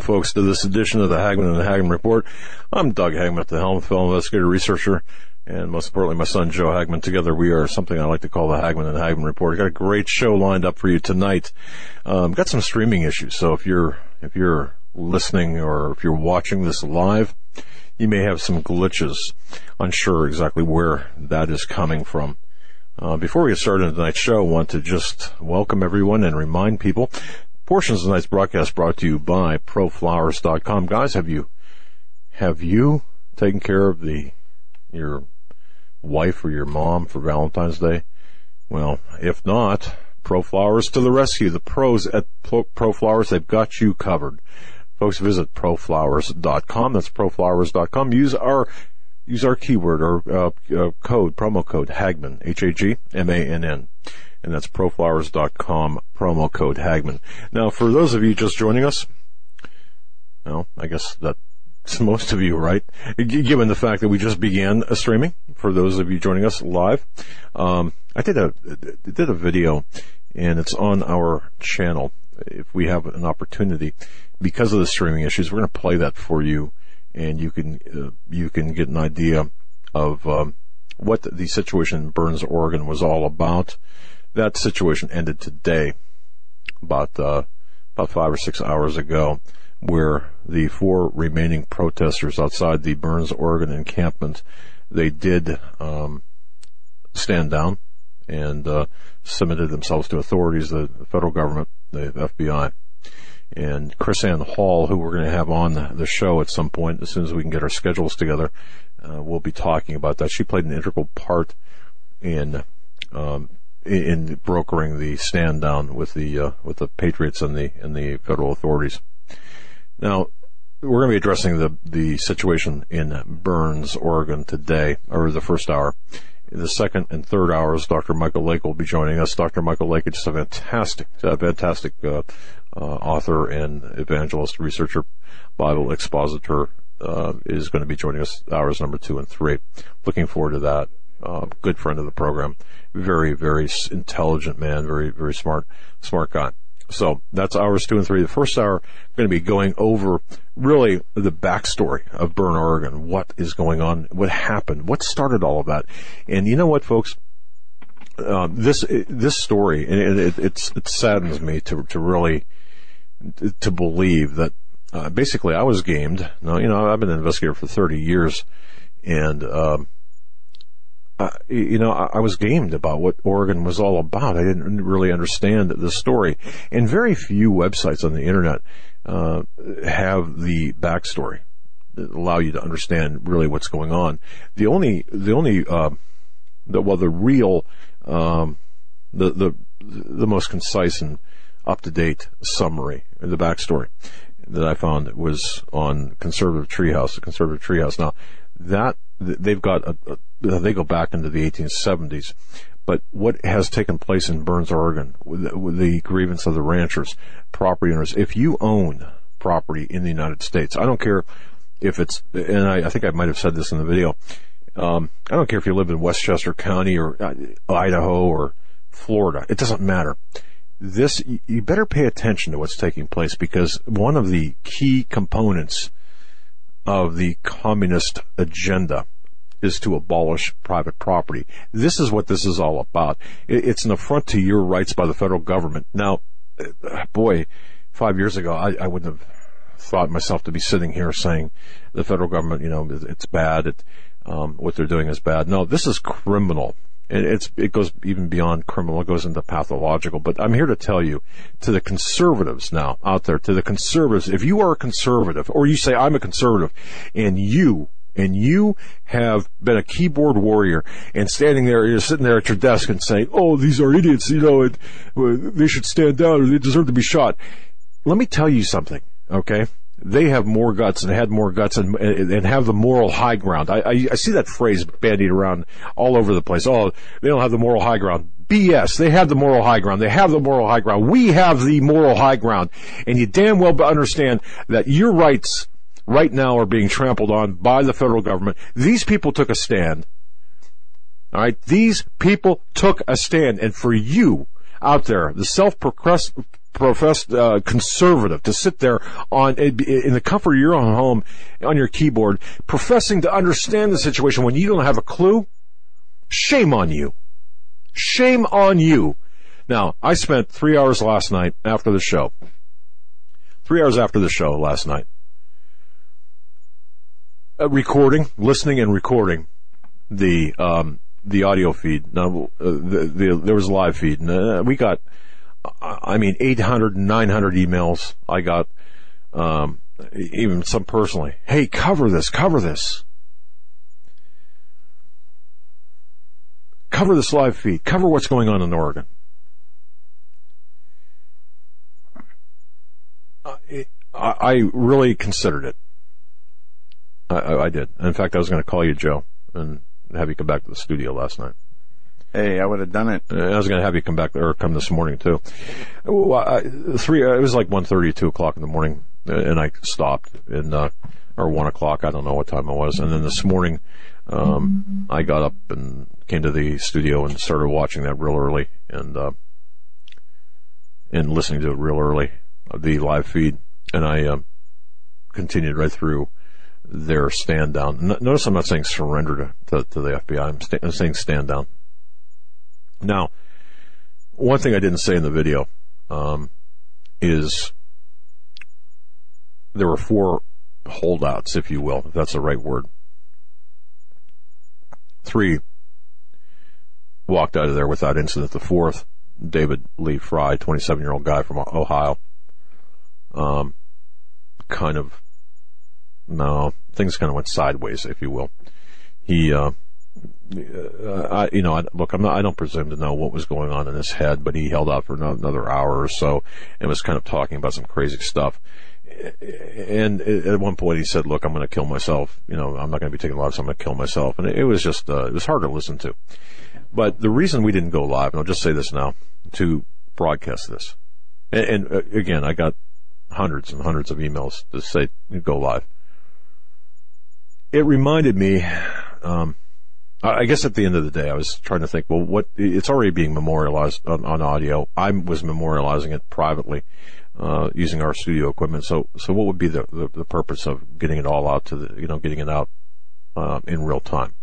Welcome, folks, to this edition of the Hagmann and Hagmann Report. I'm Doug Hagmann the helm, fellow investigator, researcher, and most importantly, my son Joe Hagmann. Together, we are something I like to call the Hagmann and Hagmann Report. We've Got a great show lined up for you tonight. Um, got some streaming issues, so if you're if you're listening or if you're watching this live, you may have some glitches. Unsure exactly where that is coming from. Uh, before we get started on tonight's show, I want to just welcome everyone and remind people Portions of tonight's broadcast brought to you by proflowers.com. Guys, have you, have you taken care of the, your wife or your mom for Valentine's Day? Well, if not, ProFlowers to the rescue. The pros at ProFlowers, they've got you covered. Folks, visit proflowers.com. That's proflowers.com. Use our use our keyword or uh, uh, code, promo code Hagmann, H-A-G-M-A-N-N and that's proflowers.com, promo code Hagmann. Now, for those of you just joining us, well, I guess that's most of you, right? Given the fact that we just began a streaming, for those of you joining us live, um, I did a did a video, and it's on our channel. If we have an opportunity, because of the streaming issues, we're going to play that for you, and you can uh, you can get an idea of um, what the situation in Burns, Oregon, was all about that situation ended today, about uh, about five or six hours ago, where the four remaining protesters outside the Burns, Oregon encampment, they did um, stand down and uh, submitted themselves to authorities, the federal government, the FBI. And KrisAnne Hall, who we're going to have on the show at some point, as soon as we can get our schedules together, uh, we'll be talking about that. She played an integral part in um, in brokering the stand down with the uh, with the patriots and the and the federal authorities. Now, we're going to be addressing the the situation in Burns, Oregon today, or the first hour. In the second and third hours, Dr. Michael Lake will be joining us. Dr. Michael Lake is just a fantastic, a fantastic uh, uh, author and evangelist, researcher, Bible expositor, uh, is going to be joining us hours number two and three. Looking forward to that. Uh, good friend of the program very, very intelligent man, very, very smart, smart guy. So that's hours two and three. The first hour, I'm going to be going over really the backstory of Burn, Oregon. What is going on? What happened? What started all of that? And you know what, folks? Uh, this this story, and it, it, it saddens me to to really to believe that uh, basically I was gamed. Now you know I've been an investigator for 30 years, and um, you know, I, I, was gamed about what Oregon was all about. I didn't really understand the story, and very few websites on the internet uh, have the backstory that allow you to understand really what's going on. The only, the only, uh, the, well, the real, um, the the the most concise and up to date summary, the backstory that I found was on Conservative Treehouse, the Conservative Treehouse. Now, that they've got a, a, they go back into the 1870s. But what has taken place in Burns, Oregon, with, with the grievance of the ranchers, property owners, if you own property in the United States, I don't care if it's, and I, I think I might have said this in the video, um, I don't care if you live in Westchester County or uh, Idaho or Florida. It doesn't matter. This, you better pay attention to what's taking place because one of the key components of the communist agenda is to abolish private property. This is what this is all about. It's an affront to your rights by the federal government. Now, uh, boy, five years ago, I, I wouldn't have thought myself to be sitting here saying the federal government, you know, it's bad. It, um, what they're doing is bad. No, this is criminal it's it goes even beyond criminal. It goes into pathological. But I'm here to tell you, to the conservatives now out there, to the conservatives, if you are a conservative, or you say I'm a conservative, and you and you have been a keyboard warrior and standing there, you're sitting there at your desk and saying, "Oh, these are idiots," you know, it, they should stand down or they deserve to be shot. Let me tell you something, okay? They have more guts and had more guts and and have the moral high ground. I, I, I see that phrase bandied around all over the place. Oh, they don't have the moral high ground. BS. They have the moral high ground. They have the moral high ground. We have the moral high ground. And you damn well understand that your rights right now are being trampled on by the federal government. These people took a stand. All right. These people took a stand. And for you out there, the self-professed professed uh, conservative to sit there on in the comfort of your own home on your keyboard professing to understand the situation when you don't have a clue? Shame on you. Shame on you. Now i spent 3 hours last night after the show. 3 hours after the show last night. Uh, recording, listening, and recording the um, the audio feed. Now, uh, the, the, there was a live feed, and we got, I mean, 800, 900 emails. I got um, even some personally. Hey, cover this, cover this. Cover this live feed. Cover what's going on in Oregon. I, I really considered it. I, I did. In fact, I was going to call you, Joe, and have you come back to the studio last night. Hey, I would have done it. I was going to have you come back or come this morning too. Well, I, three. It was like one thirty, two o'clock in the morning, and I stopped and uh, or one o'clock. I don't know what time it was. And then this morning, um, I got up and came to the studio and started watching that real early and uh, and listening to it real early, the live feed, and I uh, continued right through their stand down. Notice I'm not saying surrender to, to, to the FBI. I'm, sta- I'm, saying stand down. Now, one thing I didn't say in the video um, is there were four holdouts, if you will, if that's the right word. Three walked out of there without incident. The fourth, David Lee Fry, 27 year old guy from Ohio, um, kind of no, things kind of went sideways, if you will. He, uh, uh, I, you know, I, look, I'm not, I don't presume to know what was going on in his head, but he held out for another hour or so and was kind of talking about some crazy stuff. And at one point he said, look, I'm going to kill myself. You know, I'm not going to be taking lives. So I'm going to kill myself. And it was just, uh, it was hard to listen to. But the reason we didn't go live, and I'll just say this now, to broadcast this. And, and uh, again, I got hundreds and hundreds of emails to say go live it reminded me, um, I guess at the end of the day, I was trying to think, well, what, it's already being memorialized on, on audio. I was memorializing it privately, uh, using our studio equipment. So, so what would be the, the, the, purpose of getting it all out to the, you know, getting it out, uh, in real time?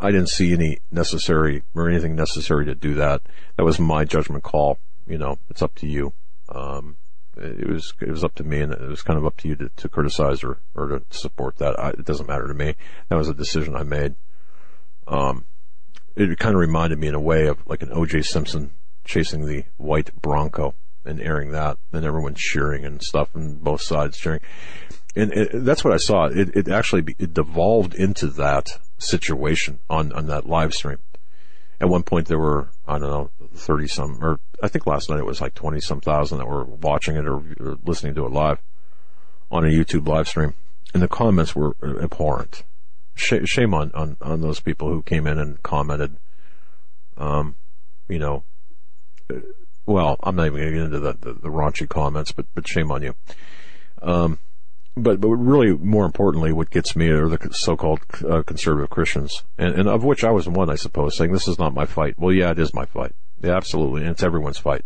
I didn't see any necessary or anything necessary to do that. That was my judgment call. You know, it's up to you. Um, it was it was up to me, and it was kind of up to you to, to criticize or or to support that. I, it doesn't matter to me. That was a decision I made. Um, it kind of reminded me in a way of like an O.J. Simpson chasing the white Bronco and airing that, and everyone cheering and stuff, and both sides cheering. And it, that's what I saw. It, it actually it devolved into that situation on on that live stream. At one point, there were I don't know 30 some, or I think last night it was like 20 some thousand that were watching it or, or listening to it live on a YouTube live stream. And the comments were abhorrent. shame on, on, on those people who came in and commented, um, you know, uh, well, I'm not even going to get into the, the, the, raunchy comments, but, but shame on you. Um, but, but really more importantly, what gets me are the so-called uh, conservative Christians, and, and of which I was one, I suppose, saying this is not my fight. Well, yeah, it is my fight. Yeah, absolutely. And it's everyone's fight.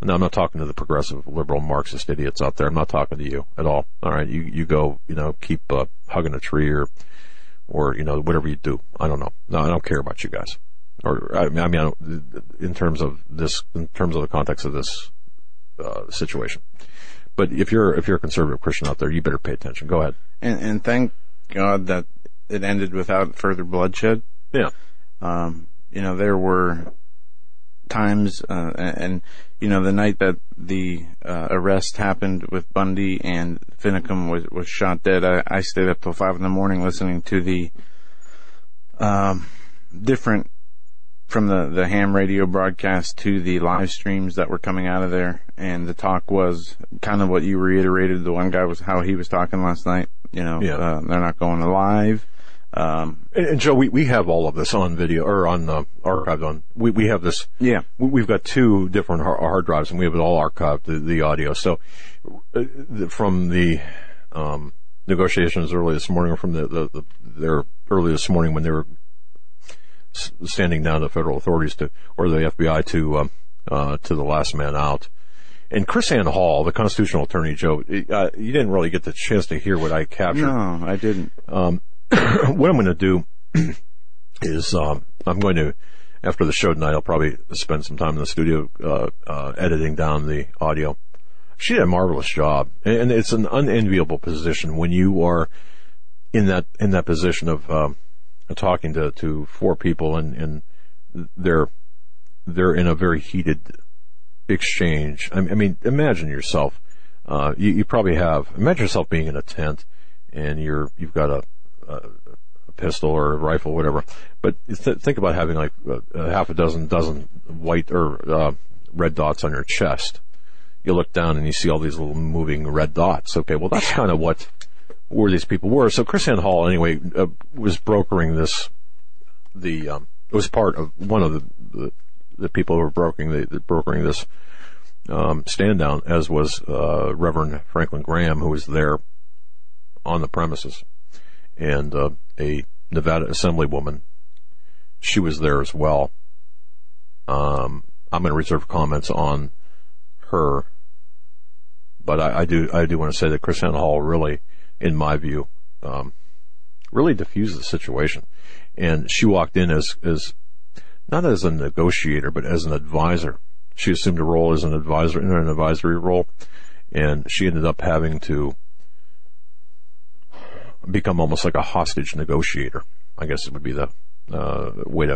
Now, I'm not talking to the progressive liberal Marxist idiots out there. I'm not talking to you at all. All right. You, you go, you know, keep, uh, hugging a tree or, or, you know, whatever you do. I don't know. No, I don't care about you guys. Or, I mean, I mean, in terms of this, in terms of the context of this, uh, situation. But if you're, if you're a conservative Christian out there, you better pay attention. Go ahead. And, and thank God that it ended without further bloodshed. Yeah. Um, you know, there were times, uh, and, and you know the night that the uh, arrest happened with Bundy and Finicum was was shot dead. I, I stayed up till five in the morning listening to the um, different from the the ham radio broadcast to the live streams that were coming out of there, and the talk was kind of what you reiterated. The one guy was how he was talking last night. You know, Yeah. uh, they're not going live. Um, And, and Joe, we, we have all of this on video or on uh, archived on. We we have this. yeah, we- We've got two different har- hard drives, and we have it all archived the, the audio. So uh, the- from the um, negotiations early this morning, or from the, the, the their early this morning when they were s- standing down the federal authorities to or the FBI to um, uh, to the last man out. And KrisAnne Hall, the constitutional attorney, Joe, uh, you didn't really get the chance to hear what I captured no, I didn't. what I'm going to do is um, I'm going to after the show tonight. I'll probably spend some time in the studio uh, uh, editing down the audio. She did a marvelous job, and it's an unenviable position when you are in that in that position of um, talking to, to four people, and, and they're they're in a very heated exchange. I, mean, imagine yourself. Uh, you, you probably have. Imagine yourself being in a tent, and you're you've got a, a, a pistol or a rifle, or whatever. But th- think about having like a, a half a dozen dozen white or uh, red dots on your chest. You look down and you see all these little moving red dots. Okay, well that's kind of what where these people were. So KrisAnne Hall, anyway, uh, was brokering this. The um, it was part of one of the the, the people who were brokering the, the brokering this um, stand down, as was uh, Reverend Franklin Graham, who was there on the premises, and uh, a Nevada Assemblywoman. She was there as well. Um, I'm going to reserve comments on her, but I, I do I do want to say that Chris Hall really, in my view, um, really diffused the situation, and she walked in as as not as a negotiator, but as an advisor. She assumed a role as an advisor in an advisory role, and she ended up having to become almost like a hostage negotiator. I guess it would be the uh, way to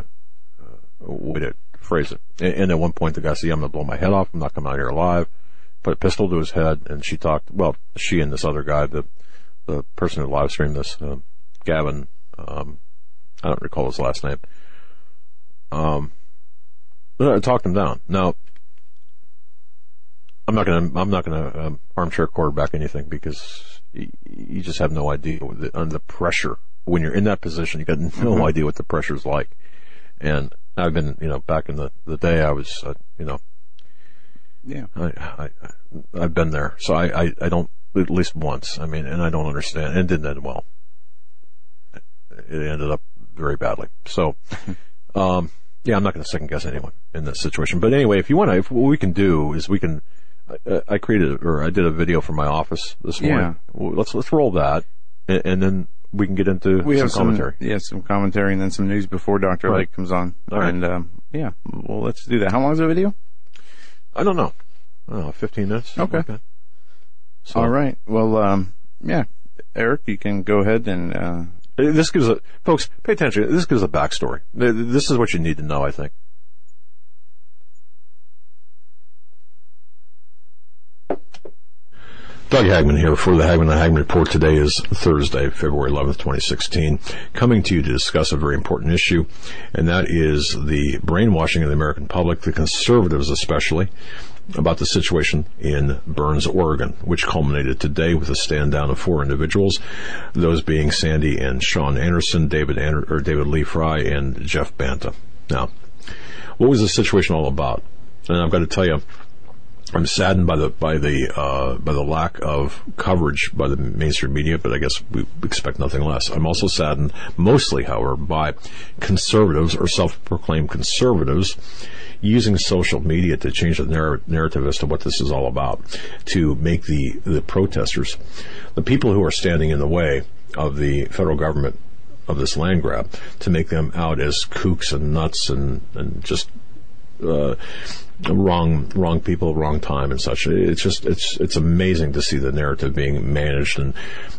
uh, way to phrase it. And, and at one point, the guy said, "I'm going to blow my head off. I'm not coming out here alive." Put a pistol to his head, and she talked. Well, she and this other guy, the the person who live streamed this, uh, Gavin. Um, I don't recall his last name. Um, I talked him down. Now, I'm not going to I'm not to um, armchair quarterback anything because you, you just have no idea the, on the pressure when you're in that position. You got no idea what the pressure's like. And I've been, you know, back in the the day, I was, uh, you know, Yeah, I, I I've been there, so I, I I don't at least once. I mean, and I don't understand. And it didn't end well. It ended up very badly. So, um, yeah, I'm not going to second guess anyone in this situation. But anyway, if you want to, if what we can do is we can. I, I created or I did a video from my office this morning. Yeah. Let's let's roll that, and, and then we can get into we some have commentary. Some, yeah, some commentary and then some news before Doctor Right. Lake comes on. All right. And um, yeah, well, let's do that. How long is the video? I don't know. I don't know, 15 minutes. Okay. like. So, All right. Well, um, yeah, Eric, you can go ahead and uh, This gives a, folks, pay attention. This gives a backstory. This is what you need to know, I think. Doug Hagmann here for the Hagmann and Hagmann Report. Today is Thursday, February 11th, 2016. Coming to you to discuss a very important issue, and that is the brainwashing of the American public, the conservatives especially, about the situation in Burns, Oregon, which culminated today with a stand down of four individuals, those being Sandy and Sean Anderson, David Ander- or David Lee Fry, and Jeff Banta. Now, what was the situation all about? And I've got to tell you, I'm saddened by the by the uh, by the lack of coverage by the mainstream media, but I guess we expect nothing less. I'm also saddened, mostly, however, by conservatives or self-proclaimed conservatives using social media to change the narr- narrative as to what this is all about, to make the the protesters, the people who are standing in the way of the federal government of this land grab, to make them out as kooks and nuts and and just uh, wrong wrong people, wrong time, and such. It's just it's it's amazing to see the narrative being managed and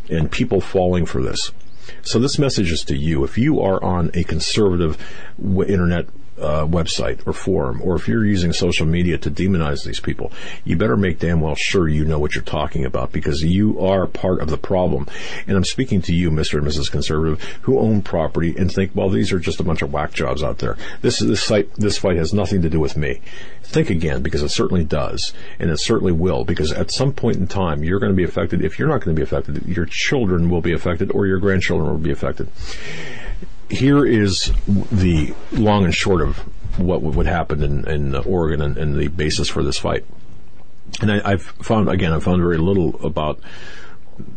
and people falling for this. So this message is to you. If you are on a conservative internet uh, website or forum, or if you're using social media to demonize these people, you better make damn well sure you know what you're talking about because you are part of the problem. And I'm speaking to you, Mr. and Mrs. Conservative, who own property and think, well, these are just a bunch of whack jobs out there. This is this site, this fight has nothing to do with me. Think again because it certainly does, and it certainly will. Because at some point in time, you're going to be affected. If you're not going to be affected, your children will be affected, or your grandchildren will be affected here is the long and short of what would happen in, in Oregon and, and, the basis for this fight. And I, have found, again, I've found very little about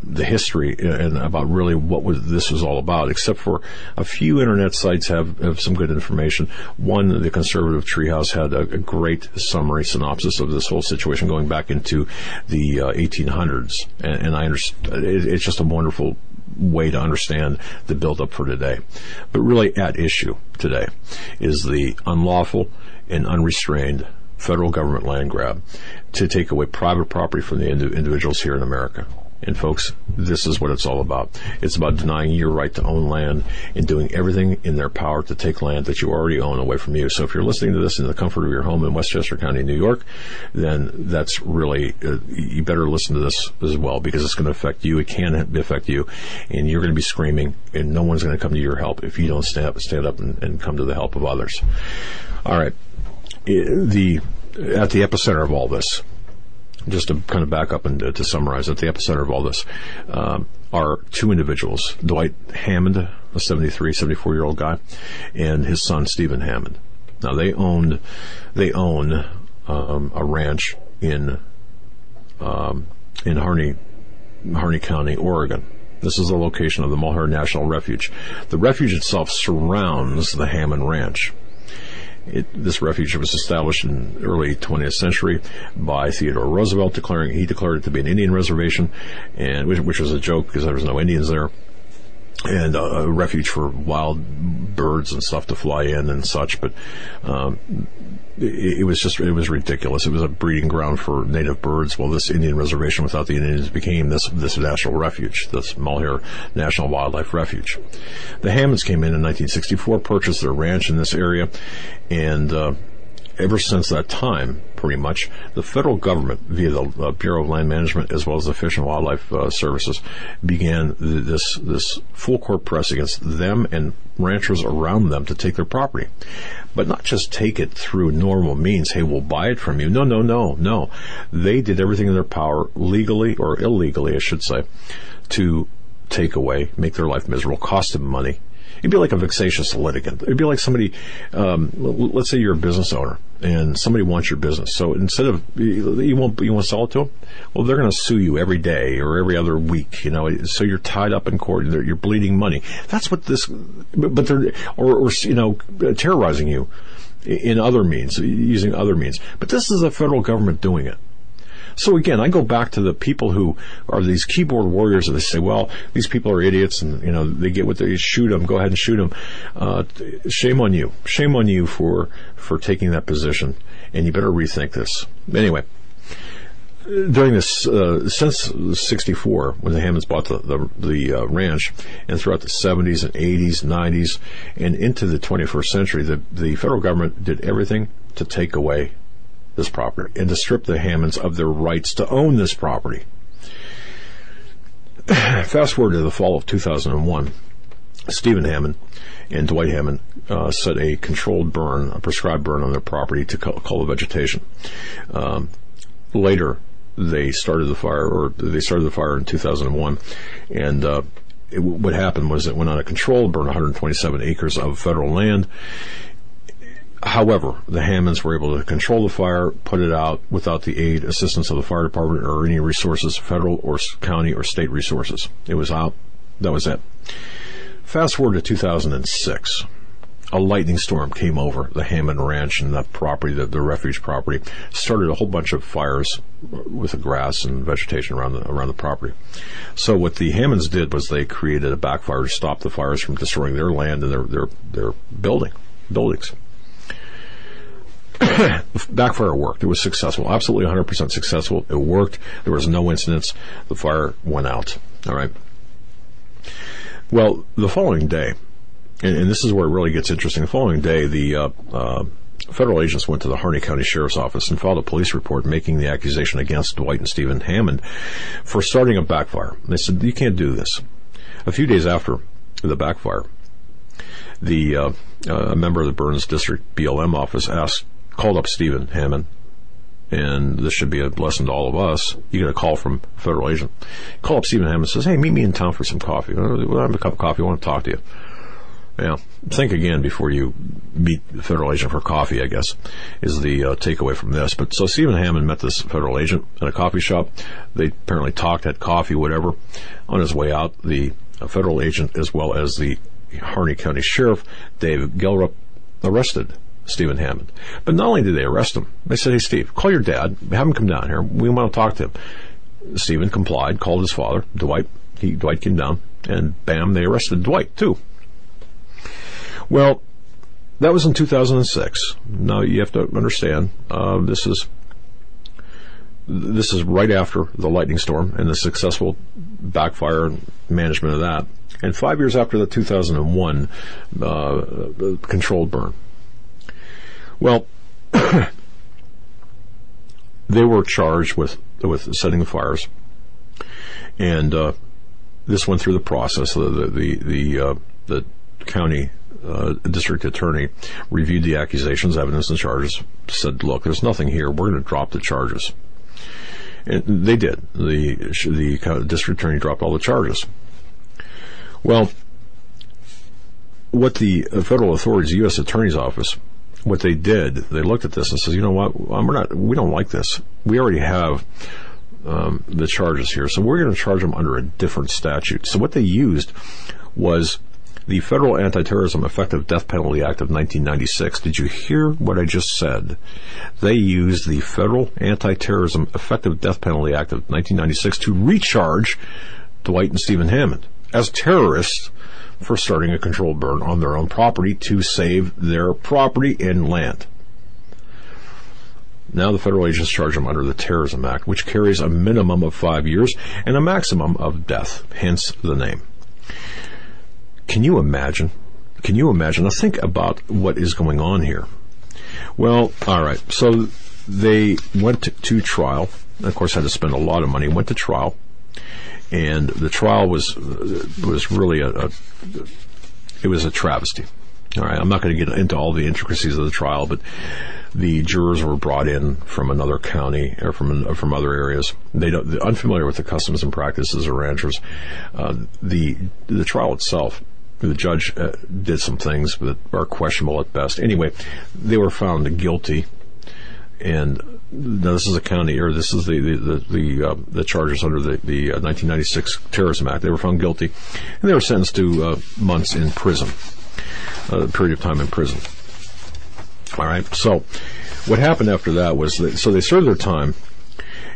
the history and about really what was, this was all about, except for a few internet sites have, have some good information. One, the conservative treehouse had a, a great summary synopsis of this whole situation going back into the uh, 1800s, and, and I understand it, it's just a wonderful way to understand the buildup for today. But really at issue today is the unlawful and unrestrained federal government land grab to take away private property from the individuals here in America. And folks, this is what it's all about. It's about denying your right to own land and doing everything in their power to take land that you already own away from you. So if you're listening to this in the comfort of your home in Westchester County, New York, then that's really, uh, you better listen to this as well because it's going to affect you. It can affect you and you're going to be screaming and no one's going to come to your help if you don't stand up, stand up and, and come to the help of others. All right. The, at the epicenter of all this, just to kind of back up and to summarize, at the epicenter of all this um, are two individuals: Dwight Hammond, a 73, 74 year old guy, and his son Stephen Hammond. Now they owned, they own um, a ranch in um, in Harney, Harney County, Oregon. This is the location of the Malheur National Refuge. The refuge itself surrounds the Hammond Ranch. It, this refuge was established in early 20th century by Theodore Roosevelt, declaring he declared it to be an Indian reservation, and which, which was a joke because there was no Indians there and a refuge for wild birds and stuff to fly in and such. But um, it, was just it was ridiculous. It was a breeding ground for native birds. Well, this Indian reservation without the Indians became this this national refuge, this Malheur National Wildlife Refuge. The Hammonds came in in 1964, purchased their ranch in this area, and uh, ever since that time, pretty much, the federal government, via the uh, Bureau of Land Management as well as the Fish and Wildlife uh, Services, began th- this this full court press against them and ranchers around them to take their property, but not just take it through normal means. Hey, we'll buy it from you. No, no, no, no. They did everything in their power, legally or illegally, I should say, to take away, make their life miserable, cost them money, It'd be like a vexatious litigant. It'd be like somebody, um, let's say you're a business owner and somebody wants your business. So instead of you won't you want to sell it to them, well they're going to sue you every day or every other week. You know, so you're tied up in court. You're, bleeding money. That's what this. But they're or, or you know terrorizing you in other means, using other means. But this is the federal government doing it. So again, I go back to the people who are these keyboard warriors and they say, well, these people are idiots and, you know, they get what they shoot them, go ahead and shoot them. Uh, shame on you. Shame on you for, for taking that position. And you better rethink this. Anyway, during this uh, since '64, when the Hammonds bought the the, the uh, ranch, and throughout the '70s and '80s, '90s, and into the 21st century, the the federal government did everything to take away this property and to strip the Hammonds of their rights to own this property. Fast forward to the fall of 2001. Stephen Hammond and Dwight Hammond uh, set a controlled burn, a prescribed burn on their property to cull the vegetation. Um, later, they started the fire, or they started the fire in 2001, and uh, it, what happened was it went on a controlled burn 127 acres of federal land However, the Hammonds were able to control the fire, put it out without the aid, assistance of the fire department or any resources, federal or county or state resources. It was out. That was it. Fast forward to 2006. A lightning storm came over the Hammond Ranch and that property, the, the refuge property, started a whole bunch of fires with the grass and vegetation around the around the property. So what the Hammonds did was they created a backfire to stop the fires from destroying their land and their their their building buildings. backfire worked. It was successful, absolutely 100% successful. It worked. There was no incidents. The fire went out. All right. Well, the following day, and, and, this is where it really gets interesting. The following day, the uh, uh, federal agents went to the Harney County Sheriff's Office and filed a police report making the accusation against Dwight and Stephen Hammond for starting a backfire. They said, you can't do this. A few days after the backfire, the uh, uh, a member of the Burns District BLM office asked, called up Stephen Hammond, and this should be a lesson to all of us. You get a call from a federal agent. Call up Stephen Hammond says, hey, meet me in town for some coffee. We'll have a cup of coffee. I want to talk to you. Yeah. Think again before you meet the federal agent for coffee, I guess, is the uh, takeaway from this. But so Stephen Hammond met this federal agent at a coffee shop. They apparently talked, had coffee, whatever. On his way out, the federal agent, as well as the Harney County Sheriff, Dave Glerup, arrested Stephen Hammond. But not only did they arrest him, they said, hey, Steve, call your dad, have him come down here. We want to talk to him. Stephen complied, called his father, Dwight. He, Dwight came down, and bam, they arrested Dwight, too. Well, that was in 2006. Now you have to understand, uh, this is this is right after the lightning storm and the successful backfire management of that, and five years after the 2001 uh, controlled burn. Well, they were charged with with setting the fires, and uh, this went through the process. The the the the, uh, the county uh, district attorney reviewed the accusations, evidence, and charges. Said, "Look, there's nothing here. We're going to drop the charges." And they did. The the district attorney dropped all the charges. Well, what the federal authorities, the U.S. Attorney's Office, what they did, they looked at this and said, "You know what? We're not. We don't like this. We already have." Um, the charges here, so we're going to charge them under a different statute. So what they used was the Federal Anti-Terrorism Effective Death Penalty Act of 1996. Did you hear what I just said? They used the Federal Anti-Terrorism Effective Death Penalty Act of 1996 to recharge Dwight and Stephen Hammond as terrorists for starting a controlled burn on their own property to save their property and land. Now the federal agents charge them under the Terrorism Act, which carries a minimum of five years and a maximum of death, hence the name. Can you imagine? Can you imagine? Now think about what is going on here. Well, all right. So they went to, to trial. Of course, had to spend a lot of money. Went to trial, and the trial was was really a, a it was a travesty. All right, I'm not going to get into all the intricacies of the trial, but the jurors were brought in from another county or from from other areas. They don't, they're unfamiliar with the customs and practices of ranchers. Uh, the the trial itself the judge uh, did some things that are questionable at best. Anyway, they were found guilty, and this is a county, or this is the the the, the, uh, the charges under the, the uh, 1996 Terrorism Act. They were found guilty, and they were sentenced to uh, months in prison, a period of time in prison. All right. So, what happened after that was that, so they served their time,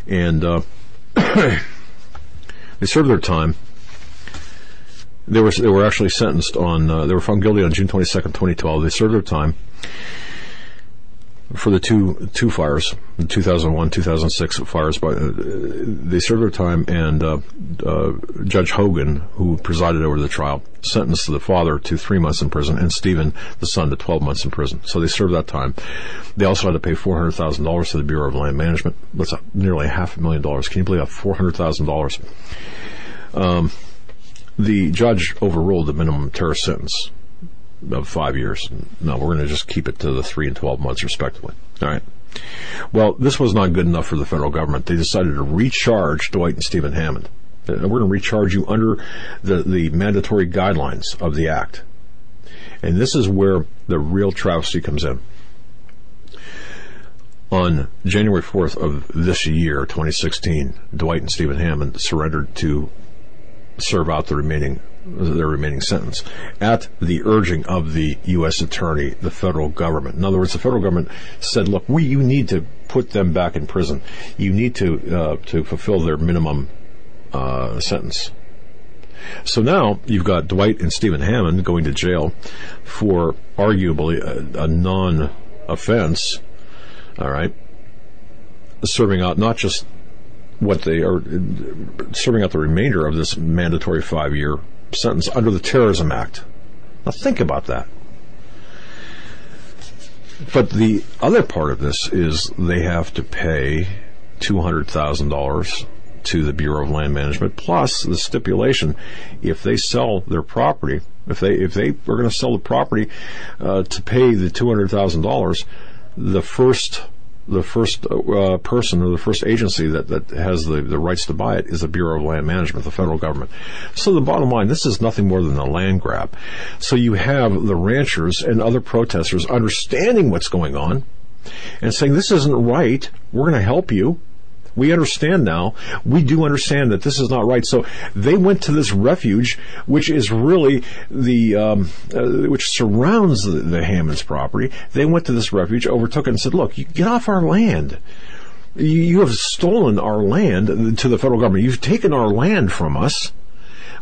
and uh, they served their time they were they were actually sentenced on. Uh, they were found guilty on June twenty second, twenty twelve. They served their time for the two two fires, the 2001 2006 fires. But uh, they served their time, and uh, uh, Judge Hogan, who presided over the trial, sentenced the father to three months in prison, and Stephen, the son, to 12 months in prison. So they served that time. They also had to pay four hundred thousand dollars to the Bureau of Land Management. That's nearly half a million dollars. Can you believe that? Four hundred thousand dollars. Um, the judge overruled the minimum terror sentence of five years. No, we're going to just keep it to the three and 12 months, respectively. All right. Well, this was not good enough for the federal government. They decided to recharge Dwight and Stephen Hammond. And we're going to recharge you under the, the mandatory guidelines of the act. And this is where the real travesty comes in. On January 4th of this year, 2016, Dwight and Stephen Hammond surrendered to serve out the remaining their remaining sentence at the urging of the U.S. attorney, the federal government. In other words, the federal government said, "Look, we you need to put them back in prison. You need to uh, to fulfill their minimum uh, sentence." So now you've got Dwight and Stephen Hammond going to jail for arguably a, a non-offense. All right, serving out not just what they are serving out the remainder of this mandatory five year sentence under the Terrorism Act. Now think about that. But the other part of this is they have to pay $200,000 to the Bureau of Land Management plus the stipulation if they sell their property, if they if they are going to sell the property uh, to pay the $200,000, the first the first uh, person or the first agency that, that has the, the rights to buy it is the Bureau of Land Management, the federal government. So the bottom line, this is nothing more than a land grab. So you have the ranchers and other protesters understanding what's going on and saying, this isn't right. We're going to help you. We understand now. We do understand that this is not right. So they went to this refuge, which is really the um, uh, which surrounds the, the Hammonds property. They went to this refuge, overtook it, and said, "Look, you get off our land." You have stolen our land to the federal government. You've taken our land from us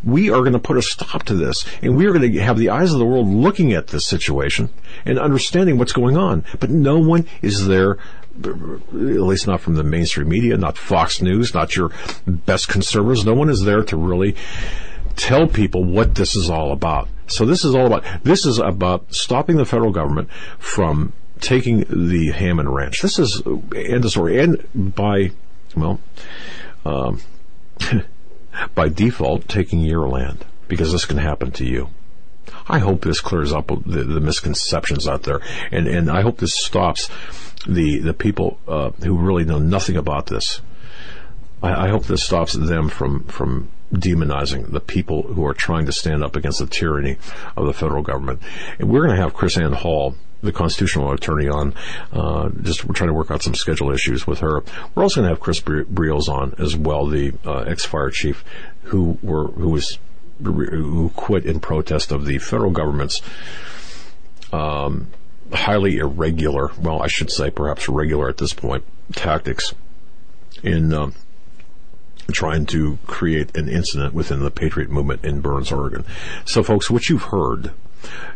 we are going to put a stop to this and we are going to have the eyes of the world looking at this situation and understanding what's going on. But no one is there at least not from the mainstream media, not Fox News, not your best conservatives. No one is there to really tell people what this is all about. So this is all about, this is about stopping the federal government from taking the Hammond Ranch. This is end of story. And by, well, um, by default, taking your land because this can happen to you. I hope this clears up the, the misconceptions out there, and and I hope this stops the the people uh, who really know nothing about this. I, I hope this stops them from from demonizing the people who are trying to stand up against the tyranny of the federal government. And we're going to have KrisAnne Hall, the constitutional attorney, on. Uh, just we're trying to work out some schedule issues with her. We're also going to have Chris Briels on as well, the uh, ex-fire chief who were who was who quit in protest of the federal government's. Um, highly irregular, well, I should say perhaps irregular at this point, tactics in uh, trying to create an incident within the Patriot movement in Burns, Oregon. So, folks, what you've heard,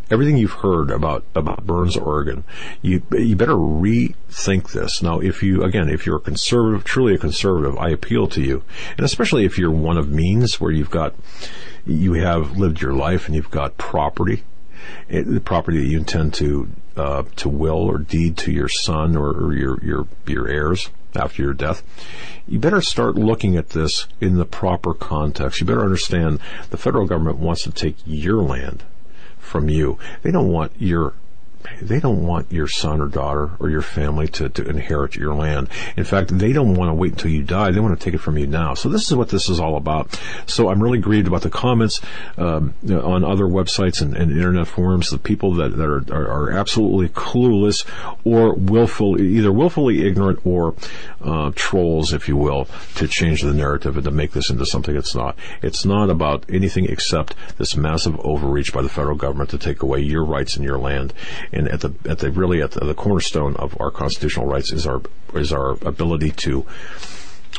everything you've heard about about Burns, Oregon, you you better rethink this. Now, if you again, if you're a conservative, truly a conservative, I appeal to you, and especially if you're one of means where you've got you have lived your life and you've got property the property that you intend to uh, to will or deed to your son or, or your your your heirs after your death, you better start looking at this in the proper context. You better understand the federal government wants to take your land from you. They don't want your they don't want your son or daughter or your family to, to inherit your land. In fact, they don't want to wait until you die. They want to take it from you now. So this is what this is all about. So I'm really grieved about the comments um, on other websites and, and, internet forums. The people that, that are, are, are, absolutely clueless or willful, either willfully ignorant or uh, trolls, if you will, to change the narrative and to make this into something it's not. It's not about anything except this massive overreach by the federal government to take away your rights and your land and at the at the really at the, the cornerstone of our constitutional rights is our is our ability to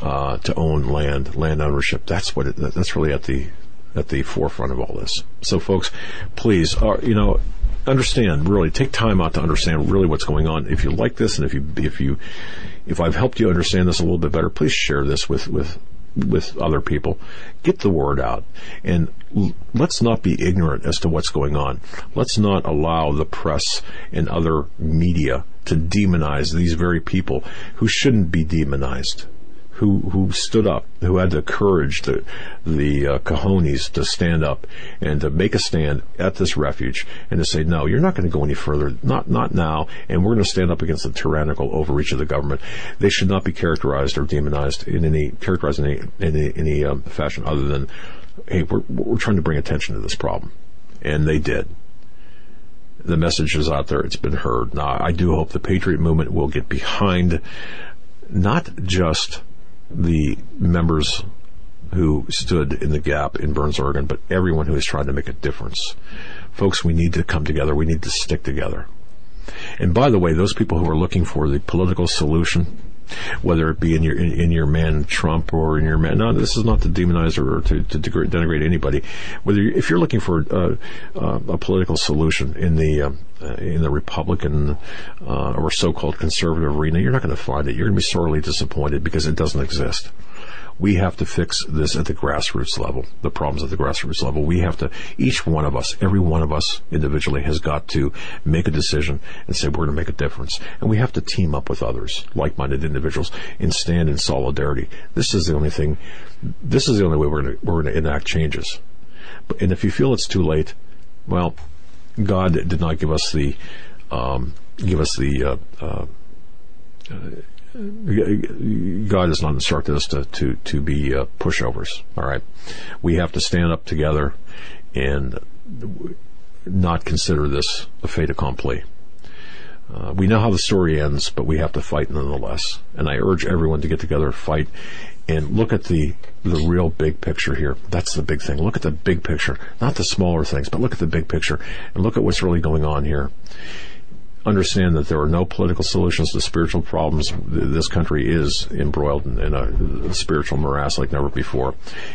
uh, to own land, land ownership. That's what it, that's really at the at the forefront of all this. So, folks, please, uh, you know, understand really take time out to understand really what's going on. If you like this, and if you if you if I've helped you understand this a little bit better, please share this with with with other people. Get the word out. And let's not be ignorant as to what's going on. Let's not allow the press and other media to demonize these very people who shouldn't be demonized who who stood up, who had the courage, the the uh, cojones to stand up and to make a stand at this refuge and to say, no, you're not going to go any further, not not now, and we're going to stand up against the tyrannical overreach of the government. They should not be characterized or demonized in any characterized in any in any, any um, fashion other than, hey, we're we're trying to bring attention to this problem, and they did the message is out there. It's been heard. Now, I do hope the Patriot movement will get behind not just the members who stood in the gap in Burns, Oregon, but everyone who is trying to make a difference. Folks, we need to come together. We need to stick together. And by the way, those people who are looking for the political solution, whether it be in your in, in your man Trump or in your man, no, this is not to demonize or to, to denigrate anybody. Whether if you're looking for uh, uh, a political solution in the uh, uh, in the Republican uh, or so-called conservative arena, you're not going to find it. You're going to be sorely disappointed because it doesn't exist. We have to fix this at the grassroots level, the problems at the grassroots level. We have to, each one of us, every one of us individually has got to make a decision and say, we're going to make a difference. And we have to team up with others, like-minded individuals, and stand in solidarity. This is the only thing, this is the only way we're going to, we're going to enact changes. But, and if you feel it's too late, well, God did not give us the, um, give us the, uh, uh, God has not instructed us to to to be uh, pushovers. All right, we have to stand up together and not consider this a fait accompli. Uh, we know how the story ends, but we have to fight nonetheless. And I urge everyone to get together and fight and look at the the real big picture here. That's the big thing. Look at the big picture, not the smaller things, but look at the big picture and look at what's really going on here understand that there are no political solutions to spiritual problems. This country is embroiled in, a, spiritual morass like never before.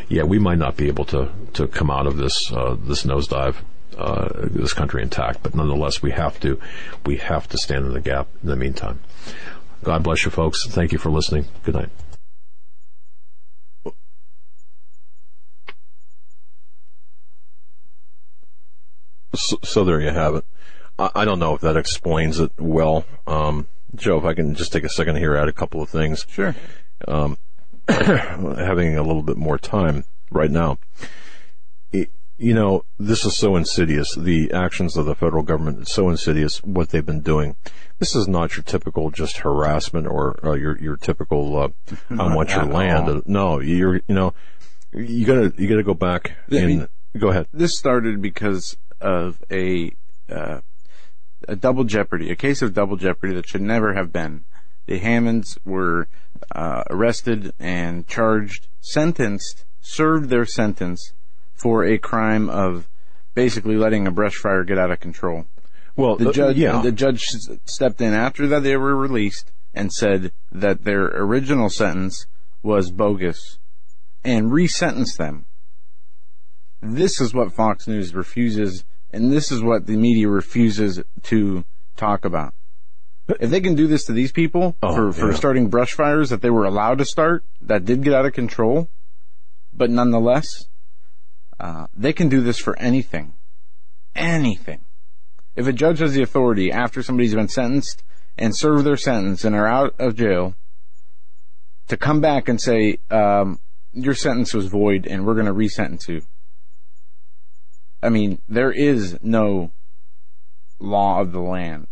Yeah, we might not be able to to come out of this uh, this nosedive. Uh, this country intact, but nonetheless, we have to we have to stand in the gap. In the meantime, God bless you, folks. Thank you for listening. Good night. So, so there you have it. I don't know if that explains it well. Um, Joe, if I can just take a second here, add a couple of things. Sure. Um, having a little bit more time right now. It, you know, this is so insidious. The actions of the federal government is so insidious. What they've been doing. This is not your typical just harassment or uh, your your typical uh, I want your land. All. No, you're you know you gotta you gotta go back and mean, go ahead. This started because of a uh, a double jeopardy, a case of double jeopardy that should never have been. The Hammonds were uh, arrested and charged, sentenced, served their sentence for a crime of basically letting a brush fire get out of control. Well, the uh, judge, yeah. the judge stepped in after that they were released and said that their original sentence was bogus and resentenced them. This is what Fox News refuses and this is what the media refuses to talk about. If they can do this to these people oh, for, for yeah. starting brush fires that they were allowed to start, that did get out of control, but nonetheless, uh, they can do this for anything. Anything. If a judge has the authority after somebody's been sentenced and served their sentence and are out of jail to come back and say, um, your sentence was void and we're going to resentence you. I mean, there is no law of the land.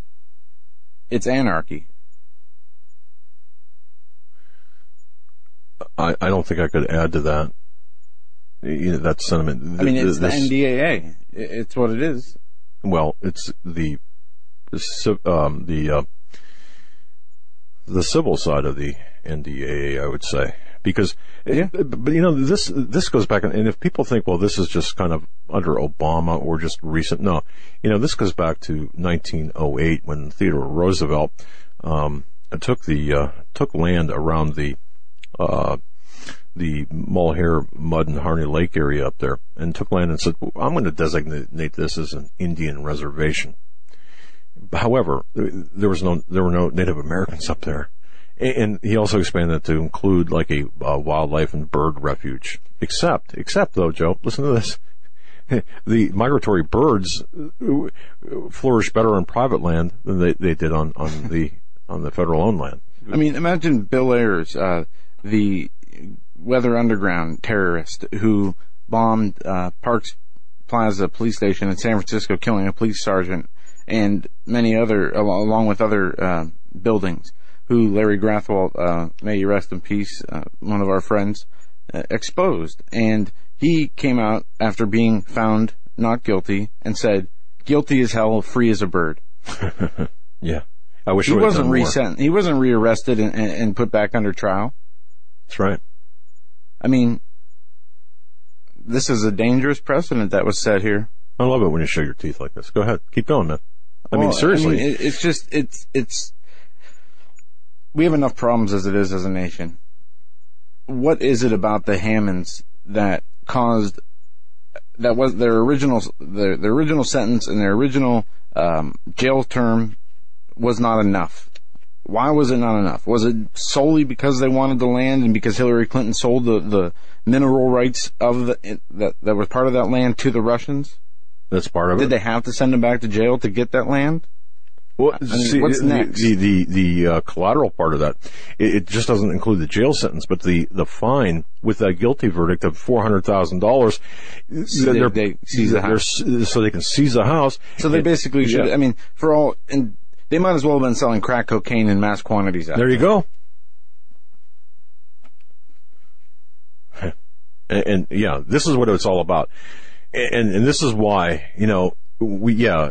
It's anarchy. I, I don't think I could add to that. You know, that sentiment. I mean, it's this, the NDAA. It's what it is. Well, it's the um, the uh, the civil side of the NDAA, I would say because, yeah. but you know, this, this goes back, and if people think, well, this is just kind of under Obama or just recent, no, you know, this goes back to 1908 when Theodore Roosevelt, um, took the, uh, took land around the, uh, the Malheur, Mud, and Harney Lake area up there, and took land and said, I'm going to designate this as an Indian reservation. However, there was no, there were no Native Americans up there. And he also expanded it to include like a uh, wildlife and bird refuge. Except, except though, Joe, listen to this. the migratory birds uh, flourish better on private land than they, they did on, on the on the federal owned land. I mean, imagine Bill Ayers, uh, the Weather Underground terrorist who bombed uh, Parks Plaza police station in San Francisco, killing a police sergeant and many other, along with other uh, buildings who Larry Grathwohl, uh, may you rest in peace, uh, one of our friends, uh, exposed. And he came out after being found not guilty and said, guilty as hell, free as a bird. yeah. I wish he wasn't resent. He wasn't rearrested and, and, and put back under trial. That's right. I mean, this is a dangerous precedent that was set here. I love it when you show your teeth like this. Go ahead, keep going, man. I well, mean, seriously, I mean, it's just it's it's we have enough problems as it is as a nation. What is it about the Hammonds that caused that was their original their, their original sentence and their original um, jail term was not enough. Why was it not enough? Was it solely because they wanted the land and because Hillary Clinton sold the, the mineral rights of the that that was part of that land to the Russians? That's part of Did it. Did they have to send them back to jail to get that land? Well, mean, see, what's the, next? The the, the uh, collateral part of that, it, it just doesn't include the jail sentence, but the the fine with that guilty verdict of four hundred thousand dollars. they- they seize the house. so they can seize the house. So they And- basically should. yeah. I mean, for all and they might as well have been selling crack cocaine in mass quantities. Out There you go. And, and yeah, this is what it's all about. And, and this is why, you know, we, yeah,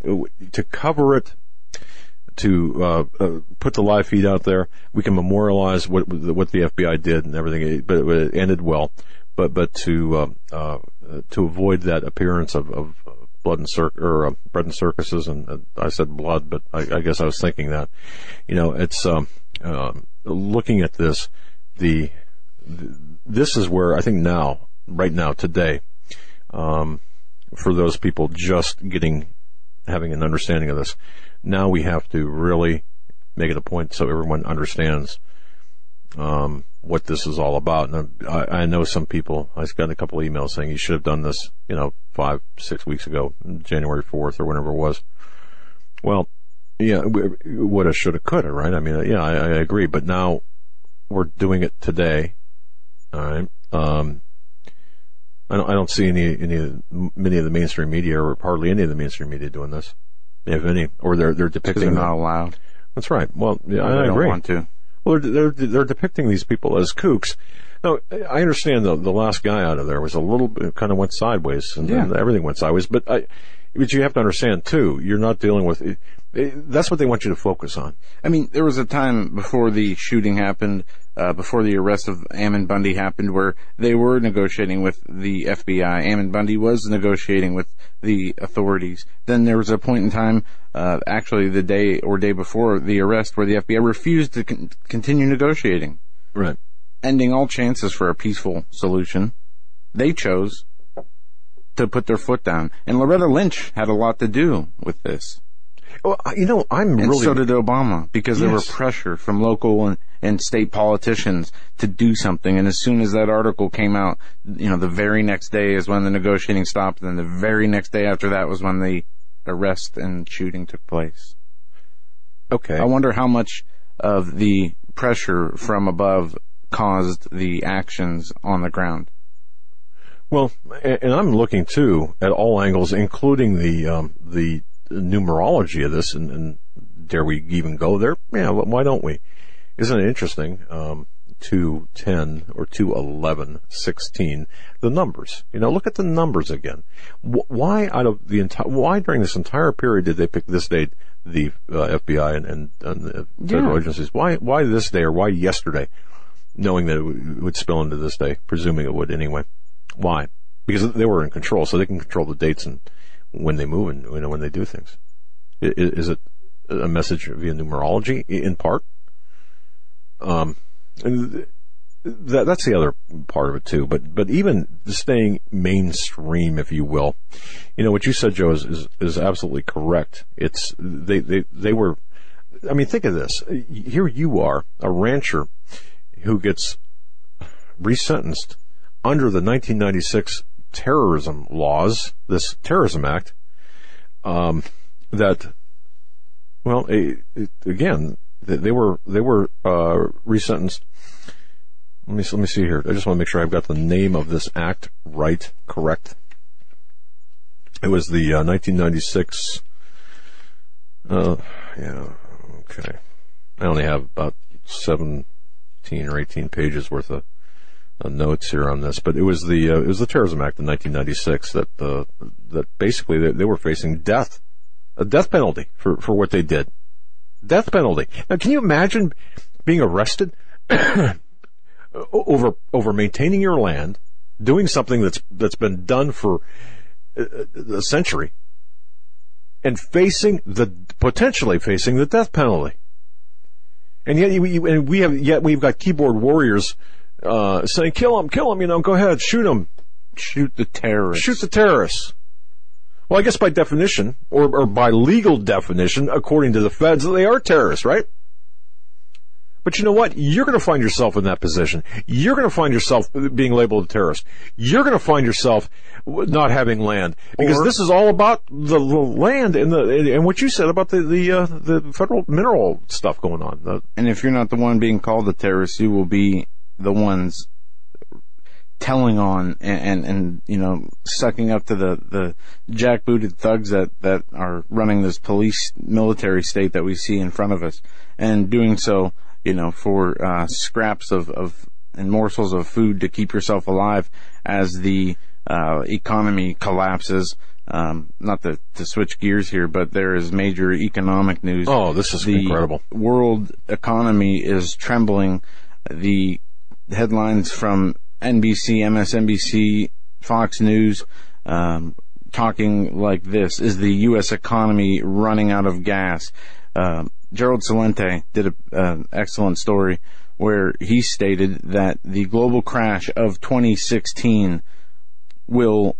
to cover it, to, uh, uh, put the live feed out there, we can memorialize what, what the FBI did and everything, but it ended well. But, but to, uh, uh, to avoid that appearance of, of blood and circ, or, uh, bread and circuses, and uh, I said blood, but I, I guess I was thinking that, you know, it's, um, um, looking at this, the, this is where I think now, right now, today, um, for those people just getting, having an understanding of this, now we have to really make it a point so everyone understands, um, what this is all about. And I, I know some people, I got a couple emails saying you should have done this, you know, five, six weeks ago, January 4th or whenever it was. Well, yeah, woulda, shoulda, coulda, right? I mean, yeah, I, I agree. But now we're doing it today. All right. Um, I don't, I don't see any, any, many of the mainstream media or hardly any of the mainstream media doing this, if any, or they're, they're depicting they're not allowed. That's right. Well, yeah, I don't agree. want to. Well, they're, they're, they're depicting these people as kooks. Now, I understand the, the last guy out of there was a little bit, kind of went sideways and, Yeah. everything went sideways, but I, but you have to understand too, you're not dealing with, it, it, that's what they want you to focus on. I mean, there was a time before the shooting happened, uh, before the arrest of Ammon Bundy happened, where they were negotiating with the FBI. Ammon Bundy was negotiating with the authorities. Then there was a point in time, uh, actually the day or day before the arrest, where the FBI refused to con- continue negotiating, Right. ending all chances for a peaceful solution. They chose to put their foot down, and Loretta Lynch had a lot to do with this. Well, you know, I'm And really, so did Obama because there Yes. were pressure from local and, and state politicians to do something. And as soon as that article came out, you know, the very next day is when the negotiating stopped. And then the very next day after that was when the arrest and shooting took place. okay. I wonder how much of the pressure from above caused the actions on the ground. Well, and I'm looking too at all angles, including the um, the numerology of this, and, and dare we even go there? Yeah, why don't we? Isn't it interesting? Um, 210 or 211, 16, the numbers. You know, look at the numbers again. Why out of the entire, why during this entire period did they pick this date, the uh, FBI and, and, and the federal Yeah. agencies? Why, why this day or why yesterday? Knowing that it would would spill into this day, presuming it would anyway. Why? Because they were in control, so they can control the dates and when they move and you know when they do things. I- i- Is it a message via numerology in part? Um, th- that that's the other part of it too. But but even staying mainstream, if you will, you know what you said, Joe, is is, is absolutely correct. It's they they they were. I mean, think of this. Here you are, a rancher who gets resentenced under the 1996 terrorism laws, this terrorism act, um, that, well, it, it, again, they, were, they were, uh, resentenced. Let me, let me see here. I just want to make sure I've got the name of this act right, correct. It was the, uh, 1996, uh, yeah, okay. I only have about 17 or 18 pages worth of, uh, notes here on this, but it was the uh, it was the Terrorism Act in 1996 that uh, that basically they, they were facing death, a death penalty for for what they did, death penalty. Now, can you imagine being arrested over over maintaining your land, doing something that's that's been done for uh, a century, and facing the potentially facing the death penalty? And yet, you, you, and we have yet we've got keyboard warriors uh, saying, "Kill him, kill him!" You know, go ahead, shoot him, Shoot the terrorists. shoot the terrorists. Well, I guess by definition, or, or by legal definition, according to the feds, they are terrorists, right? But you know what? You're going to find yourself in that position. You're going to find yourself being labeled a terrorist. You're going to find yourself not having land because Or- this is all about the, the land and the and what you said about the the uh, the federal mineral stuff going on. The, And if you're not the one being called a terrorist, you will be the ones telling on and, and, and you know, sucking up to the, the jackbooted thugs that, that are running this police military state that we see in front of us and doing so, you know, for, uh, scraps of, of, and morsels of food to keep yourself alive as the, uh, economy collapses. Um, not to, to switch gears here, but there is major economic news oh, this is the incredible. world economy is trembling. The headlines from NBC, MSNBC, Fox News, um, talking like this: Is the U.S. economy running out of gas? Uh, Gerald Celente did an excellent story where he stated that the global crash of 2016 will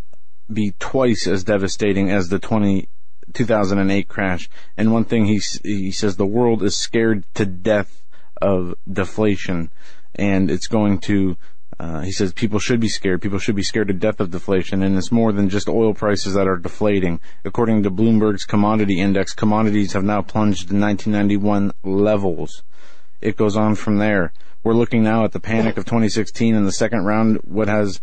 be twice as devastating as the 20, 2008 crash. And one thing he he says the world is scared to death of deflation, and it's going to. Uh, he says people should be scared. People should be scared to death of deflation, and it's more than just oil prices that are deflating. According to Bloomberg's commodity index, commodities have now plunged to 1991 levels. It goes on from there. We're looking now at the panic of 2016 in the second round, what has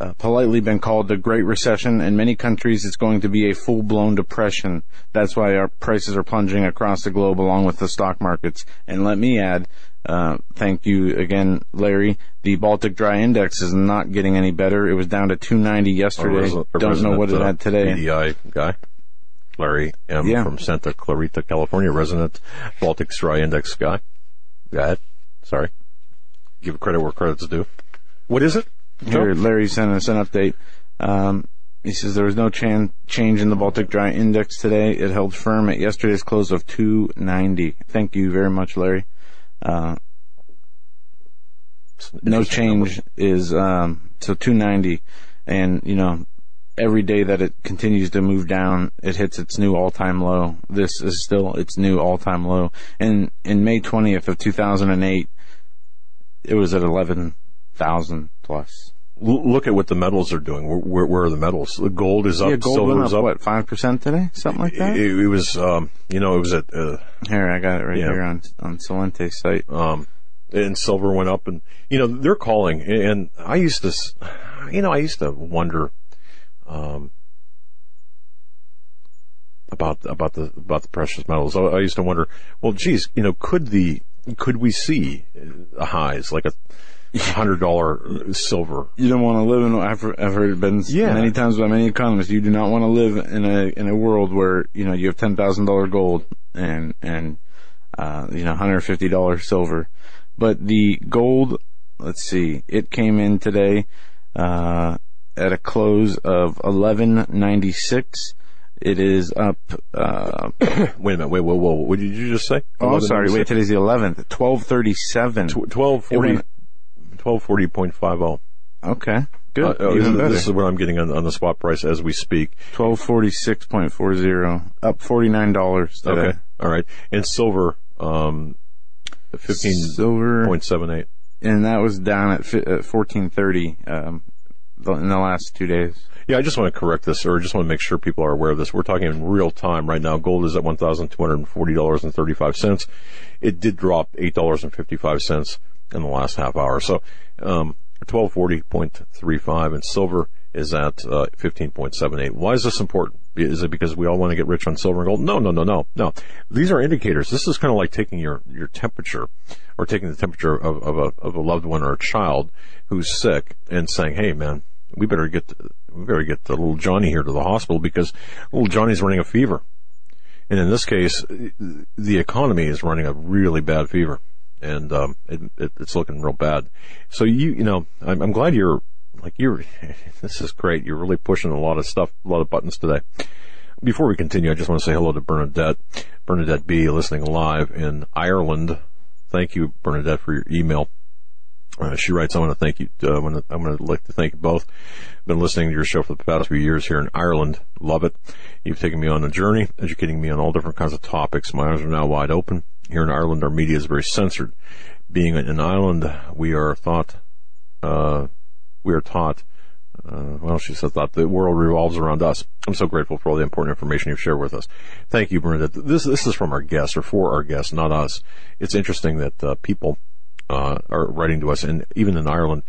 uh, politely been called the Great Recession. In many countries, it's going to be a full-blown depression. That's why our prices are plunging across the globe along with the stock markets. And let me add, uh, thank you again, Larry. The Baltic Dry Index is not getting any better. It was down to 290 yesterday. Our Don't know what it had today. BDI guy, Larry M. Yeah. from Santa Clarita, California, resident Baltic Dry Index guy. Go ahead. Sorry. Give credit where credit's due. What is it? Here, Larry sent us an update. Um, he says there was no chan- change in the Baltic Dry Index today. It held firm at yesterday's close of 290. Thank you very much, Larry. Uh, no change is um, so 290, and you know every day that it continues to move down, it hits its new all-time low. This is still its new all-time low. And in May 20th of 2008, it was at 11,000 plus. L- look at what the metals are doing. Where, where, where are the metals? The gold is up. yeah, gold silver up, up. what five percent today, something like that. It, it was, um, you know, it was at, uh, Here, I got it right Yeah. here on on Celente's site. um, and silver went up and, you know, they're calling and I used to, you know, I used to wonder, um, about, about the, about the precious metals. I, I used to wonder, well, geez, you know, could the, could we see uh, highs like a hundred dollar silver? You don't want to live in. I've, I've heard it been Yeah. many times by many economists. You do not want to live in a in a world where you know you have ten thousand dollar gold and and uh, you know hundred fifty dollars silver, but the gold. Let's see. It came in today uh, at a close of eleven ninety six. It is up. Uh, Wait a minute. Wait, whoa, whoa. What did you just say? oh, sorry. Wait, today's the eleventh. Twelve thirty seven. Twelve forty. Went- Twelve forty point five zero. Okay, good. Uh, oh, Even this, better. this is what I'm getting on, on the spot price as we speak. Twelve forty six point four zero, up forty nine dollars. Okay, all right. And silver, um, fifteen silver, point seven eight. and that was down at, fi- at fourteen thirty um, in the last two days. Yeah, I just want to correct this, or just want to make sure people are aware of this. We're talking in real time right now. Gold is at one thousand two hundred and forty dollars and thirty five cents. It did drop eight dollars and fifty five cents in the last half hour. So, um, twelve forty point three five, and silver is at uh, fifteen point seven eight. Why is this important? Is it because we all want to get rich on silver and gold? No, no, no, no, no. These are indicators. This is kind of like taking your your temperature, or taking the temperature of, of a of a loved one or a child who's sick, and saying, "Hey, man." we better get we better get the little Johnny here to the hospital because little Johnny's running a fever. And in this case, the economy is running a really bad fever, and um, it, it, it's looking real bad. So you you know, I'm, I'm glad you're like you're. This is great. You're really pushing a lot of stuff, a lot of buttons today. Before we continue, I just want to say hello to Bernadette, Bernadette B, listening live in Ireland. Thank you, Bernadette, for your email. Uh, she writes, I want to thank you. Uh, I'm going to like to thank you both. Been listening to your show for the past few years here in Ireland. Love it. You've taken me on a journey, educating me on all different kinds of topics. My eyes are now wide open. Here in Ireland, our media is very censored. Being an island, we are thought, uh, we are taught, uh, well, she said that the world revolves around us. I'm so grateful for all the important information you've shared with us. Thank you, Bernadette. This, this is from our guests or for our guests, not us. It's interesting that, uh, people, uh, are writing to us, and even in Ireland,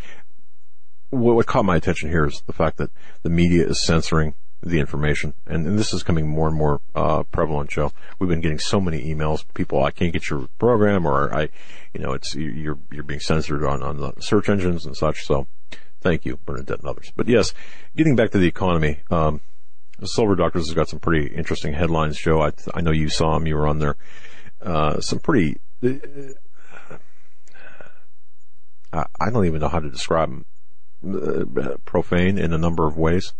what, caught my attention here is the fact that the media is censoring the information, and, and this is coming more and more uh, prevalent. Joe, we've been getting so many emails. People, I can't get your program, or I, you know, it's you're you're being censored on on the search engines and such. So, thank you, Bernadette and others. But yes, getting back to the economy. Um, Silver Doctors has got some pretty interesting headlines, Joe. I, I know you saw them. You were on there. Uh, some pretty I don't even know how to describe them. Uh, profane in a number of ways,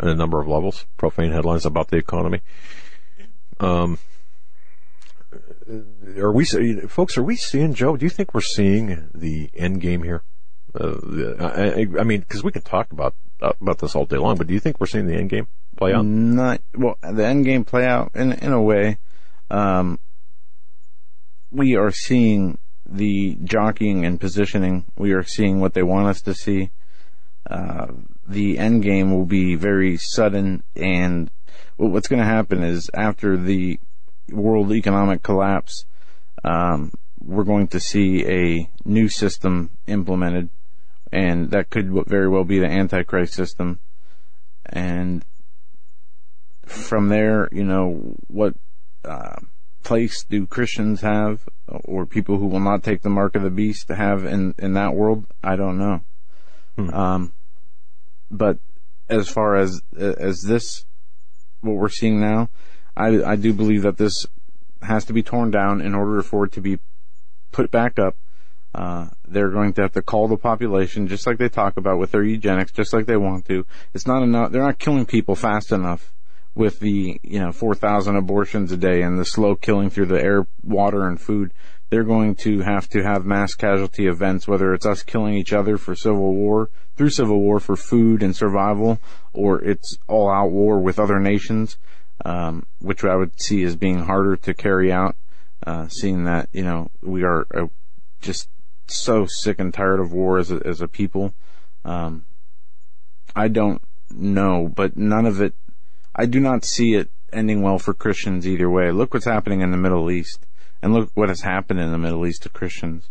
in a number of levels. Profane headlines about the economy. Um, are we, folks? Are we seeing Joe? Do you think we're seeing the end game here? Uh, I, I, mean, because we can talk about about this all day long, but do you think we're seeing the end game play out? Not well. The end game play out in in a way. Um, we are seeing the jockeying and positioning, we are seeing what they want us to see. Uh, the end game will be very sudden, and what's going to happen is after the world economic collapse, um, we're going to see a new system implemented, and that could very well be the Antichrist system. And from there, you know, what uh, place do Christians have, or people who will not take the mark of the beast to have in in that world? I don't know. Hmm. Um, but as far as as this, what we're seeing now, I I do believe that this has to be torn down in order for it to be put back up. Uh, they're going to have to call the population, just like they talk about with their eugenics, just like they want to. It's not enough. They're not killing people fast enough with the, you know, 4,000 abortions a day and the slow killing through the air, water, and food, they're going to have to have mass casualty events, whether it's us killing each other for civil war, through civil war for food and survival, or it's all out war with other nations, um, which I would see as being harder to carry out, uh, seeing that, you know, we are uh, just so sick and tired of war as a, as a people. Um, I don't know, but none of it I do not see it ending well for Christians either way. Look what's happening in the Middle East, and look what has happened in the Middle East to Christians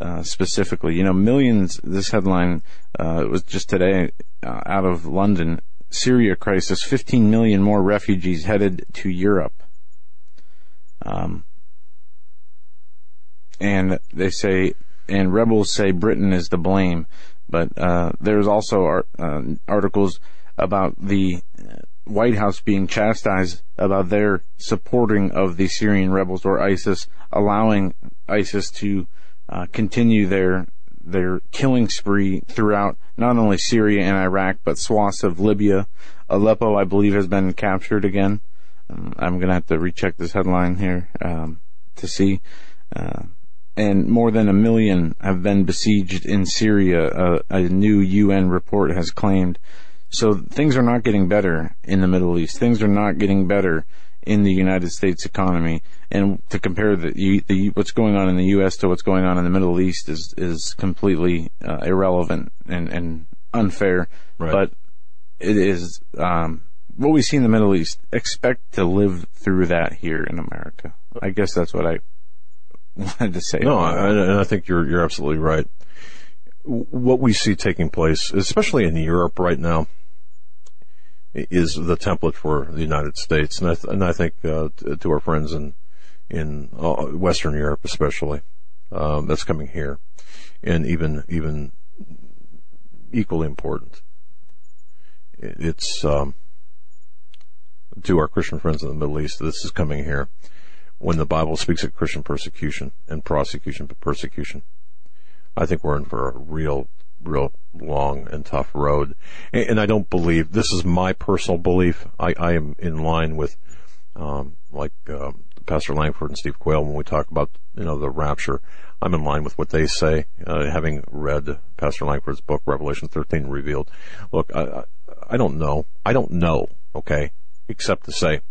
uh, specifically. You know, millions. This headline uh, was just today uh, out of London. Syria crisis: 15 million more refugees headed to Europe. Um, and they say, and rebels say Britain is to blame. But uh, there's also art, uh, articles about the White House being chastised about their supporting of the Syrian rebels or ISIS, allowing ISIS to uh, continue their their killing spree throughout not only Syria and Iraq but swaths of Libya. Aleppo, I believe, has been captured again. Um, I'm going to have to recheck this headline here um, to see. Uh, and more than a million have been besieged in Syria. Uh, a new UN report has claimed so things are not getting better in the Middle East. Things are not getting better in the United States economy. And to compare the, the what's going on in the U.S. to what's going on in the Middle East is is completely uh, irrelevant and, and unfair. Right. But it is um, what we see in the Middle East. Expect to live through that here in America. I guess that's what I wanted to say. No, I, and I think you're you're absolutely right. What we see taking place, especially in Europe right now, is the template for the United States, and I, th- and I think uh, t- to our friends in in uh, Western Europe, especially, um, that's coming here, and even even equally important, it's um, to our Christian friends in the Middle East. This is coming here when the Bible speaks of Christian persecution and prosecution, but persecution. I think we're in for a real real long and tough road. And, and I don't believe this is my personal belief. I, I am in line with um, like uh, Pastor Langford and Steve Quayle when we talk about you know the rapture. I'm in line with what they say, uh, having read Pastor Langford's book Revelation 13 Revealed. Look, I, I, don't know. I don't know. Okay, except to say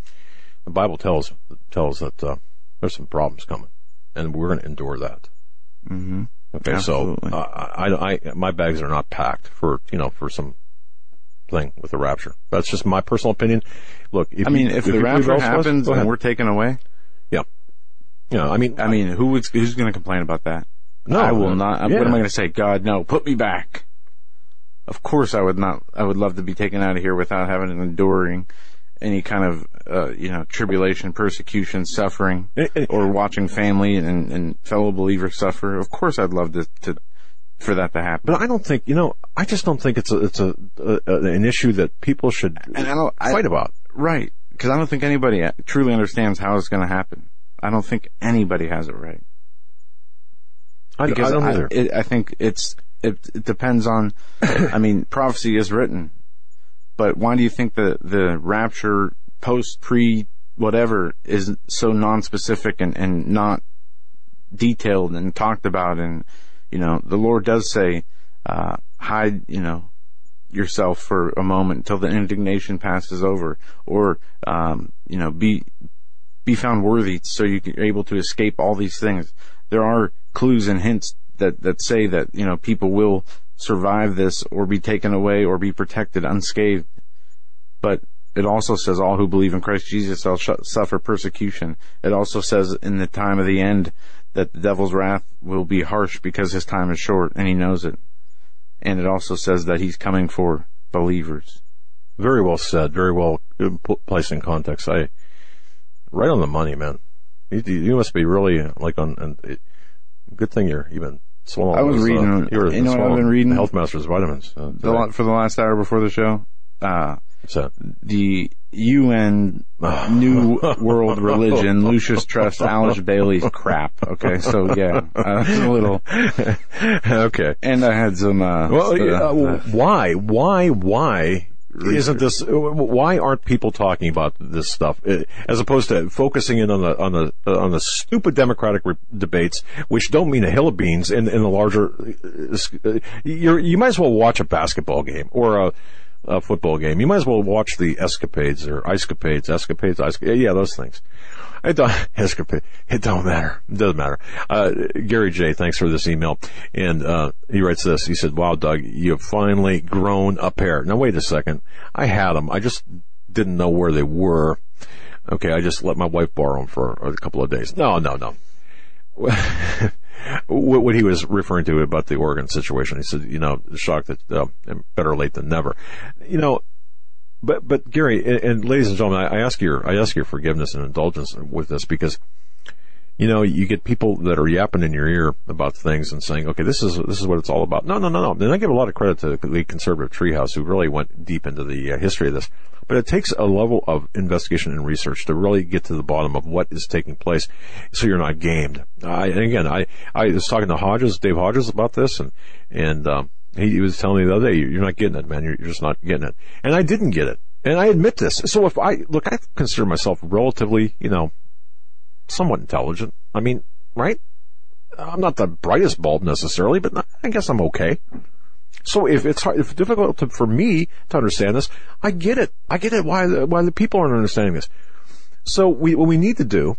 the Bible tells tells that uh, there's some problems coming, and we're going to endure that. Mm-hmm. Okay, Absolutely. so uh, I, I, my bags are not packed for you know for some thing with the rapture. That's just my personal opinion. Look, if I mean, you- if you the rapture happens and we're taken away, yeah, yeah. I mean, I mean, who would, who's going to complain about that? No, I will not. yeah. What am I going to say? God, no, put me back. Of course, I would not. I would love to be taken out of here without having an enduring any kind of, uh, you know, tribulation, persecution, suffering, or watching family and, and fellow believers suffer. Of course, I'd love to, to for that to happen. But I don't think you know. I just don't think it's a it's a, a, an issue that people should And I don't I, fight about. right because I don't think anybody truly understands how it's going to happen. I don't think anybody has it right. I, I don't either. it, I think it's it, it depends on. I mean, prophecy is written, but why do you think the the rapture post pre whatever is so non-specific and and not detailed and talked about? And you know, the Lord does say, uh, hide, you know, yourself for a moment until the indignation passes over, or um, you know, be be found worthy so you are able to escape all these things. There are clues and hints that, that say that, you know, people will survive this or be taken away or be protected unscathed. But it also says all who believe in Christ Jesus shall sh- suffer persecution. It also says in the time of the end that the devil's wrath will be harsh because his time is short and he knows it. And it also says that he's coming for believers. Very well said. Very well placed in context. I right on the money, man. You, you must be really like on. And it, good thing you're even swallowing. I was those, reading- Uh, you're know what I've been reading? Health Masters vitamins. Uh, The, for the last hour before the show, uh, What's that? the UN New World Religion, Lucis Trust, Alice Bailey's crap. Okay, so yeah, uh, a little, okay. and I had some. Uh, Well, uh, uh, uh, why, why, why isn't this? Why aren't people talking about this stuff uh, as opposed to focusing in on the on the uh, on the stupid Democratic re- debates, which don't mean a hill of beans in in the larger? Uh, you you might as well watch a basketball game or a. A football game. You might as well watch the escapades or escapades, escapades, esca- yeah, those things. It don't, escapade. It don't matter. It doesn't matter. Uh, Gary J, thanks for this email. And, uh, he writes this. He said, wow, Doug, you've finally grown a pair. Now wait a second. I had them. I just didn't know where they were. Okay. I just let my wife borrow them for a couple of days. No, no, no. what he was referring to about the Oregon situation. He said, you know, shocked that uh, better late than never. You know, but but Gary and, and ladies and gentlemen, I, I ask your I ask your forgiveness and indulgence with this because you know you get people that are yapping in your ear about things and saying, okay, this is this is what it's all about. No, no, no, no. And I give a lot of credit to the conservative treehouse who really went deep into the uh, history of this. But it takes a level of investigation and research to really get to the bottom of what is taking place, so you're not gamed. I, and again, I I was talking to Hodges, Dave Hodges, about this, and and um, he, was telling me the other day, you're not getting it, man. You're just not getting it. And I didn't get it, and I admit this. So if I look, I consider myself relatively, you know, somewhat intelligent. I mean, right? I'm not the brightest bulb necessarily, but I guess I'm okay. So if it's hard, if difficult to, for me to understand this, I get it. I get it. Why why the people aren't understanding this. So we what we need to do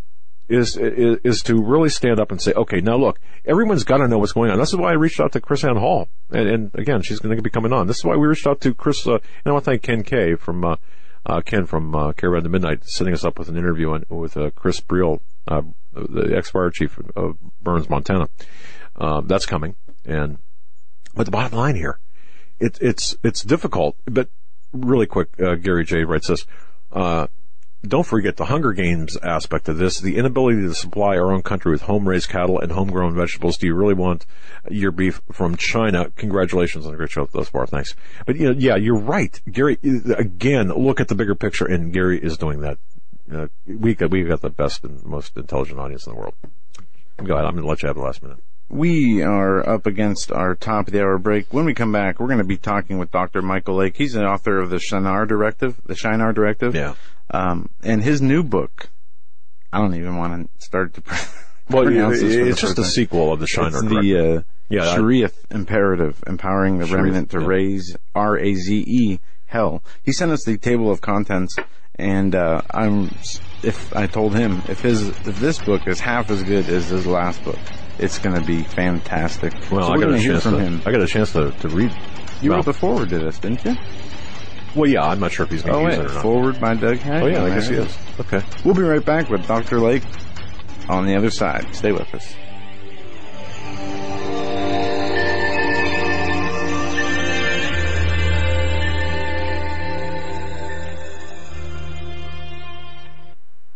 is, is is to really stand up and say, okay, now look, everyone's got to know what's going on. This is why I reached out to KrisAnne Hall, and, and again, she's going to be coming on. This is why we reached out to Chris. Uh, and I want to thank Ken Kay from uh, uh, Ken from uh, Caravan to Midnight, setting us up with an interview on, with uh, Chris Briel, uh, the ex-fire chief of Burns, Montana. Uh, that's coming, and but the bottom line here, it, it's it's difficult. But really quick, uh, Gary J writes this. Uh, don't forget the Hunger Games aspect of this, the inability to supply our own country with home-raised cattle and homegrown vegetables. Do you really want your beef from China? Congratulations on a great show thus far. Thanks. But you know, yeah, you're right, Gary. Again, look at the bigger picture, and Gary is doing that. Uh, we got we got the best and most intelligent audience in the world. Go ahead. I'm going to let you have the last minute. We are up against our top of the hour break. When we come back, we're going to be talking with Dr. Michael Lake. He's the author of the Shinar Directive, the Shinar Directive. Yeah. Um, and his new book I don't even want to start to Well, pronounce the it's just a sequel of the Shinar. It's correct? the uh, Yeah, Sheeriyth imperative, empowering the remnant to yeah. raise R A Z E hell. He sent us the table of contents, and uh, I'm if I told him if his if this book is half as good as his last book, it's going to be fantastic. Well, so I got a chance from to. him. I got a chance to, to read. You well, wrote the foreword to this, didn't you? well, yeah. I'm not sure if he's going Oh to use wait, it or not. foreword by Doug Hagmann. Oh yeah, I guess he is. Okay. We'll be right back with Dr. Lake on the other side. Stay with us.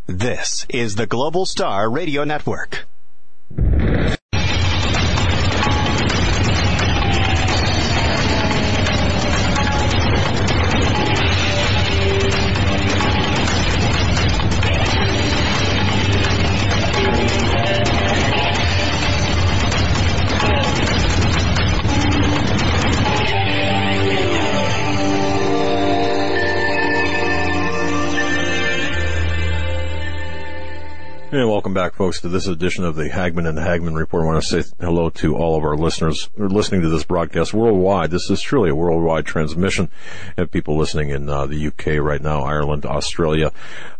This is the Global Star Radio Network. And welcome back, folks, to this edition of the Hagmann and Hagmann Report. I want to say hello to all of our listeners who are listening to this broadcast worldwide. This is truly a worldwide transmission. We have people listening in uh, the UK right now, Ireland, Australia,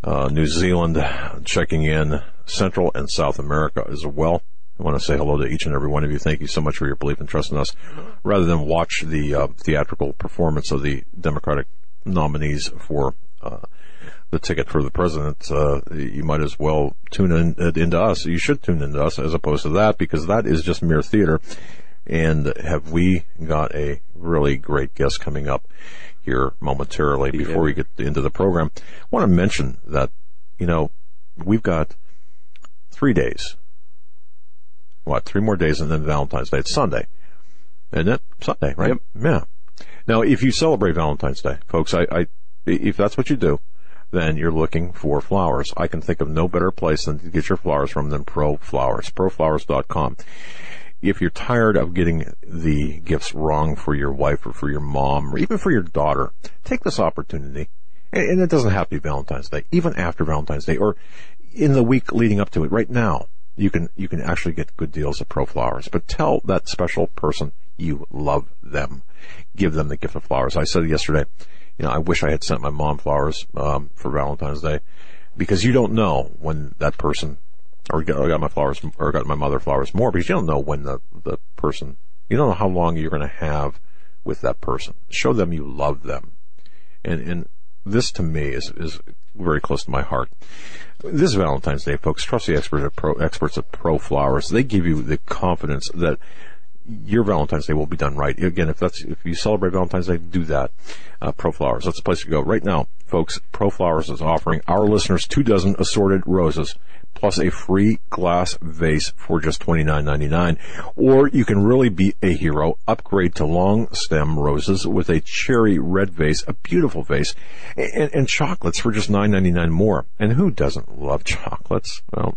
uh, New Zealand, checking in Central and South America as well. I want to say hello to each and every one of you. Thank you so much for your belief and trust in us. Rather than watch the uh, theatrical performance of the Democratic nominees for uh, the ticket for the president, uh, you might as well tune in uh, into us. You should tune into us as opposed to that because that is just mere theater. And have we got a really great guest coming up here momentarily before we get into the program? I want to mention that, you know, we've got three days. What, three more days and then Valentine's Day. It's Sunday. Isn't it? Sunday, right? Yep. Yeah. Now, if you celebrate Valentine's Day, folks, I, I, if that's what you do, then you're looking for flowers. I can think of no better place than to get your flowers from than Pro Flowers, proflowers.com. If you're tired of getting the gifts wrong for your wife or for your mom or even for your daughter, take this opportunity. And it doesn't have to be Valentine's Day, even after Valentine's Day or in the week leading up to it. Right now, you can, you can actually get good deals at Pro Flowers, but tell that special person you love them. Give them the gift of flowers. I said yesterday, you know, I wish I had sent my mom flowers um, for Valentine's Day because you don't know when that person, or got, or got my flowers, or got my mother flowers more because you don't know when the the person, you don't know how long you're going to have with that person. Show them you love them, and and this to me is is very close to my heart. This Valentine's Day, folks, trust the experts at Pro, experts at Pro Flowers. They give you the confidence that your Valentine's Day will be done right. Again, if that's if you celebrate Valentine's Day, do that. Uh, Pro Flowers, that's the place to go right now, folks. ProFlowers is offering our listeners two dozen assorted roses plus a free glass vase for just twenty nine ninety nine. Or you can really be a hero. Upgrade to long stem roses with a cherry red vase, a beautiful vase, and, and chocolates for just nine ninety nine more. And who doesn't love chocolates? Well,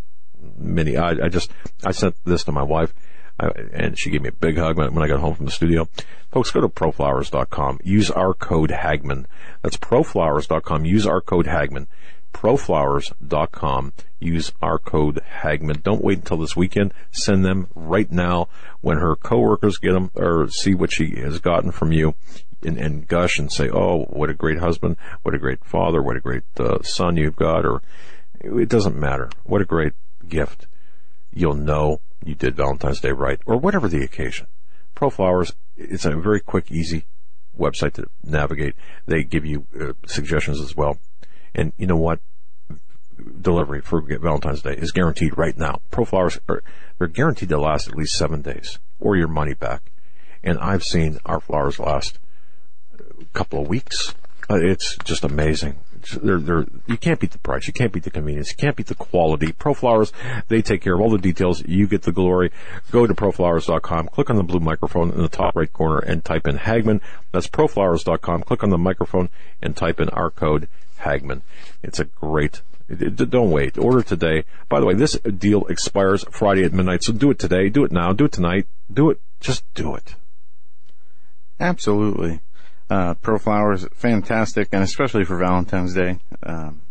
many. I, I just I sent this to my wife. I, and she gave me a big hug when, when I got home from the studio. Folks, go to proflowers.com. Use our code Hagmann. That's proflowers.com. Use our code Hagmann. Proflowers.com. Use our code Hagmann. Don't wait until this weekend. Send them right now when her coworkers get them or see what she has gotten from you and, and gush and say, "Oh, what a great husband! What a great father! What a great uh, son you've got!" Or it doesn't matter. What a great gift! You'll know you did Valentine's Day right, or whatever the occasion. Pro Flowers, it's a very quick, easy website to navigate. They give you uh, suggestions as well. And you know what? Delivery for Valentine's Day is guaranteed right now. Pro Flowers are they're guaranteed to last at least seven days, or your money back. And I've seen our flowers last a couple of weeks. Uh, it's just amazing. They're, they're, you can't beat the price. You can't beat the convenience. You can't beat the quality. ProFlowers, they take care of all the details. You get the glory. Go to proflowers.com, click on the blue microphone in the top right corner and type in Hagmann. That's proflowers.com. Click on the microphone and type in our code Hagmann. It's a great Don't wait. Order today. By the way, this deal expires Friday at midnight, so do it today. Do it now. Do it tonight. Do it. Just do it. Absolutely. Uh, Pro Flowers, fantastic, and especially for Valentine's Day. Um,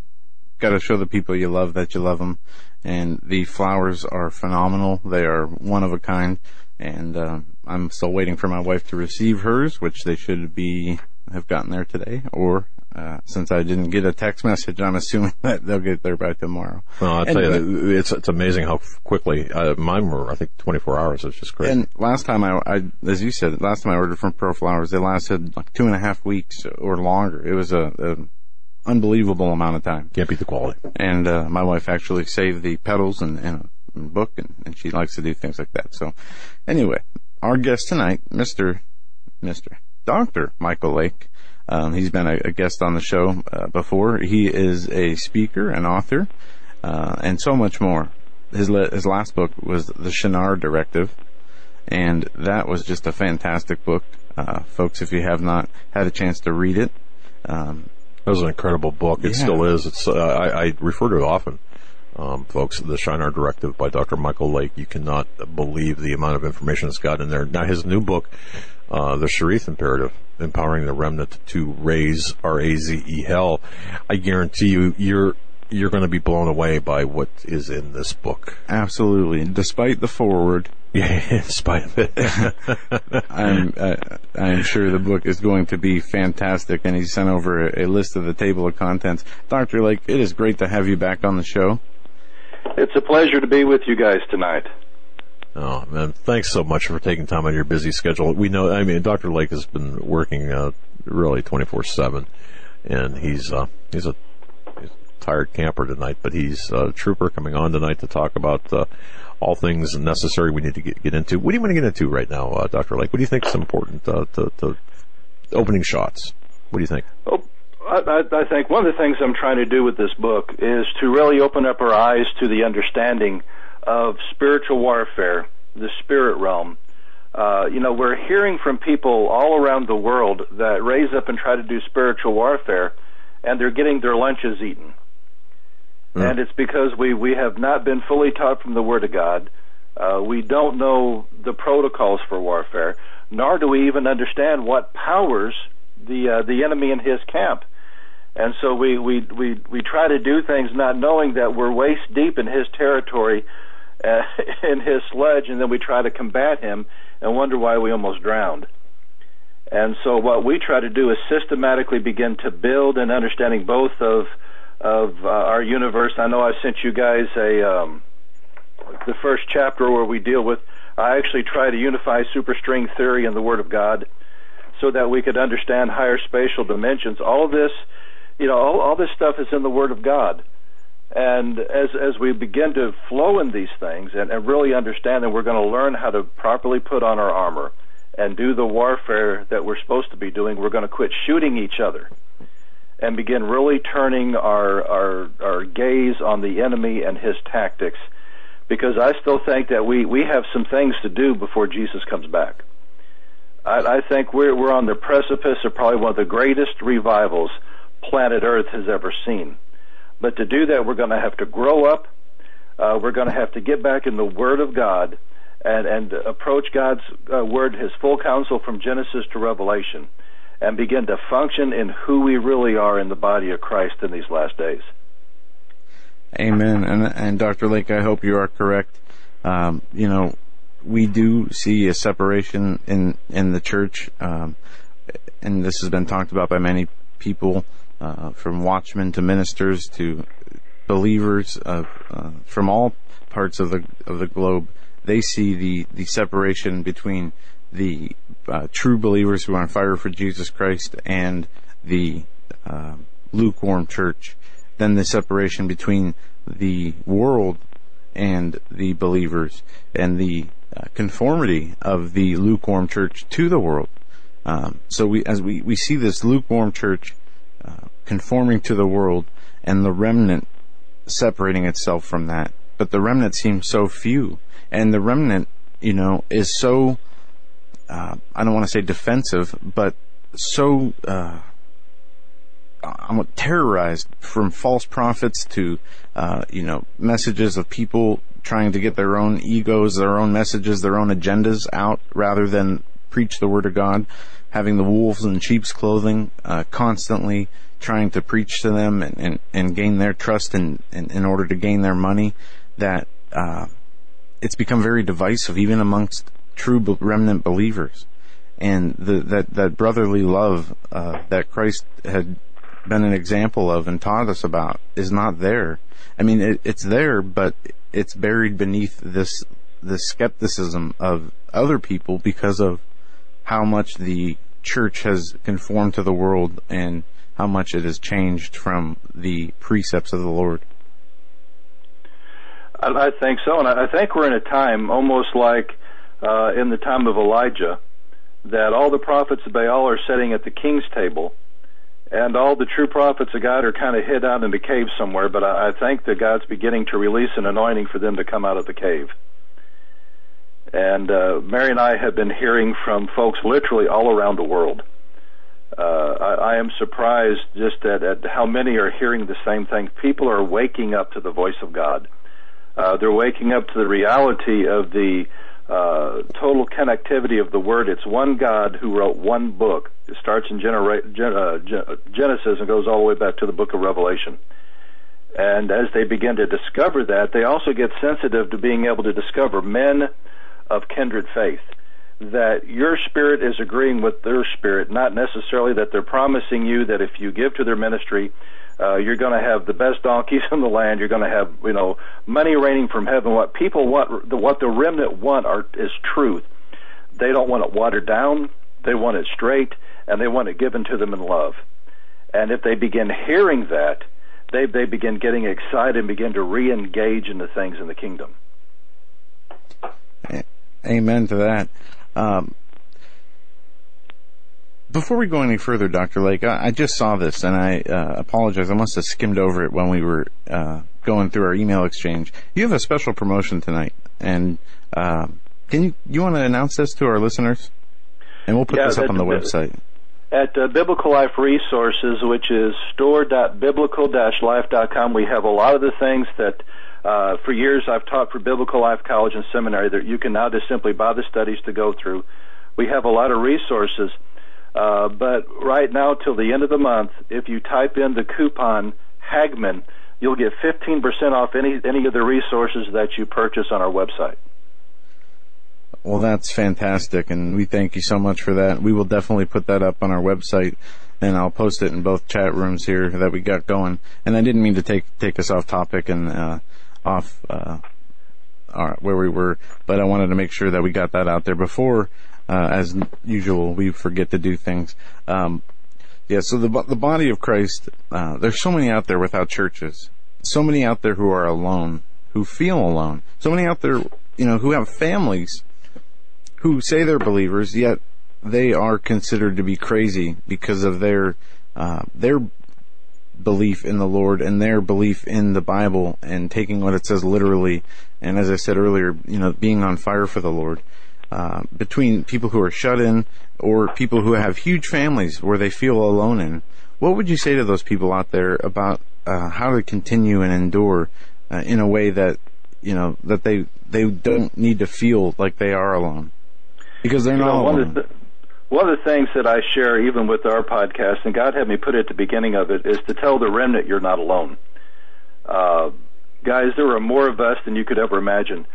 got to show the people you love that you love them. And the flowers are phenomenal. They are one of a kind. And uh, I'm still waiting for my wife to receive hers, which they should be have gotten there today. Or uh, since I didn't get a text message, I'm assuming that they'll get there by tomorrow. Well, I'll tell Anyway. you, it's it's amazing how quickly uh, mine were. I think 24 hours. It's just great. And last time I, I, as you said, last time I ordered from Pro Flowers, they lasted like two and a half weeks or longer. It was a, a unbelievable amount of time. Can't beat the quality. And uh, my wife actually saved the petals in, in a book, and, and she likes to do things like that. So, anyway, our guest tonight, Mister Mister Doctor Michael Lake. Um, he's been a, a guest on the show uh, before. He is a speaker, an author, uh, and so much more. His le- his last book was the Shinar Directive, and that was just a fantastic book, uh, folks. If you have not had a chance to read it, um, That was an incredible book. It Yeah. still is. It's uh, I, I refer to it often, um, folks. The Shinar Directive by Dr. Michael Lake. You cannot believe the amount of information it's got in there. Now his new book, uh, the Sheeriyth Imperative, empowering the remnant to raise R A Z E hell. I guarantee you, you're you're going to be blown away by what is in this book. absolutely, and despite the foreword, Yeah, in spite of it. I'm uh, I'm sure the book is going to be fantastic, and he sent over a, a list of the table of contents. Doctor Lake, it is great to have you back on the show. It's a pleasure to be with you guys tonight. Oh man, thanks so much for taking time out of your busy schedule. We know, I mean, Dr. Lake has been working uh, really twenty four seven, and he's uh, he's a he's a tired camper tonight, but he's a trooper coming on tonight to talk about uh, all things necessary we need to get, get into. What do you want to get into right now, uh, Dr. Lake? What do you think is important uh, to, to opening shots? What do you think? I, I I think one of the things I'm trying to do with this book is to really open up our eyes to the understanding of spiritual warfare, the spirit realm. Uh, you know, we're hearing from people all around the world that raise up and try to do spiritual warfare, and they're getting their lunches eaten. And it's because we, we have not been fully taught from the Word of God. Uh, we don't know the protocols for warfare, nor do we even understand what powers the uh, the enemy in his camp. And so we, we we we try to do things not knowing that we're waist deep in his territory, uh, in his sledge, and then we try to combat him and wonder why we almost drowned. And so what we try to do is systematically begin to build an understanding both of of uh, our universe. I know I sent you guys a um, the first chapter where we deal with. I actually try to unify superstring theory and the Word of God, so that we could understand higher spatial dimensions. All this, you know, all, all this stuff is in the Word of God. And as as we begin to flow in these things and, and really understand that we're going to learn how to properly put on our armor and do the warfare that we're supposed to be doing, we're going to quit shooting each other and begin really turning our our our gaze on the enemy and his tactics because I still think that we we have some things to do before Jesus comes back. I, I think we're we're on the precipice of probably one of the greatest revivals planet Earth has ever seen. But to do that, we're going to have to grow up. Uh, we're going to have to get back in the Word of God and and approach God's uh, Word, His full counsel from Genesis to Revelation, and begin to function in who we really are in the body of Christ in these last days. Amen. And and Dr. Lake, I hope you are correct. Um, you know, we do see a separation in in the church, um, and this has been talked about by many people, uh, from watchmen to ministers to believers of uh, from all parts of the of the globe. They see the the separation between the uh, true believers who are on fire for Jesus Christ and the uh, lukewarm church. Then the separation between the world and the believers and the uh, conformity of the lukewarm church to the world. Um, so we, as we, we see this lukewarm church conforming to the world and the remnant separating itself from that. But the remnant seems so few, and the remnant, you know, is so uh, I don't want to say defensive, but so uh, I'm terrorized from false prophets to uh, you know messages of people trying to get their own egos, their own messages, their own agendas out, rather than preach the word of God, having the wolves in sheep's clothing, uh, constantly trying to preach to them and, and, and gain their trust in, in, in order to gain their money, that uh, it's become very divisive, even amongst true remnant believers. And the, that, that brotherly love uh, that Christ had been an example of and taught us about is not there. I mean, it, it's there, but it's buried beneath this the skepticism of other people because of how much the church has conformed to the world and how much it has changed from the precepts of the Lord. I, think so, and I think we're in a time almost like uh, in the time of Elijah, that all the prophets of Baal are sitting at the king's table, and all the true prophets of God are kind of hid out in the cave somewhere. But I, I think that God's beginning to release an anointing for them to come out of the cave. And uh, Mary and I have been hearing from folks literally all around the world. Uh, I, I am surprised just at, at how many are hearing the same thing. People are waking up to the voice of God. Uh, they're waking up to the reality of the uh, total connectivity of the Word. It's one God who wrote one book. It starts in Genera- Gen- uh, Genesis and goes all the way back to the book of Revelation. And as they begin to discover that, they also get sensitive to being able to discover men of kindred faith. That your spirit is agreeing with their spirit, not necessarily that they're promising you that if you give to their ministry, uh, you're going to have the best donkeys in the land. You're going to have, you know, money raining from heaven. What people want, the, what the remnant want, are is truth. They don't want it watered down. They want it straight, and they want it given to them in love. And if they begin hearing that, they they begin getting excited and begin to re-engage in the things in the kingdom. Amen to that. Um, before we go any further, Dr. Lake, I, I just saw this and I uh, apologize. I must have skimmed over it when we were uh, going through our email exchange. You have a special promotion tonight, and uh, can you you want to announce this to our listeners? And we'll put yeah, this up on the website. At uh, Biblical Life Resources, which is store.biblical-life.com, we have a lot of the things that uh, for years, I've taught for Biblical Life College and Seminary that you can now just simply buy the studies to go through. We have a lot of resources, uh, but right now till the end of the month, if you type in the coupon Hagmann, you'll get 15% off any any of the resources that you purchase on our website. Well, that's fantastic, and we thank you so much for that. We will definitely put that up on our website, and I'll post it in both chat rooms here that we got going. And I didn't mean to take take us off topic and uh, off uh, our, where we were, but I wanted to make sure that we got that out there before, uh, as usual, we forget to do things. Um, yeah, so the the body of Christ, uh, there's so many out there without churches, so many out there who are alone, who feel alone, so many out there, you know, who have families, who say they're believers, yet they are considered to be crazy because of their uh, their belief in the Lord and their belief in the Bible and taking what it says literally. And as I said earlier, you know, being on fire for the Lord. Uh, between people who are shut in or people who have huge families where they feel alone in, what would you say to those people out there about uh, how to continue and endure uh, in a way that you know that they they don't need to feel like they are alone because they're you not know, alone. The, one of the things that I share, even with our podcast, and God had me put it at the beginning of it, is to tell the remnant you're not alone. Uh, guys, there are more of us than you could ever imagine.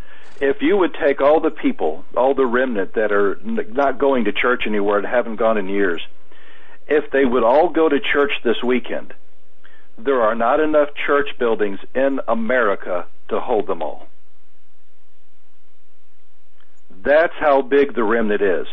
If you would take all the people, all the remnant that are not going to church anywhere and haven't gone in years, if they would all go to church this weekend, there are not enough church buildings in America to hold them all. That's how big the remnant is.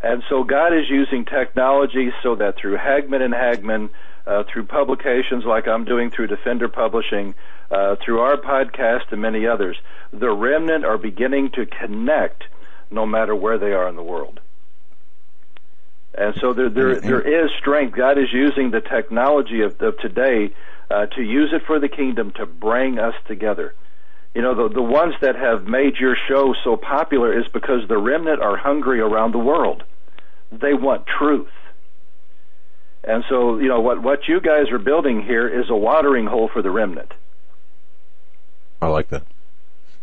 And so God is using technology so that through Hagmann and Hagmann, uh, through publications like I'm doing through Defender Publishing, uh, through our podcast and many others, the remnant are beginning to connect no matter where they are in the world. And so there, there, there is strength. God is using the technology of, of today uh, to use it for the kingdom to bring us together. You know, the, the ones that have made your show so popular is because the remnant are hungry around the world. They want truth. And so, you know, what, what you guys are building here is a watering hole for the remnant. I like that.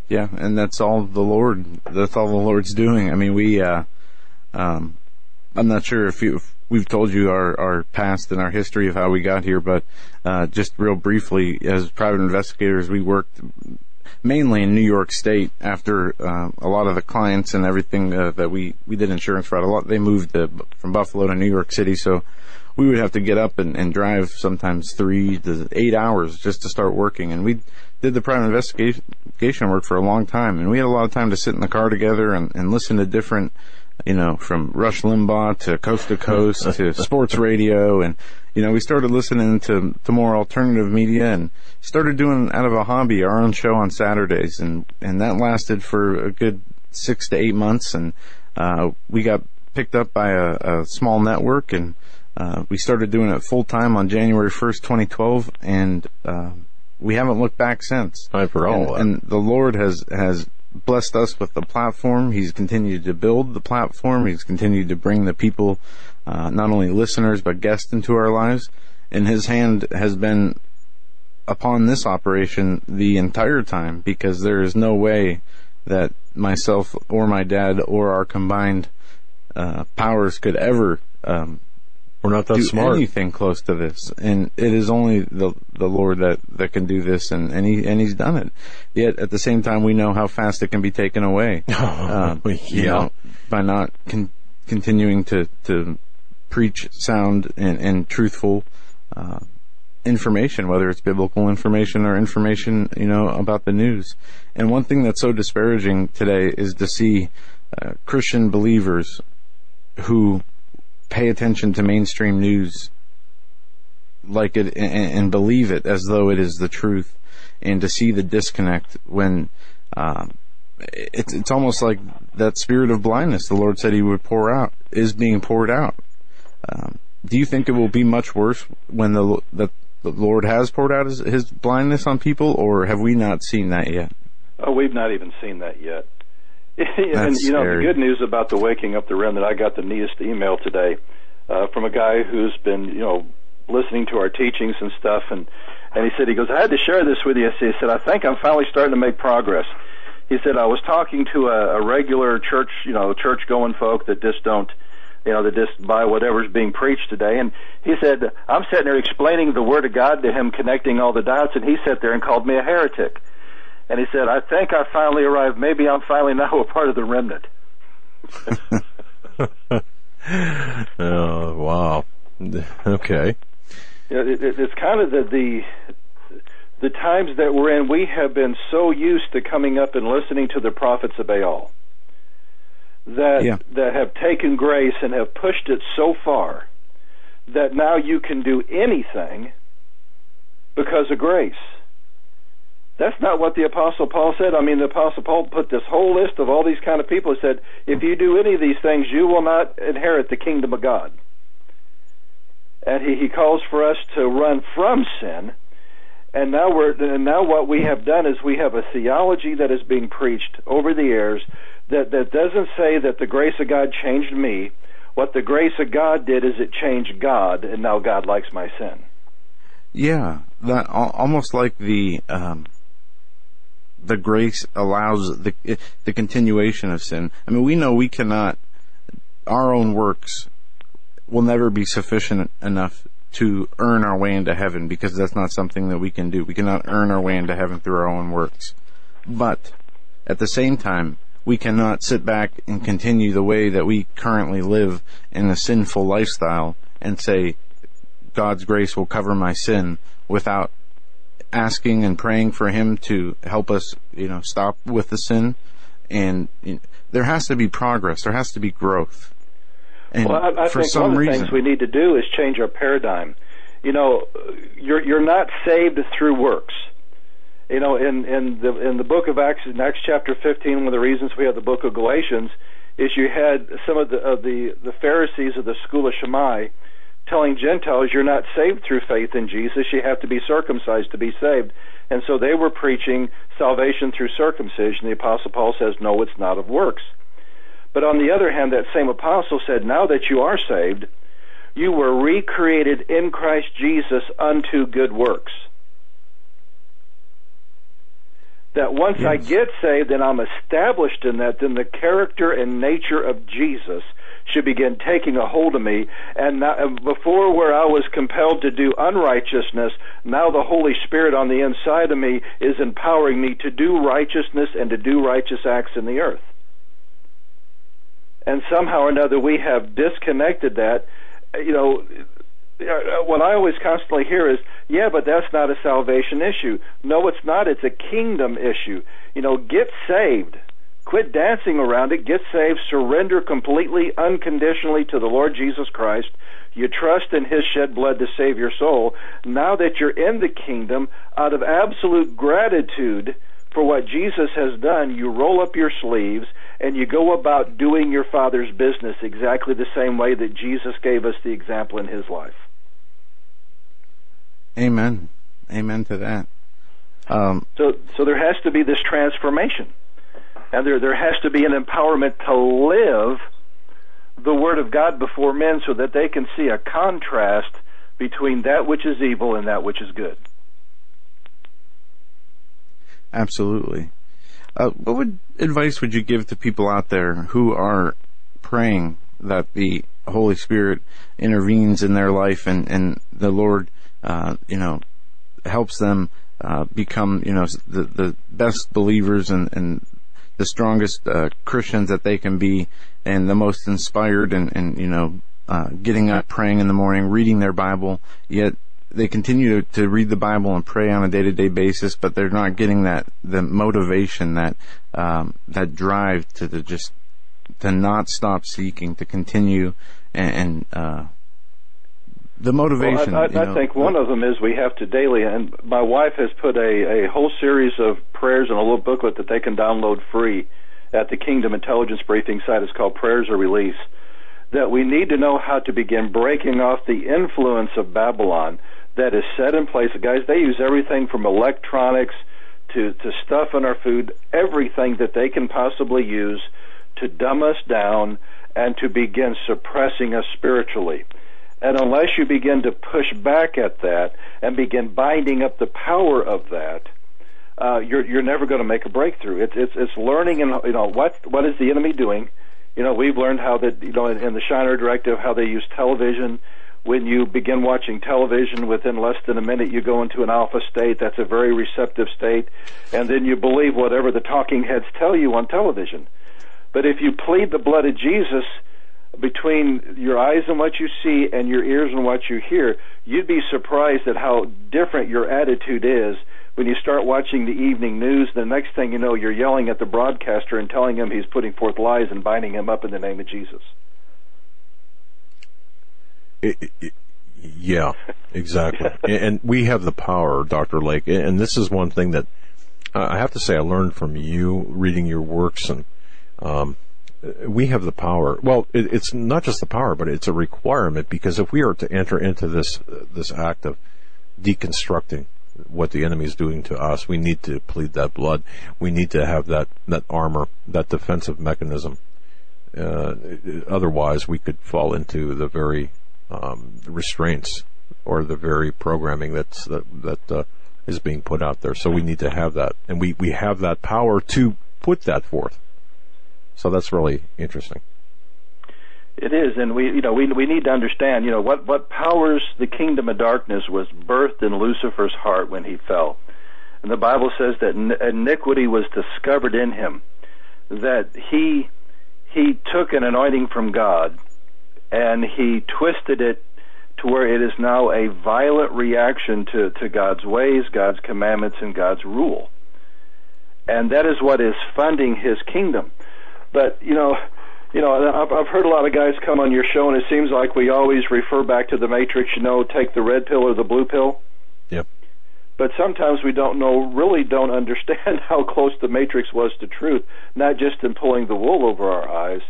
Yeah, and that's all the Lord, that's all the Lord's doing. I mean, we, uh, Um, I'm not sure if, you, if we've told you our, our past and our history of how we got here, but uh, just real briefly, as private investigators, we worked mainly in New York State after uh, a lot of the clients and everything uh, that we, we did insurance for. A lot they moved from Buffalo to New York City, so we would have to get up and, and drive sometimes three to eight hours just to start working. And we did the private investigation work for a long time, and we had a lot of time to sit in the car together and, and listen to different, you know, from Rush Limbaugh to Coast to Coast to sports radio, and you know, we started listening to to more alternative media and started doing out of a hobby our own show on Saturdays, and and that lasted for a good six to eight months, and uh, we got picked up by a, a small network and uh, we started doing it full time on January 1st, 2012, and uh, we haven't looked back since. Time for all. And, and the Lord has has blessed us with the platform. He's continued to build the platform. He's continued to bring the people, uh, not only listeners but guests, into our lives. And His hand has been upon this operation the entire time because there is no way that myself or my dad or our combined uh, powers could ever um, we're not that do smart. anything close to this, and it is only the the Lord that that can do this, and and he and he's done it. Yet at the same time, we know how fast it can be taken away. uh, you Yeah. know, by not con- continuing to to preach sound and, and truthful. Uh, information, whether it's biblical information or information, you know, about the news. And one thing that's so disparaging today is to see uh, Christian believers who pay attention to mainstream news like it and, believe it as though it is the truth, and to see the disconnect when um, it's it's almost like that spirit of blindness the Lord said He would pour out is being poured out. Um, do you think it will be much worse when the the Lord has poured out his, his blindness on people, or have we not seen that yet? Oh, we've not even seen that yet. and you know scary. the good news about the waking up the remnant, I got the neatest email today uh, from a guy who's been you know listening to our teachings and stuff, and and he said he goes, I had to share this with you. He said I think I'm finally starting to make progress. He said I was talking to a, a regular church, you know, church going folk that just don't you know, that just buy whatever's being preached today. And he said, I'm sitting there explaining the Word of God to him, connecting all the dots, and he sat there and called me a heretic. And he said, I think I finally arrived. Maybe I'm finally now a part of the remnant. Oh, wow. Okay. It, it, it's kind of the, the the times that we're in. We have been so used to coming up and listening to the prophets of Baal that Yeah. that have taken grace and have pushed it so far that now you can do anything because of grace. That's not what the apostle Paul said. I mean, the apostle Paul put this whole list of all these kind of people. He said, if you do any of these things, you will not inherit the kingdom of God. And he, he calls for us to run from sin. And now we're and now what we have done is we have a theology that is being preached over the airs that that doesn't say that the grace of God changed me. What the grace of God did is it changed God, and now God likes my sin. Yeah, that almost like the um, the grace allows the the continuation of sin. I mean, we know we cannot our own works will never be sufficient enough to earn our way into heaven because that's not something that we can do. We cannot earn our way into heaven through our own works. But at the same time, we cannot sit back and continue the way that we currently live in a sinful lifestyle and say, God's grace will cover my sin without asking and praying for Him to help us, you know, stop with the sin. And you know, there has to be progress. There has to be growth. And Well, I, I for think some one of the reason, things we need to do is change our paradigm. You know, you're you're not saved through works. You know, in in the in the book of Acts, in Acts chapter 15, one of the reasons we have the book of Galatians is you had some of the of the the Pharisees of the school of Shammai telling Gentiles you're not saved through faith in Jesus, you have to be circumcised to be saved. And so they were preaching salvation through circumcision. The apostle Paul says no, it's not of works. But on the other hand, that same apostle said, Now that you are saved, you were recreated in Christ Jesus unto good works. That once I get saved and I'm established in that, then the character and nature of Jesus should begin taking a hold of me. And now, before where I was compelled to do unrighteousness, now the Holy Spirit on the inside of me is empowering me to do righteousness and to do righteous acts in the earth. And somehow or another we have disconnected that. You know, uh, what I always constantly hear is, yeah, but that's not a salvation issue. No, it's not. It's a kingdom issue. You know, get saved. Quit dancing around it. Get saved. Surrender completely, unconditionally to the Lord Jesus Christ. You trust in His shed blood to save your soul. Now that you're in the kingdom, out of absolute gratitude for what Jesus has done, you roll up your sleeves and you go about doing your Father's business exactly the same way that Jesus gave us the example in His life. Amen. Amen to that. Um, so, so there has to be this transformation, and there there has to be an empowerment to live the Word of God before men, so that they can see a contrast between that which is evil and that which is good. Absolutely. Uh, what would advice would you give to people out there who are praying that the Holy Spirit intervenes in their life and, and the Lord uh, you know, helps them uh, become, you know, the, the best believers and, and the strongest uh, Christians that they can be, and the most inspired, and, and you know, uh, getting up, praying in the morning, reading their Bible. Yet they continue to, to read the Bible and pray on a day-to-day basis, but they're not getting that the motivation, that um, that drive to, to just to not stop seeking, to continue and, and uh, the motivation. Well, I, I, I think one of them is we have to daily, and my wife has put a, a whole series of prayers in a little booklet that they can download free at the Kingdom Intelligence Briefing site. It's called Prayers or Release. That we need to know how to begin breaking off the influence of Babylon that is set in place. Guys, they use everything from electronics to, to stuff in our food, everything that they can possibly use to dumb us down and to begin suppressing us spiritually. And unless you begin to push back at that and begin binding up the power of that, uh, you're you're never going to make a breakthrough. It's it's it's learning and you know what what is the enemy doing. You know we've learned how that you know in, in the Shinar Directive how they use television. When you begin watching television, within less than a minute you go into an alpha state. That's a very receptive state, and then you believe whatever the talking heads tell you on television. But if you plead the blood of Jesus, between your eyes and what you see and your ears and what you hear, you'd be surprised at how different your attitude is when you start watching the evening news. The next thing you know, you're yelling at the broadcaster and telling him he's putting forth lies and binding him up in the name of Jesus. It, it, yeah, exactly. and we have the power, Dr. Lake. And this is one thing that I have to say I learned from you reading your works and um, we have the power. Well, it, it's not just the power, but it's a requirement because if we are to enter into this this act of deconstructing what the enemy is doing to us, we need to plead that blood. We need to have that that armor, that defensive mechanism. Uh, otherwise, we could fall into the very um, restraints or the very programming that's that that uh, is being put out there. So we need to have that, and we we have that power to put that forth. So that's really interesting. It is, and we, you know, we we need to understand, you know, what what powers the kingdom of darkness was birthed in Lucifer's heart when he fell, and the Bible says that iniquity was discovered in him, that he he took an anointing from God, and he twisted it to where it is now a violent reaction to to God's ways, God's commandments, and God's rule, and that is what is funding his kingdom. But you know, you know, I've, I've heard a lot of guys come on your show, and it seems like we always refer back to the Matrix. You know, take the red pill or the blue pill. Yep. But sometimes we don't know, really don't understand how close the Matrix was to truth. Not just in pulling the wool over our eyes,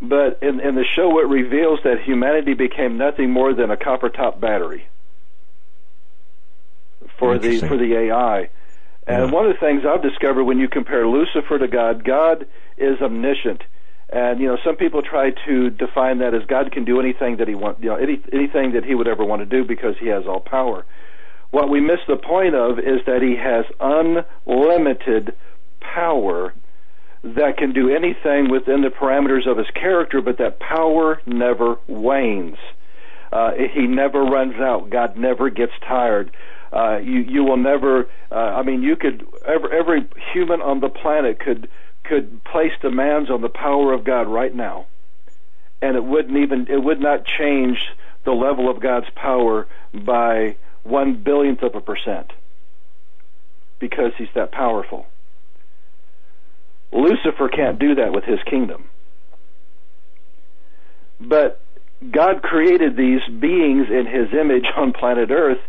but in, in the show it reveals that humanity became nothing more than a copper top battery for the for the AI. And yeah. one of the things I've discovered when you compare Lucifer to God, God is omniscient. And you know, some people try to define that as God can do anything that He wants, you know, any, anything that He would ever want to do because He has all power. What we miss the point of is that He has unlimited power that can do anything within the parameters of his character, but that power never wanes. Uh, he never runs out. God never gets tired. Uh, you you will never. Uh, I mean, you could every, every human on the planet could could place demands on the power of God right now, and it wouldn't even it would not change the level of God's power by one billionth of a percent because He's that powerful. Lucifer can't do that with his kingdom. But God created these beings in his image on planet Earth.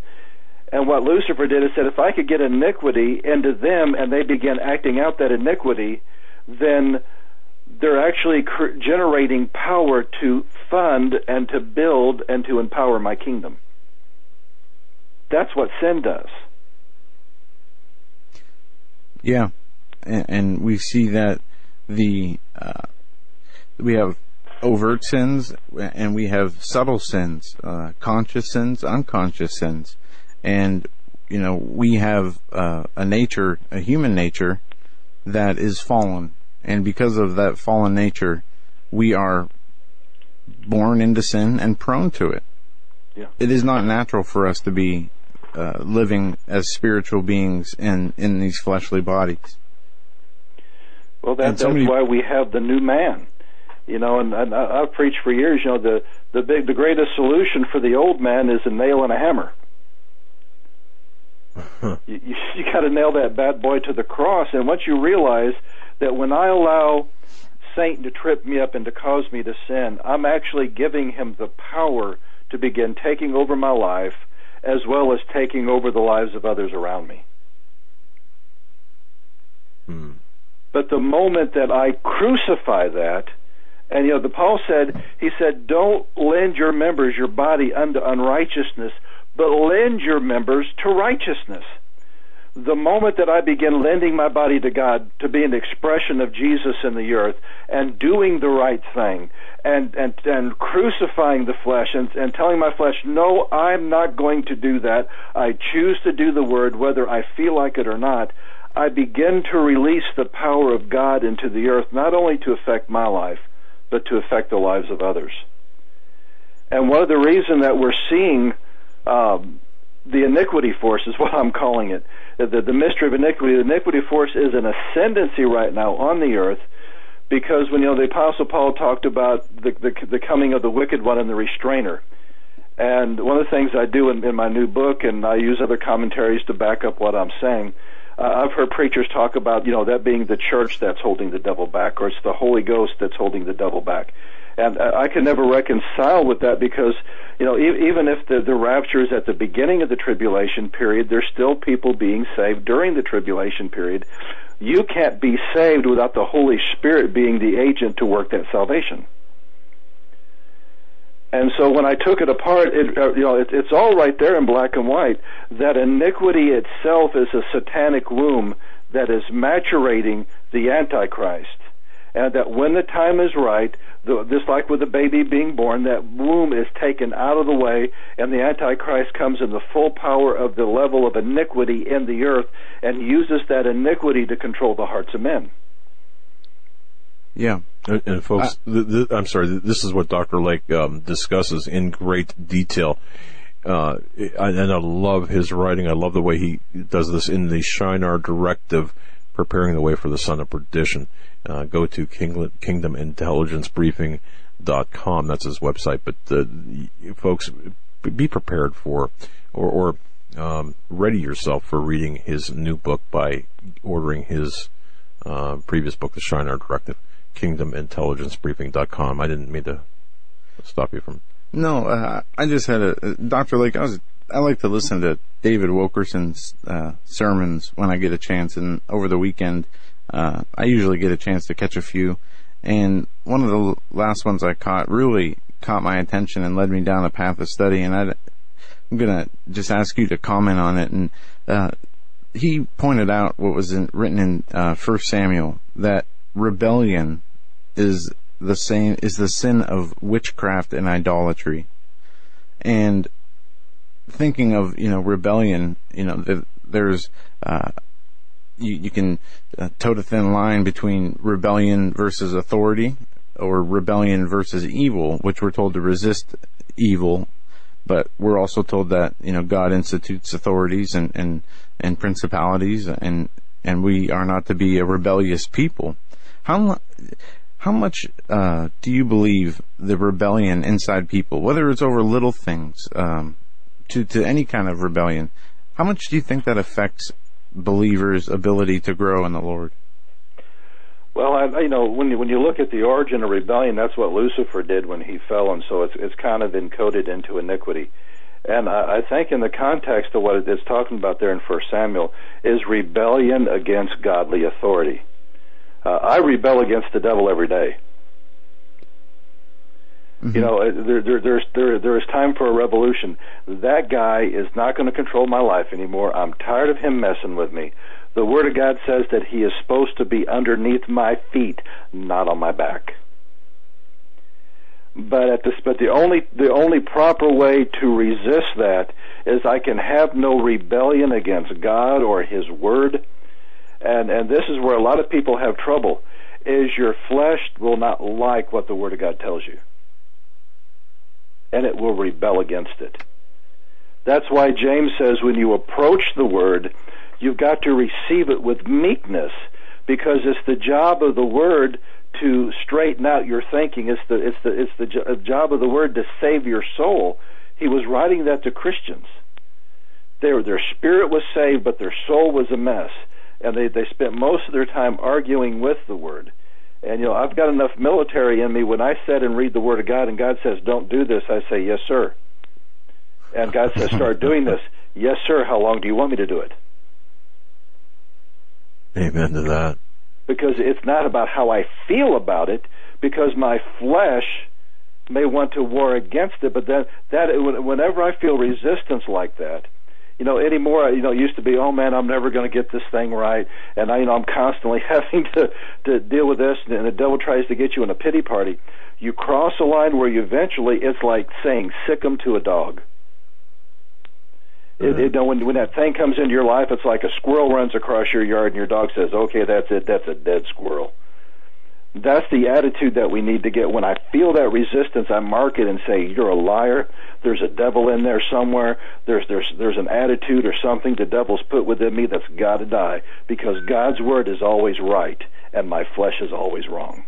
And what Lucifer did is said, if I could get iniquity into them and they begin acting out that iniquity, then they're actually cr- generating power to fund and to build and to empower my kingdom. That's what sin does. Yeah, and, and we see that the uh, we have overt sins and we have subtle sins, uh, conscious sins, unconscious sins, and you know we have uh, a nature, a human nature that is fallen, and because of that fallen nature, we are born into sin and prone to it. Yeah. It is not natural for us to be uh, living as spiritual beings in in these fleshly bodies. Well, that, that's many... why we have the new man. You know, and, and I've preached for years. You know, the the big, the greatest solution for the old man is a nail and a hammer. you you, you got to nail that bad boy to the cross, and once you realize that when I allow Satan to trip me up and to cause me to sin, I'm actually giving him the power to begin taking over my life as well as taking over the lives of others around me. Hmm. But the moment that I crucify that, and you know, the Paul said, he said, don't lend your members, your body unto unrighteousness, but lend your members to righteousness. The moment that I begin lending my body to God to be an expression of Jesus in the earth and doing the right thing and, and, and crucifying the flesh and, and telling my flesh, no, I'm not going to do that. I choose to do the word whether I feel like it or not. I begin to release the power of God into the earth, not only to affect my life, but to affect the lives of others. And one of the reasons that we're seeing um, the iniquity force is what I'm calling it. The, the mystery of iniquity. The iniquity force is an ascendancy right now on the earth because when you know the Apostle Paul talked about the, the, the coming of the wicked one and the restrainer. And one of the things I do in, in my new book, and I use other commentaries to back up what I'm saying, uh, I've heard preachers talk about, you know, that being the church that's holding the devil back, or it's the Holy Ghost that's holding the devil back. And I can never reconcile with that because, you know, e- even if the, the rapture is at the beginning of the tribulation period, there's still people being saved during the tribulation period. You can't be saved without the Holy Spirit being the agent to work that salvation. And so when I took it apart, it, uh, you know, it, it's all right there in black and white. That iniquity itself is a satanic womb that is maturating the Antichrist. And that when the time is right, the, just like with a baby being born, that womb is taken out of the way, and the Antichrist comes in the full power of the level of iniquity in the earth and uses that iniquity to control the hearts of men. Yeah. And, and folks, uh, th- th- I'm sorry, this is what Dr. Lake um, discusses in great detail. Uh, and I love his writing. I love the way he does this in the Shinar Directive, preparing the way for the son of perdition. Uh, go to King- kingdomintelligencebriefing.com. That's his website. But uh, folks, be prepared for, or, or um, ready yourself for reading his new book by ordering his uh, previous book, The Shinar Directive kingdomintelligencebriefing.com. I didn't mean to stop you from. No, uh, I just had a Dr. Lake. I was I like to listen to David Wilkerson's uh, sermons when I get a chance, and over the weekend, uh, I usually get a chance to catch a few. And one of the last ones I caught really caught my attention and led me down a path of study. And i am gonna just ask you to comment on it. And uh, he pointed out what was in, written in uh, First Samuel that rebellion is the same is the sin of witchcraft and idolatry. And thinking of you know rebellion, you know the, there's uh, you, you can uh, toe the thin line between rebellion versus authority or rebellion versus evil, which we're told to resist evil, but we're also told that, you know, God institutes authorities and, and, and principalities and, and we are not to be a rebellious people. How, how much, uh, do you believe the rebellion inside people, whether it's over little things, um, to, to any kind of rebellion, how much do you think that affects believers' ability to grow in the Lord? Well, I, you know, when you, when you look at the origin of rebellion, that's what Lucifer did when he fell, and so it's it's kind of encoded into iniquity. And I, I think in the context of what it's talking about there in First Samuel is rebellion against godly authority. Uh, I rebel against the devil every day. Mm-hmm. You know, there, there, there's there there is time for a revolution. That guy is not going to control my life anymore. I'm tired of him messing with me. The Word of God says that He is supposed to be underneath my feet, not on my back. But at this, but the only the only proper way to resist that is I can have no rebellion against God or His Word, and and this is where a lot of people have trouble. Is your flesh will not like what the Word of God tells you and it will rebel against it. That's why James says when you approach the word, you've got to receive it with meekness because it's the job of the word to straighten out your thinking. It's the it's the it's the job of the word to save your soul. He was writing that to Christians. Their their spirit was saved, but their soul was a mess, and they they spent most of their time arguing with the word. And you know, I've got enough military in me. When I sit and read the Word of God, and God says, "Don't do this," I say, "Yes, sir." And God says, "Start doing this." Yes, sir. How long do you want me to do it? Amen to that. Because it's not about how I feel about it, because my flesh may want to war against it, but then that whenever I feel resistance like that, you know, anymore, you know, it used to be, oh man, I'm never going to get this thing right, and I, you know, I'm constantly having to to deal with this, and the devil tries to get you in a pity party. You cross a line where you eventually, it's like saying sick 'em to a dog. It, it, when when that thing comes into your life, it's like a squirrel runs across your yard, and your dog says, "Okay, that's it. That's a dead squirrel." That's the attitude that we need to get. When I feel that resistance, I mark it and say, "You're a liar. There's a devil in there somewhere. There's there's there's an attitude or something the devil's put within me that's got to die because God's word is always right and my flesh is always wrong."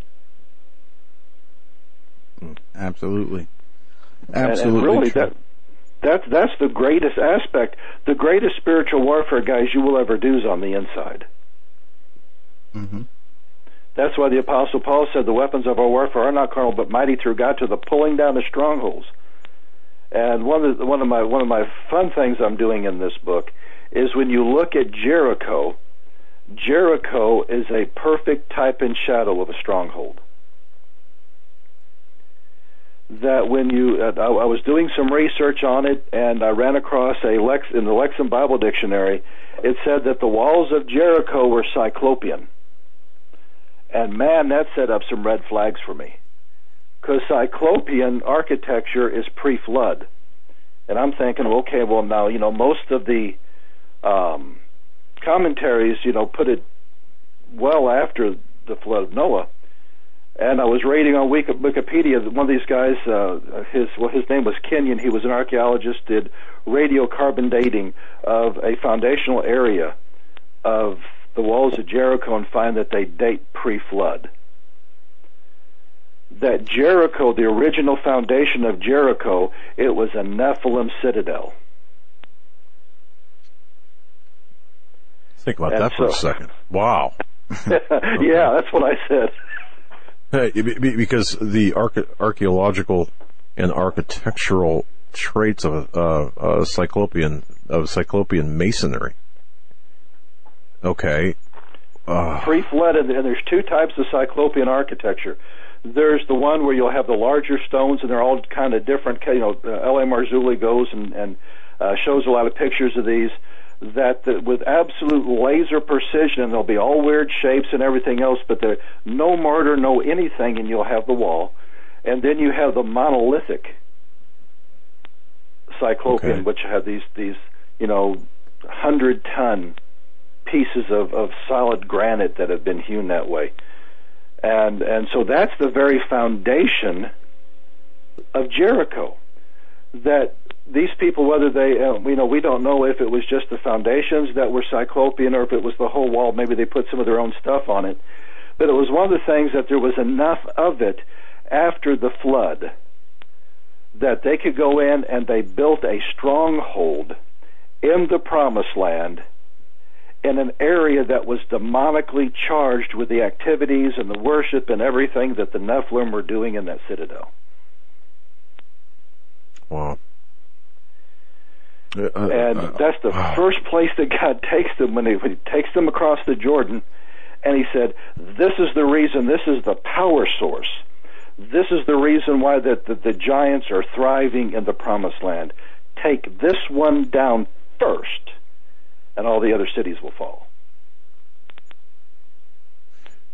Absolutely, absolutely. And, and really, that that's that's the greatest aspect. The greatest spiritual warfare, guys, you will ever do is on the inside. Mm-hmm. That's why the Apostle Paul said the weapons of our warfare are not carnal, but mighty through God to the pulling down of strongholds. And one of the, one of my one of my fun things I'm doing in this book is when you look at Jericho, Jericho is a perfect type and shadow of a stronghold. That when you, uh, I, I was doing some research on it, and I ran across a Lex in the Lexham Bible Dictionary. It said that the walls of Jericho were cyclopean. And man, that set up some red flags for me. Because Cyclopean architecture is pre flood. And I'm thinking, okay, well, now, you know, most of the um, commentaries, you know, put it well after the flood of Noah. And I was reading on Wikipedia that one of these guys, uh, his well, his name was Kenyon. He was an archaeologist, did radiocarbon dating of a foundational area of the walls of Jericho and find that they date pre-flood. That Jericho, the original foundation of Jericho, it was a Nephilim citadel. Think about and that for a second. Wow. yeah, that's what I said. Hey, because the archaeological and architectural traits of uh, uh, cyclopean of cyclopean masonry Okay. Uh. Pre-flood, and there's two types of cyclopean architecture. There's the one where you'll have the larger stones, and they're all kind of different. You know, uh, L.A. Marzulli goes and, and uh, shows a lot of pictures of these. That the, with absolute laser precision, and there'll be all weird shapes and everything else, but there no mortar, no anything, and you'll have the wall. And then you have the monolithic cyclopean, okay. which have these these you know hundred ton pieces of, of solid granite that have been hewn that way. And and so that's the very foundation of Jericho. That these people, whether they, uh, you know, we don't know if it was just the foundations that were cyclopean or if it was the whole wall. Maybe they put some of their own stuff on it. But it was one of the things that there was enough of it after the flood that they could go in and they built a stronghold in the promised land in an area that was demonically charged with the activities and the worship and everything that the Nephilim were doing in that citadel. Wow. Uh, uh, and uh, that's the wow. first place that God takes them when he, when he takes them across the Jordan. And he said, This is the reason, this is the power source. This is the reason why the, the, the giants are thriving in the promised land. Take this one down first, and all the other cities will fall.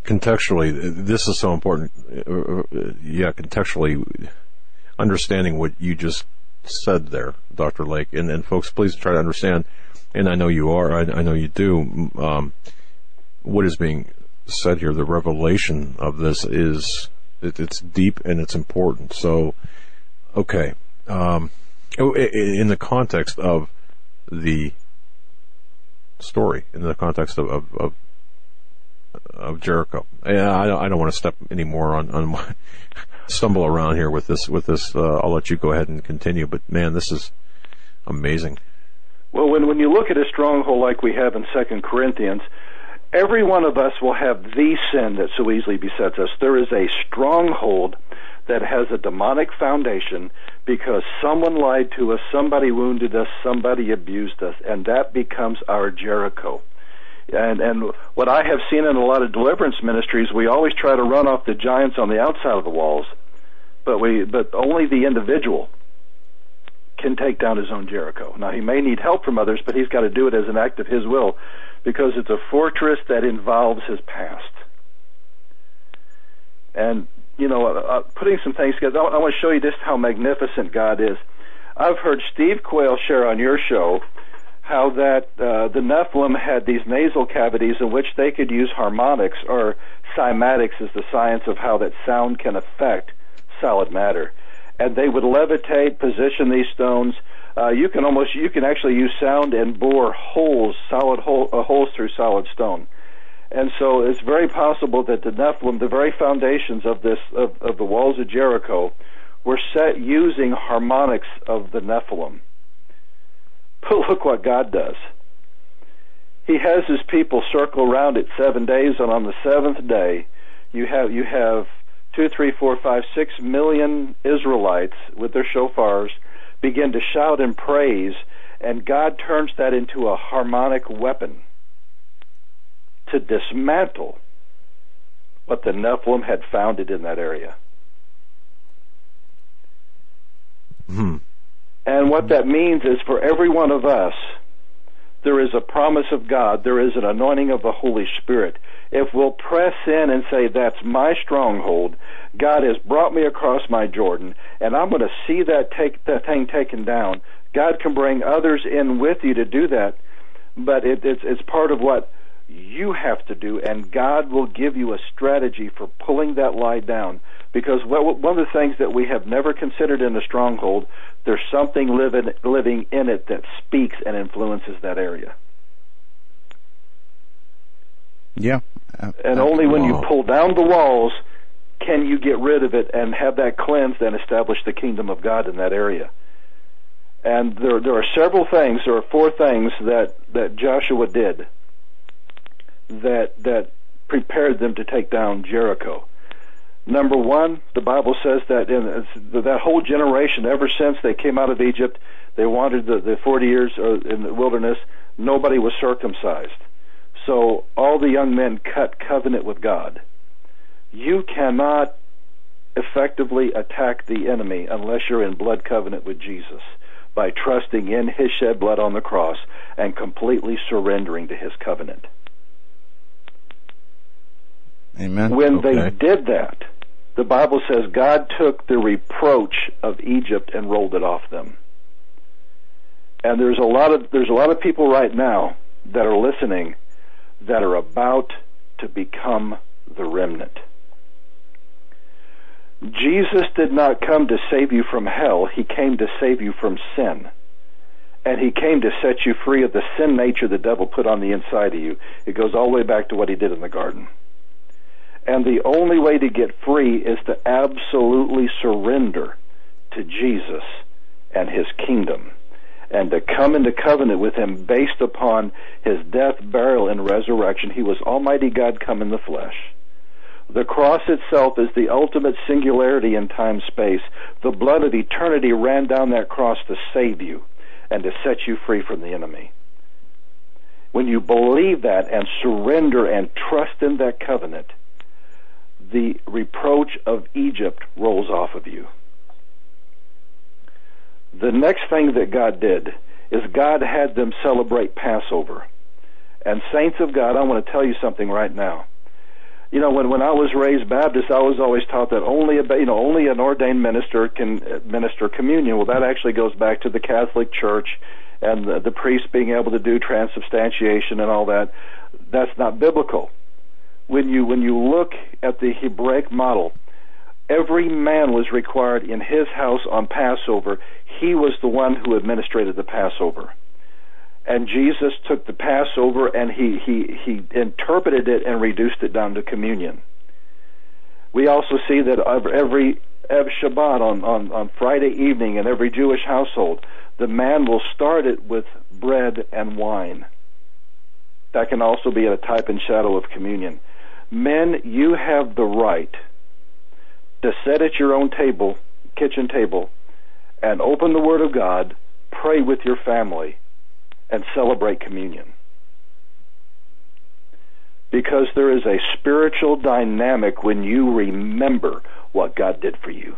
Contextually, this is so important. Yeah, contextually, understanding what you just said there, Dr. Lake, and, and folks, please try to understand, and I know you are, I, I know you do, um, what is being said here, the revelation of this is, it, it's deep and it's important. So, okay, um, oh, in the context of the story, in the context of, of, of of Jericho. Yeah, I don't, I don't want to step any more on, on my, stumble around here with this. With this, uh, I'll let you go ahead and continue. But man, this is amazing. Well, when when you look at a stronghold like we have in Second Corinthians, every one of us will have the sin that so easily besets us. There is a stronghold that has a demonic foundation because someone lied to us, somebody wounded us, somebody abused us, and that becomes our Jericho. And and what I have seen in a lot of deliverance ministries, we always try to run off the giants on the outside of the walls, but we but only the individual can take down his own Jericho. Now he may need help from others, but he's got to do it as an act of his will because it's a fortress that involves his past. And you know, uh, uh putting some things together, I, I want to show you just how magnificent God is. I've heard Steve Quayle share on your show how that uh, the Nephilim had these nasal cavities in which they could use harmonics or cymatics is the science of how that sound can affect solid matter. And they would levitate, position these stones. Uh, you can almost you can actually use sound and bore holes, solid hole, uh, holes through solid stone. And so it's very possible that the Nephilim, the very foundations of this of, of the walls of Jericho, were set using harmonics of the Nephilim. But look what God does. He has his people circle around it seven days, and on the seventh day, you have you have two, three, four, five, six million Israelites with their shofars begin to shout and praise, and God turns that into a harmonic weapon to dismantle what the Nephilim had founded in that area. Hmm. And what that means is for every one of us, there is a promise of God, there is an anointing of the Holy Spirit. If we'll press in and say, That's my stronghold, God has brought me across my Jordan, and I'm going to see that, take, that thing taken down. God can bring others in with you to do that, but it, it's, it's part of what you have to do, and God will give you a strategy for pulling that lie down. Because one of the things that we have never considered in a stronghold there's something living living in it that speaks and influences that area. Yeah. And only when you pull down the walls can you get rid of it and have that cleansed and establish the kingdom of God in that area. And there there are several things, there are four things that, that Joshua did that that prepared them to take down Jericho. Number one, the Bible says that in that whole generation, ever since they came out of Egypt, they wandered the, the 40 years uh, in the wilderness, nobody was circumcised. So all the young men cut covenant with God. You cannot effectively attack the enemy unless you're in blood covenant with Jesus by trusting in his shed blood on the cross and completely surrendering to his covenant. Amen. When okay. they did that, the Bible says God took the reproach of Egypt and rolled it off them. And there's a lot of there's a lot of people right now that are listening that are about to become the remnant. Jesus did not come to save you from hell, he came to save you from sin. And he came to set you free of the sin nature the devil put on the inside of you. It goes all the way back to what he did in the garden. And the only way to get free is to absolutely surrender to Jesus and his kingdom and to come into covenant with him based upon his death, burial, and resurrection. He was Almighty God come in the flesh. The cross itself is the ultimate singularity in time space. The blood of eternity ran down that cross to save you and to set you free from the enemy. When you believe that and surrender and trust in that covenant, the reproach of Egypt rolls off of you. The next thing that God did is God had them celebrate Passover. And saints of God, I want to tell you something right now. You know, when when I was raised Baptist, I was always taught that only a you know only an ordained minister can administer communion. Well, that actually goes back to the Catholic Church and the, the priest being able to do transubstantiation and all that. That's not biblical. When you when you look at the Hebraic model, every man was required in his house on Passover. He was the one who administrated the Passover and Jesus took the Passover and he, he, he interpreted it and reduced it down to communion. We also see that every, every Shabbat on, on, on Friday evening in every Jewish household, the man will start it with bread and wine. That can also be a type and shadow of communion. Men, you have the right to sit at your own table, kitchen table, and open the Word of God, pray with your family, and celebrate communion. Because there is a spiritual dynamic when you remember what God did for you.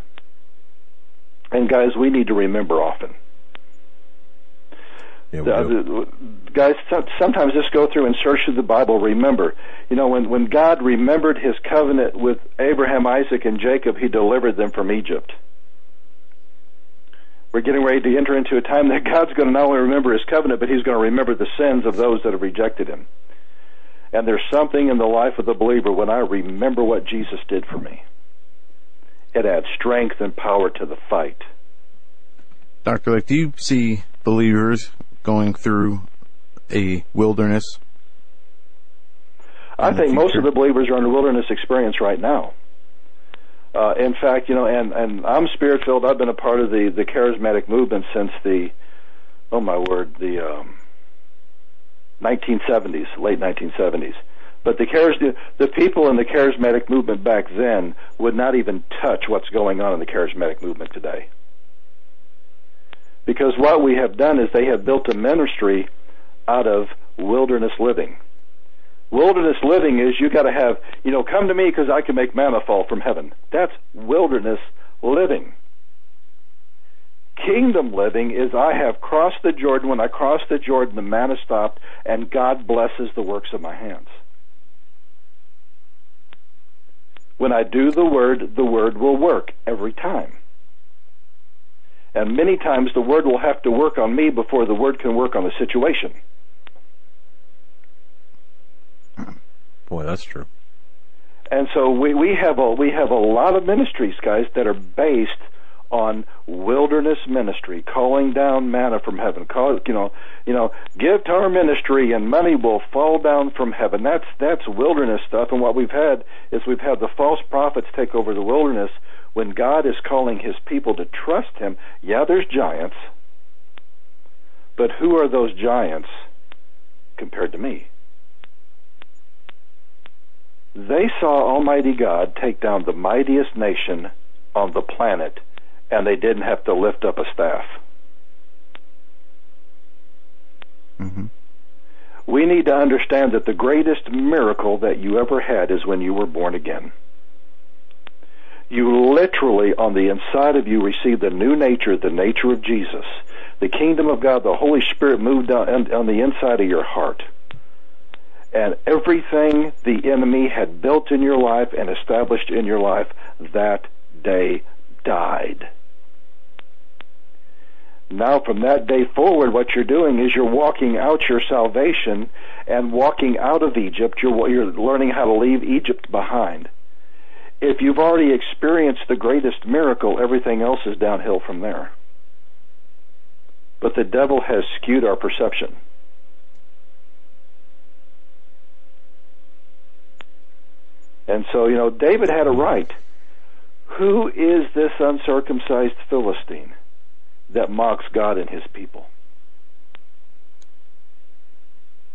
And guys, we need to remember often. Yeah, the, guys, sometimes just go through and search through the Bible. Remember, you know, when when God remembered His covenant with Abraham, Isaac, and Jacob, He delivered them from Egypt we're getting ready to enter into a time that God's going to not only remember his covenant, but he's going to remember the sins of those that have rejected him. And there's something in the life of the believer when I remember what Jesus did for me. It adds strength and power to the fight. Dr. Lake, do you see believers going through a wilderness? I think most of the believers are in a wilderness experience right now. Uh, in fact, you know, and and I'm spirit filled. I've been a part of the the charismatic movement since the oh my word the um, 1970s, late 1970s. But the charis- the people in the charismatic movement back then would not even touch what's going on in the charismatic movement today. Because what we have done is they have built a ministry out of wilderness living. Wilderness living is you got to have, you know, come to me because I can make manna fall from heaven. That's wilderness living. Kingdom living is I have crossed the Jordan. When I crossed the Jordan, the manna stopped, and God blesses the works of my hands. When I do the word, the word will work every time. And many times the word will have to work on me before the word can work on the situation. Boy, that's true. And so we, we have a we have a lot of ministries, guys, that are based on wilderness ministry, calling down manna from heaven. Call you know, you know, give to our ministry and money will fall down from heaven. That's that's wilderness stuff. And what we've had is we've had the false prophets take over the wilderness when God is calling His people to trust Him. Yeah, there's giants, but who are those giants compared to me? They saw Almighty God take down the mightiest nation on the planet, and they didn't have to lift up a staff. Mm-hmm. We need to understand that the greatest miracle that you ever had is when you were born again. You literally, on the inside of you, received a new nature, the nature of Jesus. The kingdom of God, the Holy Spirit moved on, on the inside of your heart and everything the enemy had built in your life and established in your life that day died. Now, from that day forward, what you're doing is you're walking out your salvation and walking out of Egypt. You're, you're learning how to leave Egypt behind. If you've already experienced the greatest miracle, everything else is downhill from there. But the devil has skewed our perception. And so, you know, David had a right. Who is this uncircumcised Philistine that mocks God and his people?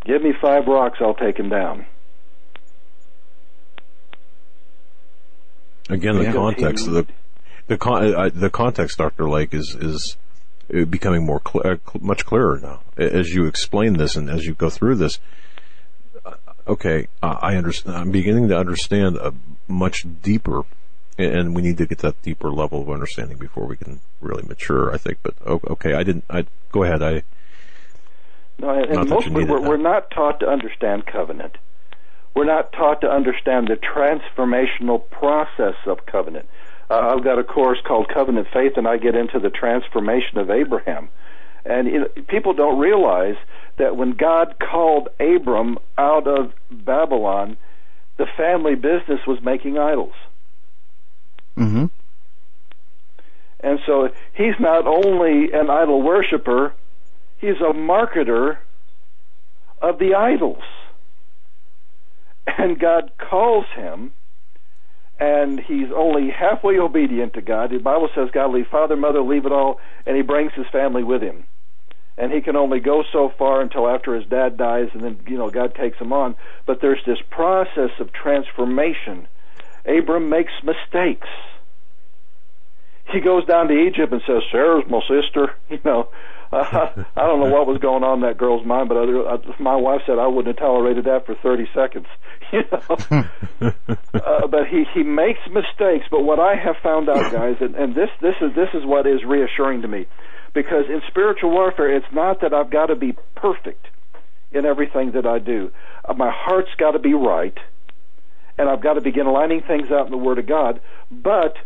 Give me five rocks, I'll take him down. Again, the yeah. context of the the con- uh, the context, Doctor Lake, is is becoming more cl- uh, much clearer now as you explain this and as you go through this. Uh, okay, I understand. I'm beginning to understand a much deeper, and we need to get that deeper level of understanding before we can really mature. I think. But okay, I didn't. I go ahead. I. No, and mostly we're, we're not taught to understand covenant. We're not taught to understand the transformational process of covenant. Uh, I've got a course called Covenant Faith, and I get into the transformation of Abraham. And you know, people don't realize that when God called Abram out of Babylon, the family business was making idols. Mm-hmm. And so he's not only an idol worshiper, he's a marketer of the idols and God calls him, and he's only halfway obedient to God. The Bible says God leave father, mother, leave it all, and he brings his family with him. And he can only go so far until after his dad dies, and then you know God takes him on. But there's this process of transformation. Abram makes mistakes. He goes down to Egypt and says, "Sarah's my sister," you know, uh, I don't know what was going on in that girl's mind, but other, uh, my wife said I wouldn't have tolerated that for 30 seconds. You know, uh, but he he makes mistakes. But what I have found out, guys, and, and this this is this is what is reassuring to me, because in spiritual warfare, it's not that I've got to be perfect in everything that I do. Uh, my heart's got to be right, and I've got to begin lining things out in the Word of God. But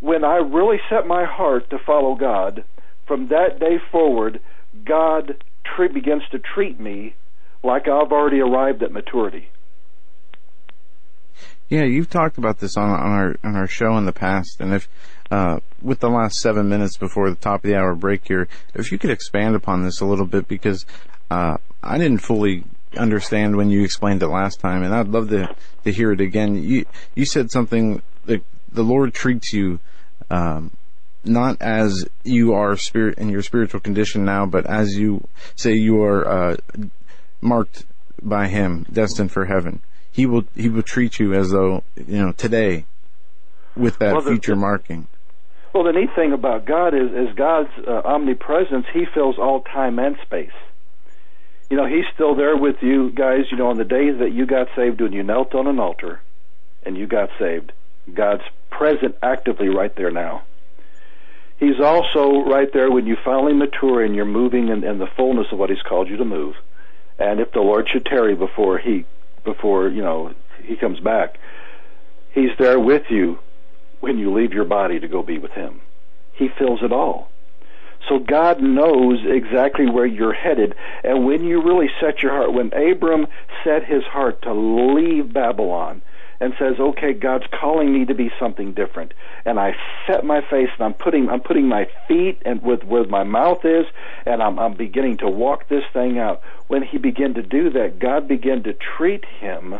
when I really set my heart to follow God from that day forward, God tre- begins to treat me like I've already arrived at maturity. Yeah, you've talked about this on, on our on our show in the past, and if uh, with the last seven minutes before the top of the hour break here, if you could expand upon this a little bit, because uh, I didn't fully understand when you explained it last time, and I'd love to to hear it again. You you said something that the Lord treats you um, not as you are spirit in your spiritual condition now, but as you say you are uh, marked by Him, destined for heaven. He will He will treat you as though you know today, with that well, the, future marking. Well, the neat thing about God is, is God's uh, omnipresence. He fills all time and space. You know, He's still there with you guys. You know, on the days that you got saved, when you knelt on an altar, and you got saved, God's present actively right there now. He's also right there when you finally mature and you're moving in, in the fullness of what He's called you to move. And if the Lord should tarry before He, before you know He comes back, He's there with you when you leave your body to go be with Him. He fills it all. So God knows exactly where you're headed. And when you really set your heart, when Abram set his heart to leave Babylon, and says, "Okay, God's calling me to be something different." And I set my face and I'm putting I'm putting my feet and with where my mouth is, and I'm I'm beginning to walk this thing out. When he began to do that, God began to treat him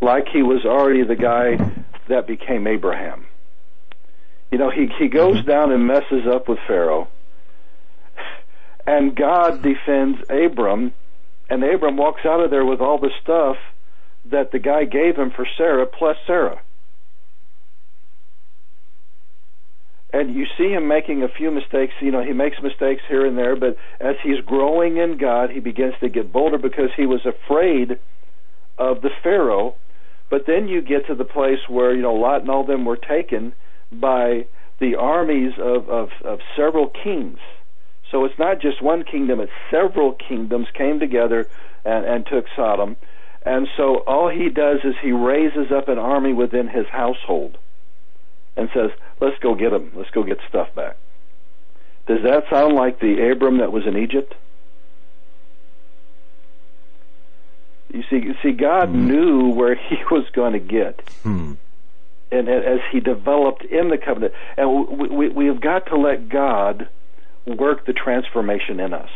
like he was already the guy that became Abraham. You know, he he goes mm-hmm. down and messes up with Pharaoh. And God defends Abram, and Abram walks out of there with all the stuff that the guy gave him for Sarah plus Sarah. And you see him making a few mistakes. You know, he makes mistakes here and there, but as he's growing in God, he begins to get bolder because he was afraid of the Pharaoh. But then you get to the place where, you know, Lot and all them were taken by the armies of, of, of several kings. So it's not just one kingdom, it's several kingdoms came together and, and took Sodom. And so all he does is he raises up an army within his household and says, let's go get them. Let's go get stuff back. Does that sound like the Abram that was in Egypt? You see, you see, God Hmm. knew where He was going to get, Hmm. And as He developed in the covenant, and we, we, we have got to let God work the transformation in us.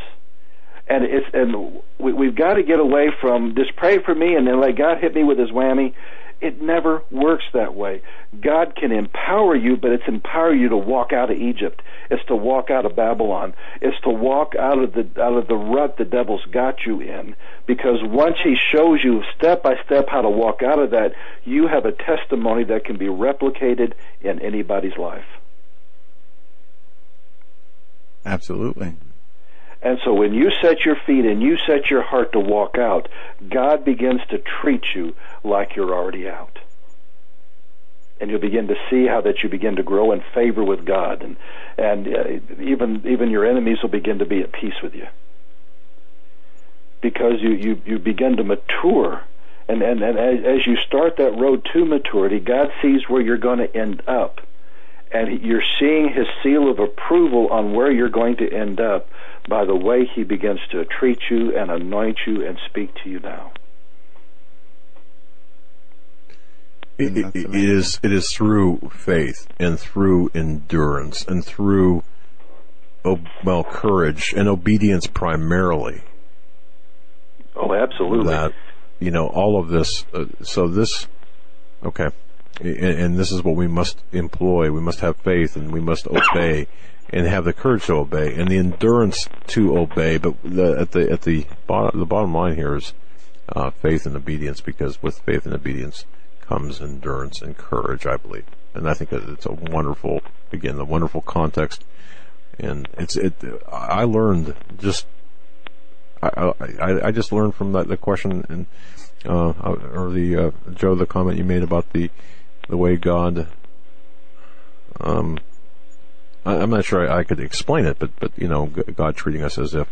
And it's and we, we've got to get away from just pray for me and then let God hit me with His whammy. It never works that way. God can empower you, but it's empower you to walk out of Egypt. It's to walk out of Babylon. It's to walk out of the out of the rut the devil's got you in. Because once he shows you step by step how to walk out of that, you have a testimony that can be replicated in anybody's life. Absolutely. And so when you set your feet and you set your heart to walk out, God begins to treat you like you're already out. And you'll begin to see how that you begin to grow in favor with God, and and uh, even even your enemies will begin to be at peace with you. Because you you you begin to mature, and and, and as, as you start that road to maturity, God sees where you're going to end up, and you're seeing His seal of approval on where you're going to end up by the way He begins to treat you and anoint you and speak to you now. It, it, That's it amazing. is it is through faith and through endurance and through oh, well courage and obedience primarily Oh, absolutely. that you know all of this uh, so this okay and, and this is what we must employ we must have faith and we must obey and have the courage to obey and the endurance to obey. But the, at the at the bottom the bottom line here is uh, faith and obedience because with faith and obedience comes endurance and courage I believe. And I think that it's a wonderful again the wonderful context. And it's it I learned just I, I, I just learned from that the question and uh, or the uh, Joe the comment you made about the the way God um I'm not sure I, I could explain it but but you know God treating us as if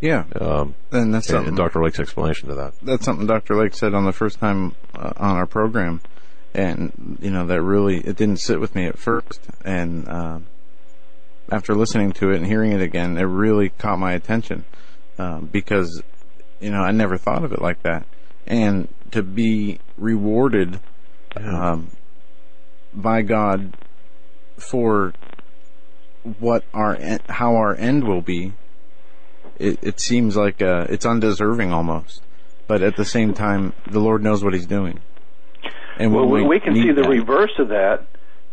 Yeah. um And that's and, and Dr. Lake's explanation to that that's something Dr. Lake said on the first time uh, on our program, and you know that really it didn't sit with me at first, and um, after listening to it and hearing it again, it really caught my attention um, because you know I never thought of it like that, and to be rewarded um, by God for what our en- how our end will be it, it seems like uh, it's undeserving almost. But at the same time, the Lord knows what He's doing. And Well, we, we can see the that- reverse of that.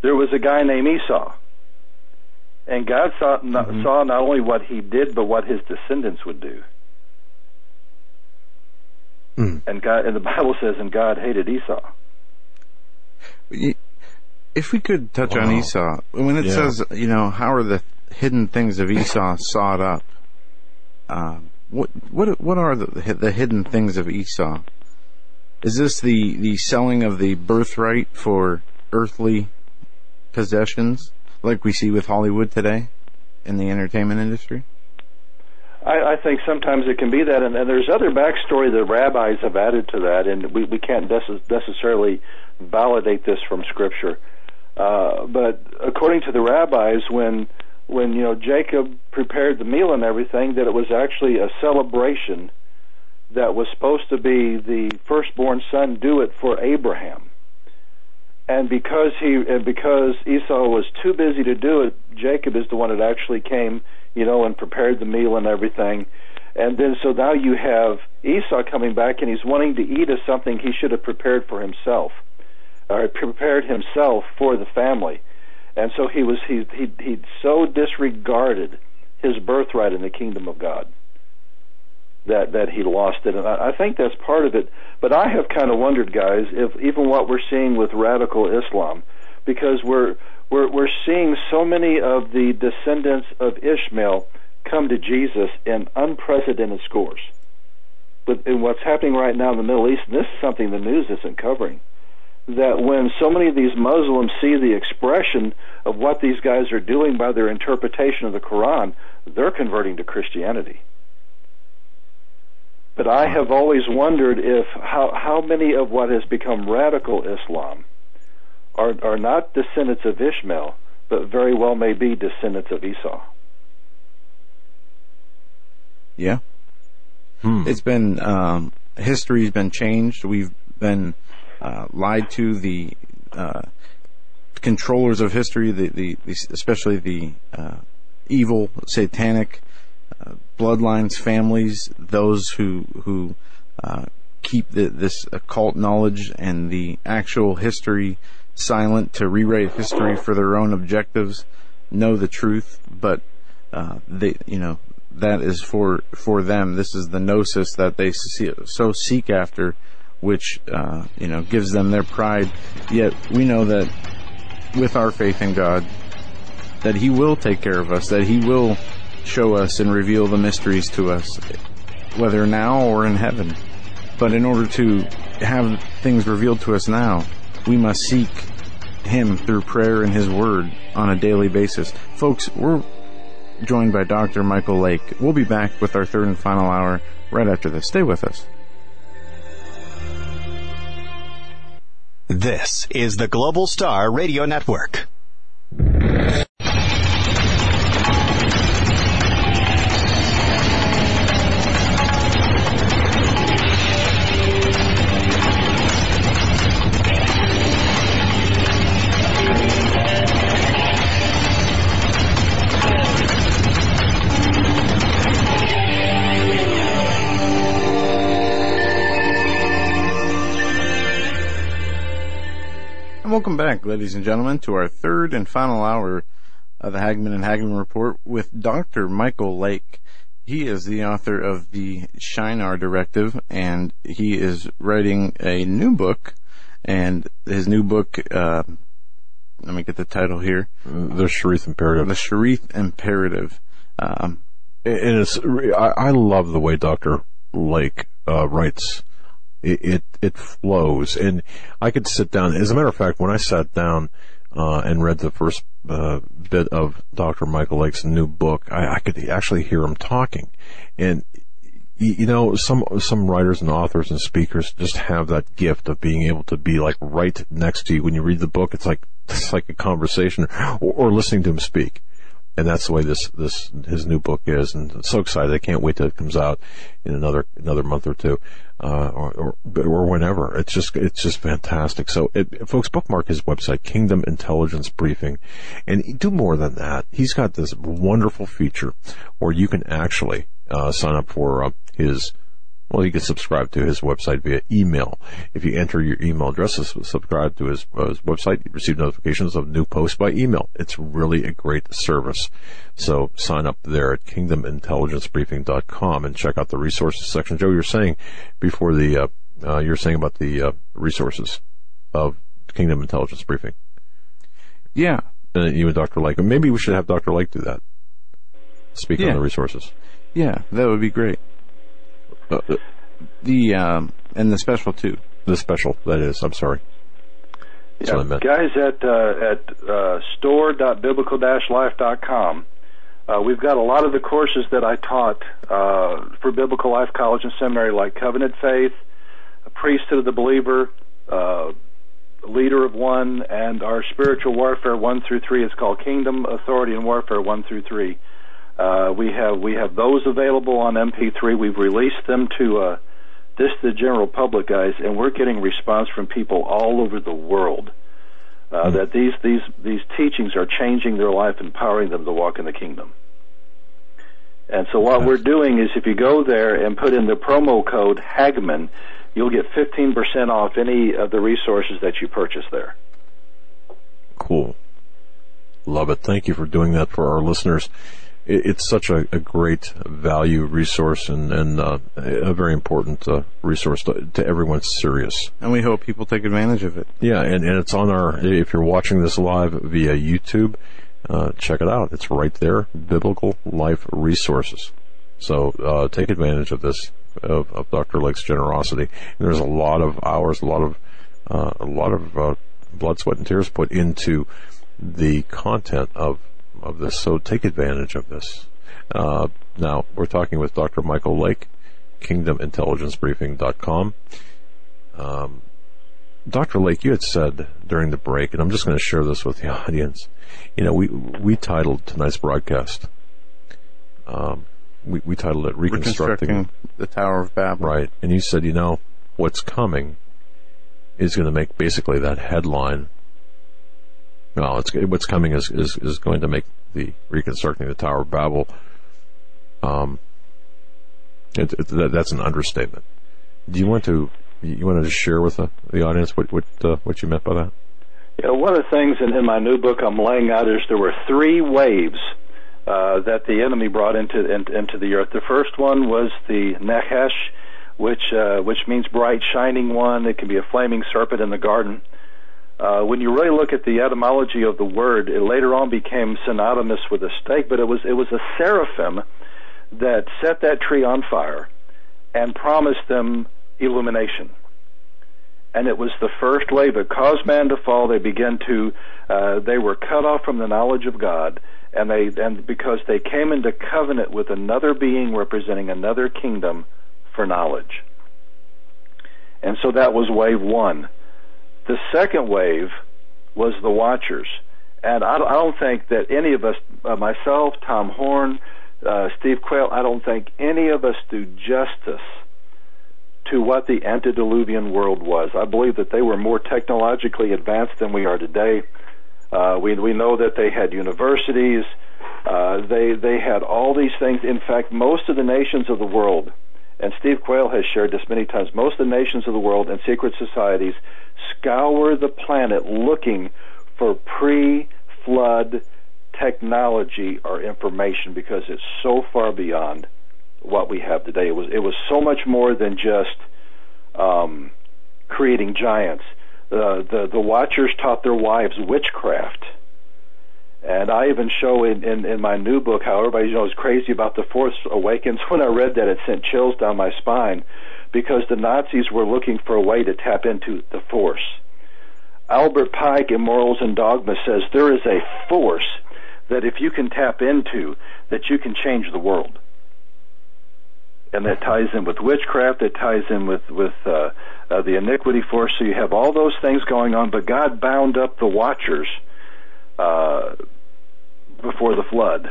There was a guy named Esau, and God saw not, Mm-hmm. saw not only what he did, but what his descendants would do. Mm. And God, and the Bible says, and God hated Esau. Y- If we could touch on Esau, when it Yeah. says, you know, how are the hidden things of Esau sought up? Um, what what what are the the hidden things of Esau? Is this the the selling of the birthright for earthly possessions, like we see with Hollywood today in the entertainment industry? I, I think sometimes it can be that, and, and there's other backstory that rabbis have added to that, and we, we can't necess- necessarily validate this from Scripture. Uh, but according to the rabbis, when when you know Jacob prepared the meal and everything, that it was actually a celebration that was supposed to be the firstborn son do it for Abraham. And because he and because Esau was too busy to do it, Jacob is the one that actually came, you know, and prepared the meal and everything. And then so now you have Esau coming back and he's wanting to eat of something he should have prepared for himself, or prepared himself for the family. And so he was he he he so disregarded his birthright in the kingdom of God that that he lost it, and I, I think that's part of it. But I have kind of wondered, guys, if even what we're seeing with radical Islam, because we're we're we're seeing so many of the descendants of Ishmael come to Jesus in unprecedented scores. But in what's happening right now in the Middle East, and this is something the news isn't covering, that when so many of these Muslims see the expression of what these guys are doing by their interpretation of the Quran, they're converting to Christianity. But I have always wondered if how how many of what has become radical Islam are are not descendants of Ishmael, but very well may be descendants of Esau. Yeah. Hmm. It's been um, history's been changed. We've been uh, lied to. The uh, controllers of history, the, the, the especially the uh, evil, satanic uh, bloodlines, families, those who who uh, keep the, this occult knowledge and the actual history silent to rewrite history for their own objectives, know the truth, but uh, they, you know, that is for for them. This is the gnosis that they see, so seek after, which uh, you know gives them their pride. Yet we know that with our faith in God, that He will take care of us, that He will show us and reveal the mysteries to us, whether now or in heaven. But in order to have things revealed to us now, we must seek Him through prayer and His Word on a daily basis. Folks, we're joined by Dr. Michael Lake. We'll be back with our third and final hour right after this. Stay with us. This is the Global Star Radio Network. Welcome back, ladies and gentlemen, to our third and final hour of the Hagmann and Hagmann Report with Dr. Michael Lake. He is the author of the Shinar Directive, and he is writing a new book. And his new book, uh, let me get the title here: The Sheeriyth Imperative. The Sheeriyth Imperative. Um, and it's I, I love the way Dr. Lake uh, writes. It, it it flows, and I could sit down. As a matter of fact, when I sat down uh, and read the first uh, bit of Dr. Michael Lake's new book, I, I could actually hear him talking, and you know, some some writers and authors and speakers just have that gift of being able to be like right next to you when you read the book. It's like it's like a conversation, or, or listening to him speak and that's the way this this his new book is. And I'm so excited! I can't wait till it comes out in another another month or two, uh, or, or or whenever. It's just it's just fantastic. So, it, folks, bookmark his website, Kingdom Intelligence Briefing, and do more than that. He's got this wonderful feature where you can actually uh, sign up for uh, his well, you can subscribe to his website via email. If you enter your email address to subscribe to his, uh, his website, you receive notifications of new posts by email. It's really a great service. So sign up there at kingdomintelligencebriefing.com and check out the resources section. Joe, you're saying before the, uh, uh, you're saying about the uh, resources of Kingdom Intelligence Briefing. yeah, Uh, you and Dr. Lake. Maybe we should have Dr. Lake do that. Speak Yeah. on the resources. yeah, that would be great. The um, and the special too. the special, that is. I'm sorry. Meant. Guys at uh, at uh, store.biblical-life.com, uh, we've got a lot of the courses that I taught uh, for Biblical Life College and Seminary, like Covenant Faith, Priesthood of the Believer, uh, Leader of One, and our Spiritual Warfare one through three is called Kingdom Authority and Warfare one through three. Uh, we have we have those available on MP3. We've released them to uh, this the general public, guys, and we're getting response from people all over the world uh, that these these these teachings are changing their life, empowering them to walk in the kingdom. And so what we're doing is, if you go there and put in the promo code Hagmann, you'll get 15% off any of the resources that you purchase there. Cool. Love it. Thank you for doing that for our listeners. It, it's such a, a great value resource and, and uh, a very important uh, resource to, to everyone serious. And we hope people take advantage of it. Yeah, and, and it's on our, if you're watching this live via YouTube, uh, check it out. It's right there, Biblical Life Resources. So uh, take advantage of this, of, of Dr. Lake's generosity. And there's a lot of hours, a lot of, uh, a lot of uh, blood, sweat, and tears put into the content of of this. So take advantage of this. Uh, now we're talking with Dr. Michael Lake, KingdomIntelligenceBriefing.com. Um, Dr. Lake, you had said during the break, and I'm just going to share this with the audience. You know, we we titled tonight's broadcast um, we, we titled it Reconstructing, Reconstructing the Tower of Babel. Right. And you said, you know, what's coming is going to make basically that headline. It's what's coming is, is, is going to make the reconstructing the Tower of Babel. Um, it, it, that, that's an understatement. Do you want to you want to share with the, the audience what what uh, what you meant by that? Yeah, one of the things in, in my new book I'm laying out is there were three waves uh, that the enemy brought into in, into the earth. The first one was the Nachash, which uh, which means bright shining one. It can be a flaming serpent in the garden. Uh, when you really look at the etymology of the word, it later on became synonymous with a stake, but it was it was a seraphim that set that tree on fire and promised them illumination. And it was the first wave that caused man to fall. They began to, uh, they were cut off from the knowledge of God, and they, and because they came into covenant with another being representing another kingdom for knowledge. And so that was wave one. The second wave was the Watchers. And I, don't think that any of us, uh, myself, Tom Horn, uh, Steve Quayle, I don't think any of us do justice to what the antediluvian world was. I believe that they were more technologically advanced than we are today. Uh, we we know that they had universities. Uh, they they had all these things. In fact, most of the nations of the world, and Steve Quayle has shared this many times. Most of the nations of the world and secret societies scour the planet looking for pre-flood technology or information because it's so far beyond what we have today. It was it was so much more than just um, creating giants. Uh, the the Watchers taught their wives witchcraft, and I even show in, in in my new book how everybody you know is crazy about the Force Awakens. When I read that, it sent chills down my spine because the Nazis were looking for a way to tap into the Force. Albert Pike in Morals and Dogma says there is a force that if you can tap into, that you can change the world and that ties in with witchcraft. It ties in with with uh, uh, the iniquity force. So you have all those things going on. But God bound up the watchers uh, before the flood.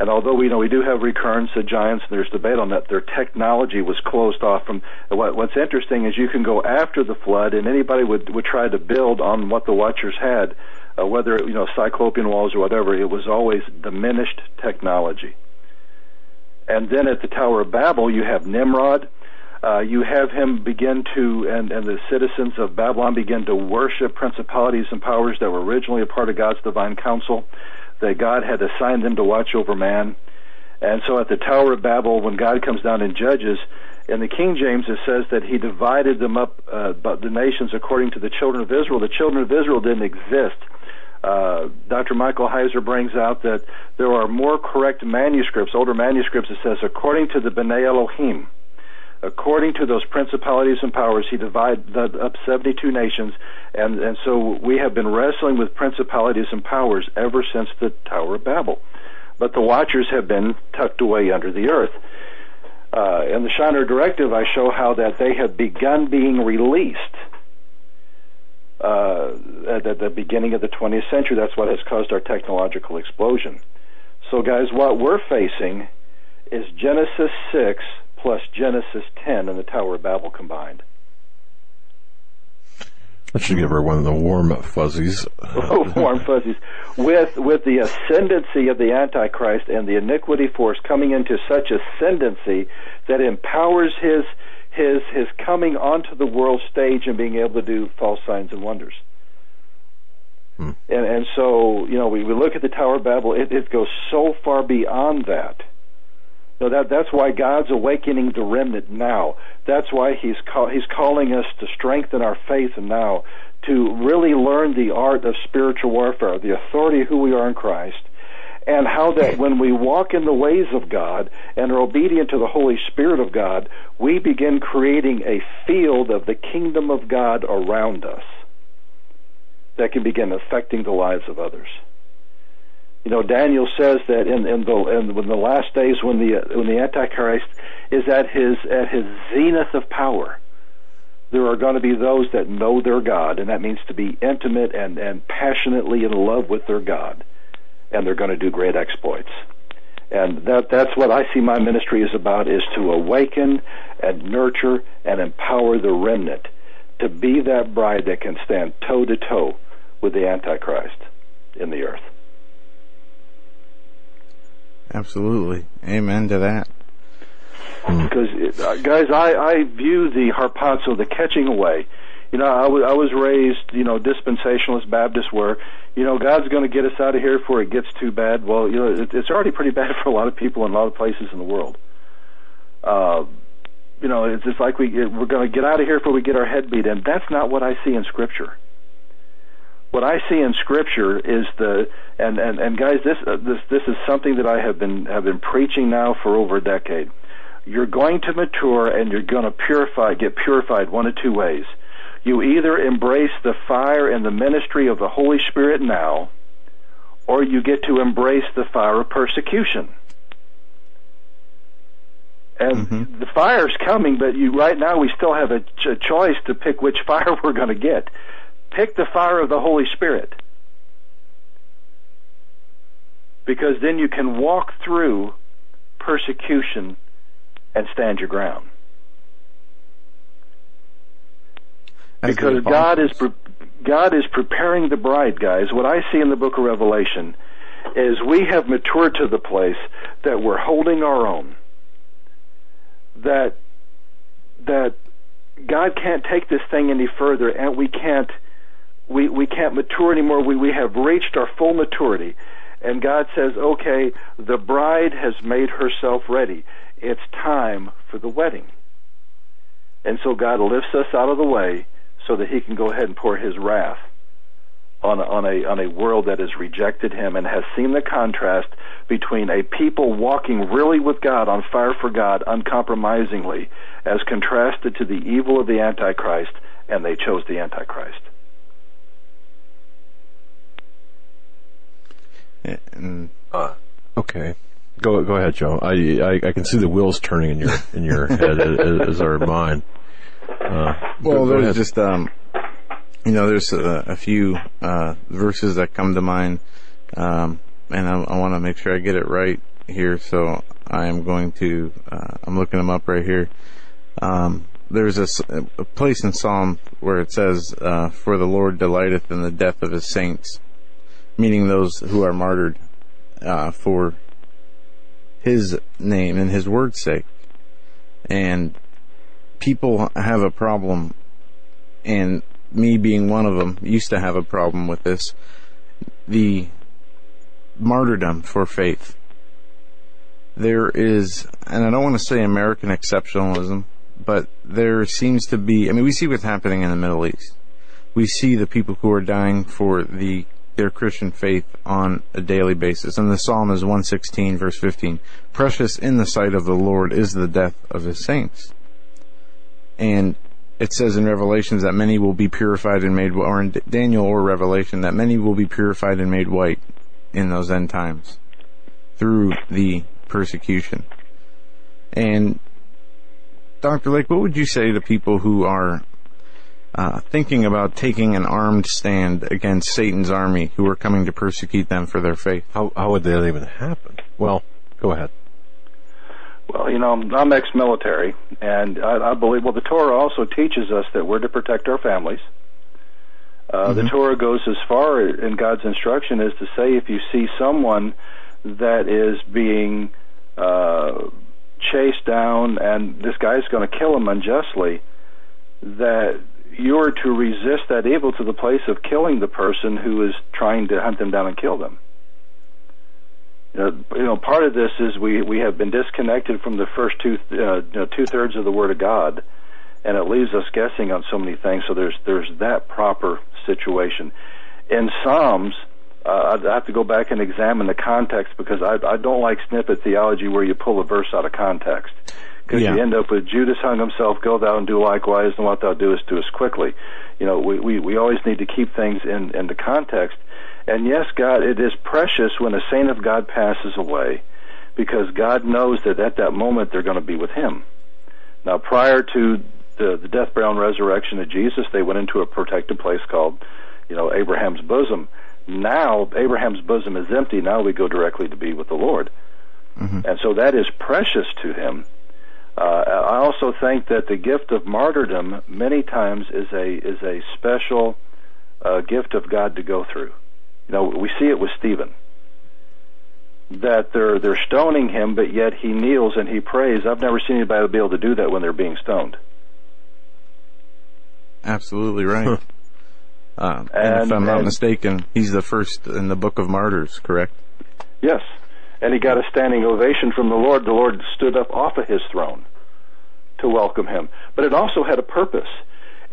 And although we know we do have recurrence of giants, and there's debate on that, their technology was closed off from. What, what's interesting is you can go after the flood, and anybody would would try to build on what the Watchers had, uh, whether you know cyclopean walls or whatever. It was always diminished technology. And then at the Tower of Babel, you have Nimrod. Uh, you have him begin to, and, and the citizens of Babylon begin to worship principalities and powers that were originally a part of God's divine council, that God had assigned them to watch over man. And so at the Tower of Babel, when God comes down and judges, in the King James it says that he divided them up, uh, the nations according to the children of Israel. The children of Israel didn't exist uh, Dr. Michael Heiser brings out that there are more correct manuscripts, older manuscripts, it says, according to the B'nai Elohim, according to those principalities and powers, he divided up 72 nations, and, and so we have been wrestling with principalities and powers ever since the Tower of Babel. But the watchers have been tucked away under the earth. Uh, in the Shinar Directive, I show how that they have begun being released uh, at, at the beginning of the 20th century. That's what has caused our technological explosion. So, guys, what we're facing is Genesis 6 plus Genesis 10 and the Tower of Babel combined. That should give her one of the warm fuzzies. warm fuzzies. With with the ascendancy of the Antichrist and the iniquity force coming into such ascendancy that empowers his his his coming onto the world stage and being able to do false signs and wonders. Hmm. And and so you know we, we look at the Tower of Babel. It, it goes so far beyond that. So that that's why God's awakening the remnant now. That's why He's call, He's calling us to strengthen our faith now, to really learn the art of spiritual warfare, the authority of who we are in Christ, and how that when we walk in the ways of God and are obedient to the Holy Spirit of God, we begin creating a field of the kingdom of God around us that can begin affecting the lives of others. You know, Daniel says that in, in the in, in the last days when the when the Antichrist is at his at his zenith of power, there are going to be those that know their God, and that means to be intimate and, and passionately in love with their God and they're going to do great exploits. And that that's what I see my ministry is about is to awaken and nurture and empower the remnant to be that bride that can stand toe to toe with the Antichrist in the earth. Absolutely. Amen to that. Because, uh, guys, I, I view the harpazo, the catching away. You know, I was, I was raised, you know, dispensationalist Baptist where, you know, God's going to get us out of here before it gets too bad. Well, you know, it, it's already pretty bad for a lot of people in a lot of places in the world. Uh, you know, it's just like we we're going to get out of here before we get our head beat in. That's not what I see in Scripture. What I see in Scripture is the and and and guys, this uh, this this is something that I have been have been preaching now for over a decade. You're going to mature and you're going to purify, get purified one of two ways. You either embrace the fire and the ministry of the Holy Spirit now, or you get to embrace the fire of persecution. And Mhm. the fire's coming, but you right now we still have a, ch- a choice to pick which fire we're going to get. Pick the fire of the Holy Spirit. Because then you can walk through persecution and stand your ground. As because God is pre- God is preparing the bride, guys. What I see in the book of Revelation is we have matured to the place that we're holding our own. That that God can't take this thing any further, and we can't we we can't mature anymore. We we have reached our full maturity, and God says, "Okay, the bride has made herself ready. It's time for the wedding." And so God lifts us out of the way so that He can go ahead and pour His wrath on a, on a on a world that has rejected Him and has seen the contrast between a people walking really with God on fire for God uncompromisingly, as contrasted to the evil of the Antichrist, and they chose the Antichrist. And Uh, okay. Go go ahead, Joe. I, I I can see the wheels turning in your in your head as, are mine. Uh, Well, there's ahead. just um, you know, there's a, a few uh, verses that come to mind, um, and I, I want to make sure I get it right here. So I am going to, uh, I'm looking them up right here. Um, there's a place in Psalm where it says, uh, "For the Lord delighteth in the death of His saints," meaning those who are martyred uh, for His name and His word's sake, and people have a problem, and me being one of them used to have a problem with this. The martyrdom for faith. There is, and I don't want to say American exceptionalism, but there seems to be, I mean, we see what's happening in the Middle East. We see the people who are dying for the, their Christian faith on a daily basis. And the Psalm is 116 verse 15. Precious in the sight of the Lord is the death of his saints. And it says in Revelations that many will be purified and made, or in Daniel or Revelation, that many will be purified and made white in those end times through the persecution. And Dr. Lake, what would you say to people who are uh, thinking about taking an armed stand against Satan's army who are coming to persecute them for their faith? how how would that even happen? Well, go ahead. Well, you know, I'm ex-military, and I, I believe. Well, the Torah also teaches us that we're to protect our families. Uh, The Torah goes as far in God's instruction as to say, if you see someone that is being uh, chased down, and this guy's going to kill him unjustly, that you're to resist that evil to the place of killing the person who is trying to hunt them down and kill them. You know, you know, part of this is we we have been disconnected from the first two uh, you know, two thirds of the Word of God, and it leaves us guessing on so many things. So there's there's that proper situation. In Psalms, uh, I'd have to go back and examine the context because I I don't like snippet theology where you pull a verse out of context because Yeah. you end up with Judas hung himself, go thou and do likewise, and what thou doest do us quickly. You know, we we we always need to keep things in in the context. And yes, God, it is precious when a saint of God passes away because God knows that at that moment they're going to be with Him. Now, prior to the, the death, burial, and resurrection of Jesus, they went into a protected place called, you know, Abraham's bosom. Now, Abraham's bosom is empty. Now we go directly to be with the Lord. and so that is precious to him. Uh, I also think that the gift of martyrdom many times is a is a special uh, gift of God to go through. You know, we see it with Stephen that they're they're stoning him, but yet he kneels and he prays. I've never seen anybody be able to do that when they're being stoned. Absolutely right. um, and, And- if I'm not and- mistaken, he's the first in the Book of Martyrs, correct? Yes. And he got a standing ovation from the Lord. The Lord stood up off of his throne to welcome him. But it also had a purpose.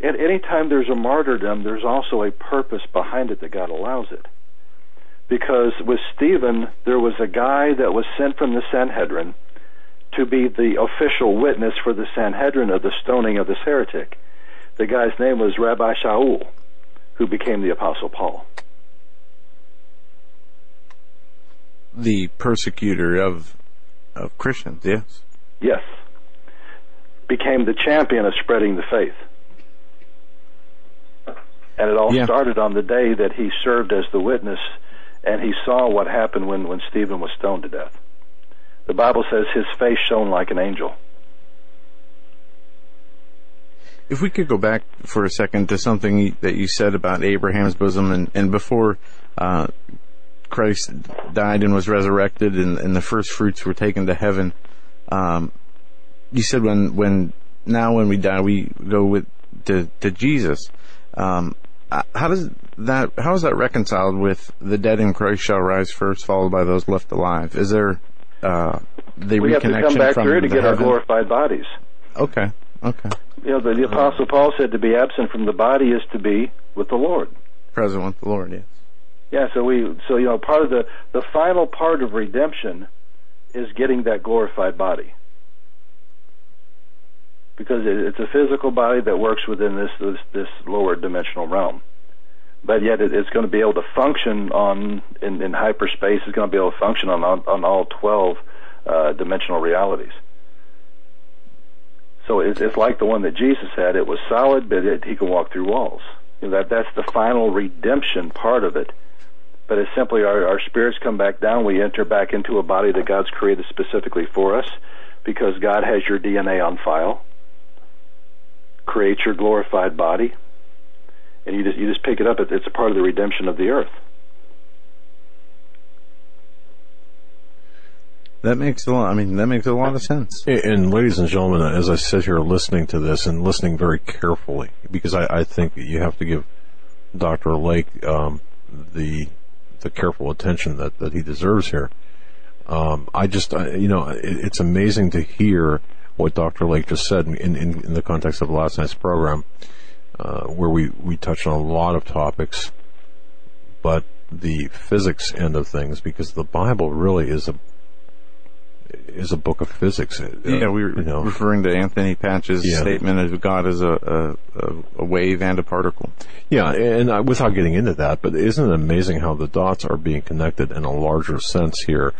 At any time there's a martyrdom, there's also a purpose behind it that God allows it. Because with Stephen, there was a guy that was sent from the Sanhedrin to be the official witness for the Sanhedrin of the stoning of this heretic. The guy's name was Rabbi Shaul, who became the Apostle Paul. The persecutor of of Christians, yes. Yes. Became the champion of spreading the faith. And it all Yeah. started on the day that he served as the witness and he saw what happened when, when Stephen was stoned to death. The Bible says his face shone like an angel. If we could go back for a second to something that you said about Abraham's bosom and, and before uh, Christ died and was resurrected and, and the first fruits were taken to heaven, um, you said when, when now when we die we go with to, to Jesus. Um, how does that how is that reconciled with the dead in Christ shall rise first, followed by those left alive? Is there uh, the We have to come back through to get our glorified bodies. Okay, okay, You know, the, the Apostle Paul said to be absent from the body is to be with the Lord. present with the Lord. Yes. Yeah, so we, so you know, part of the the final part of redemption is getting that glorified body, because it, it's a physical body that works within this this, this lower dimensional realm, but yet it, it's going to be able to function on in, in hyperspace. It's going to be able to function on on, on all twelve uh, dimensional realities. So it's, it's like the one that Jesus had. It was solid, but it, he can walk through walls. You know, that that's the final redemption part of it but it's simply our, our spirits come back down. We enter back into a body that God's created specifically for us because God has your DNA on file. Create your glorified body, and you just you just pick it up. It's a part of the redemption of the earth. That makes a lot. I mean, that makes a lot of sense. And- ladies and gentlemen, as I sit here listening to this and listening very carefully, because I, I think you have to give Dr. Lake um, the the careful attention that, that he deserves here. Um, I just, I, you know, it, it's amazing to hear what Dr. Lake just said in, in, in the context of last night's program, uh, where we, we touched on a lot of topics, but the physics end of things, because the Bible really is a is a book of physics. Uh, Yeah, we were you know, referring to Anthony Patch's Yeah. statement of God as a, a, a, wave and a particle. Yeah, and uh, without getting into that, but isn't it amazing how the dots are being connected in a larger sense here?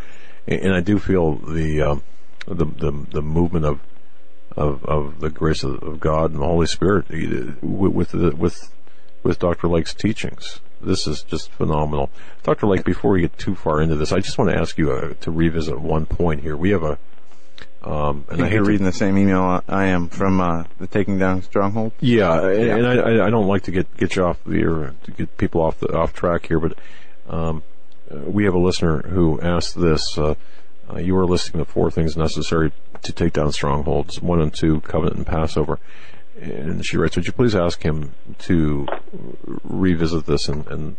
And, and I do feel the, um, the the the movement of of, of the grace of, of God and the Holy Spirit with with, the, with with Dr. Lake's teachings. This is just phenomenal, Dr. Lake. Before we get too far into this, I just want to ask you uh, to revisit one point here. We have a um, and I hate you're to- reading the same email I am from uh, the Taking Down Stronghold. Yeah, and, Yeah. and I, I- don't like to get get you off the or to get people off the off track here, but um, uh, we have a listener who asked this. Uh, uh, you are listing the four things necessary to take down strongholds: one and two, covenant and Passover. And she writes, "Would you please ask him to revisit this and?" and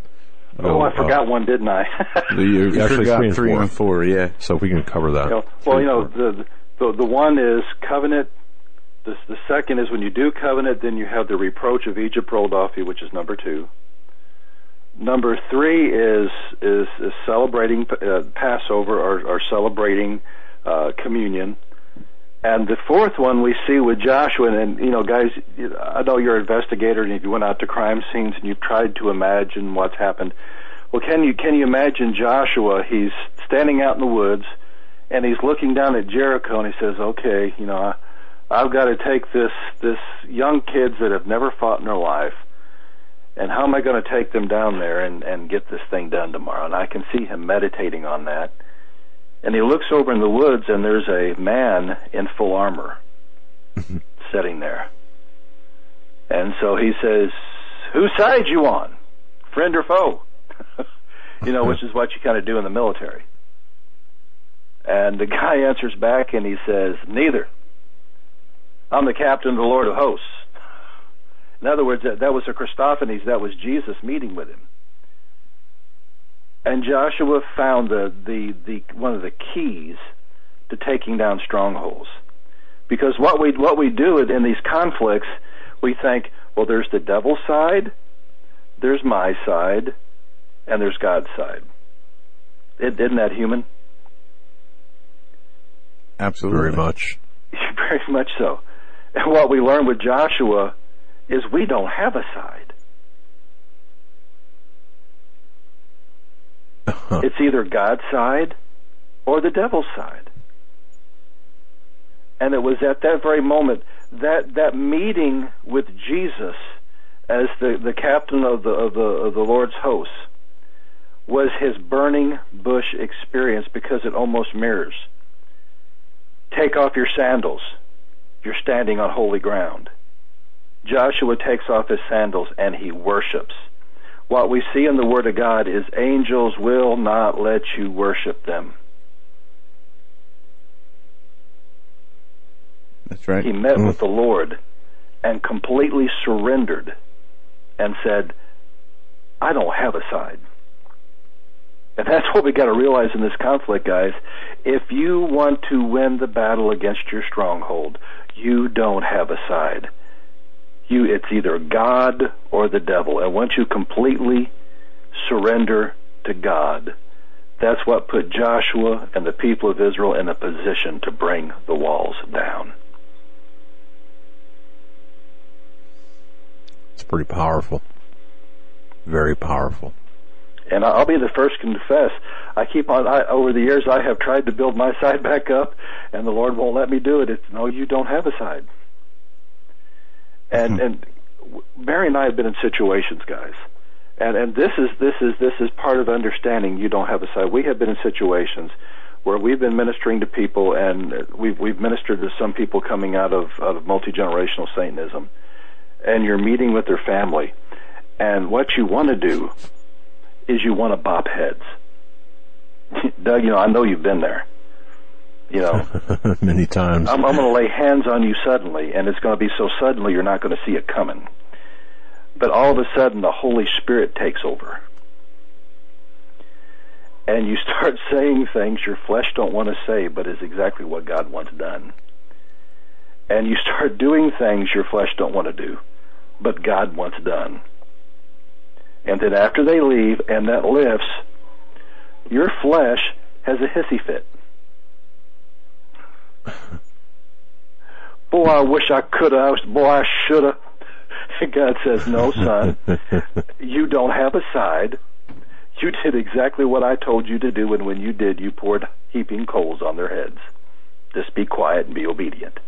Oh, I forgot one, didn't I? The, you You actually forgot three and three four. and four. Yeah. So if we can cover that. You know, well, you know, the, the the one is covenant. The the second is when you do covenant, then you have the reproach of Egypt rolled off you, which is number two. Number three is is, is celebrating uh, Passover or, or celebrating uh, communion. And the fourth one we see with Joshua, and, you know, guys, I know you're an investigator, and if you went out to crime scenes and you've tried to imagine what's happened, well, can you can you imagine Joshua? He's standing out in the woods, and he's looking down at Jericho, and he says, "Okay, you know, I, I've got to take this this young kids that have never fought in their life, and how am I going to take them down there and and get this thing done tomorrow?" And I can see him meditating on that, And he looks over in the woods, and there's a man in full armor sitting there. And so he says, Whose side you on? Friend or foe? you know, which is what you kind of do in the military. And the guy answers back and he says, Neither. I'm the captain of the Lord of hosts. In other words, that, that was a Christophanies, that was Jesus meeting with him. And Joshua found the, the, the one of the keys to taking down strongholds. Because what we what we do in these conflicts, we think, well, there's the devil's side, there's my side, and there's God's side. is isn't that human? Absolutely. Very much. Very much so. And what we learn with Joshua is we don't have a side. It's either God's side or the devil's side. And it was at that very moment that that meeting with Jesus as the, the captain of the of the of the Lord's hosts was his burning bush experience because it almost mirrors. Take off your sandals. You're standing on holy ground. Joshua takes off his sandals and he worships. What we see in the Word of God is angels will not let you worship them. That's right. He met mm. with the Lord and completely surrendered and said, I don't have a side. And that's what we got to realize in this conflict, guys. If you want to win the battle against your stronghold, you don't have a side. You, it's either God or the devil. And once you completely surrender to God, that's what put Joshua and the people of Israel in a position to bring the walls down. It's pretty powerful. Very powerful. And I'll be the first to confess. I keep on. I, over the years, I have tried to build my side back up, and the Lord won't let me do it. It's no, you don't have a side. And mm-hmm. and Mary and I have been in situations, guys, and and this is this is this is part of understanding you don't have a side. We have been in situations where we've been ministering to people, and we've we've ministered to some people coming out of out of multi generational Satanism and you're meeting with their family, and what you want to do is you want to bop heads. Doug, you know, I know you've been there. You know, many times. I'm, I'm going to lay hands on you suddenly, and it's going to be so suddenly you're not going to see it coming. But all of a sudden, the Holy Spirit takes over, and you start saying things your flesh don't want to say, but is exactly what God wants done and you start doing things your flesh don't want to do, but God wants done. And then after they leave and that lifts, your flesh has a hissy fit. Boy, I wish I could have. Boy, I should have. God says, no, son, you don't have a side. You did exactly what I told you to do, and when you did, you poured heaping coals on their heads. Just be quiet and be obedient.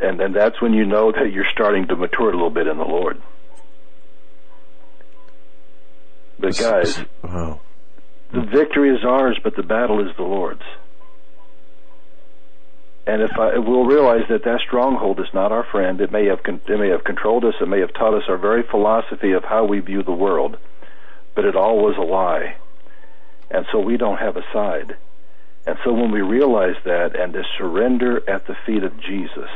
and then that's when you know that you're starting to mature a little bit in the Lord. But guys, wow. The victory is ours, but the battle is the Lord's. And if I, we'll realize that that stronghold is not our friend, it may have it may have controlled us, it may have taught us our very philosophy of how we view the world, but it all was a lie, and so we don't have a side. And so when we realize that and to surrender at the feet of Jesus,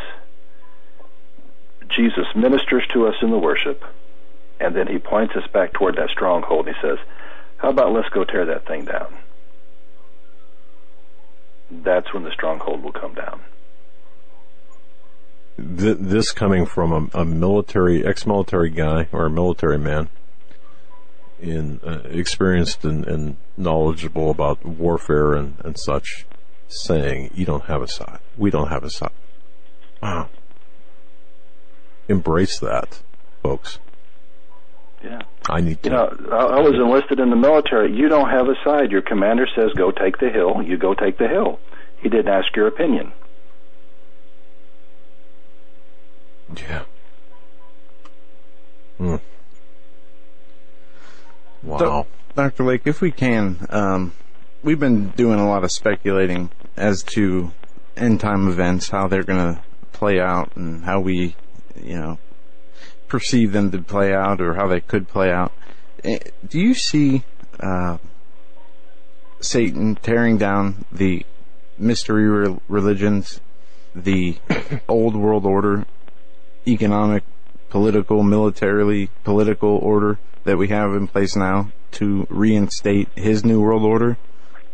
Jesus ministers to us in the worship, and then he points us back toward that stronghold. He says, How about let's go tear that thing down? That's when the stronghold will come down. This coming from a, a military, ex-military guy or a military man, in uh, experienced and, and, knowledgeable about warfare and, and such, saying, "You don't have a side. We don't have a side." Wow embrace that, folks. Yeah. I need to. You know, I, I was enlisted in the military. You don't have a side. Your commander says, go take the hill. You go take the hill. He didn't ask your opinion. Yeah. Hmm. Wow. Dr. Lake, if we can, um, we've been doing a lot of speculating as to end time events, how they're going to play out, and how we, you know, perceive them to play out, or how they could play out. Eh, Do you see uh, Satan tearing down the mystery re- religions, the old world order, economic, political, militarily political order that we have in place now to reinstate his new world order?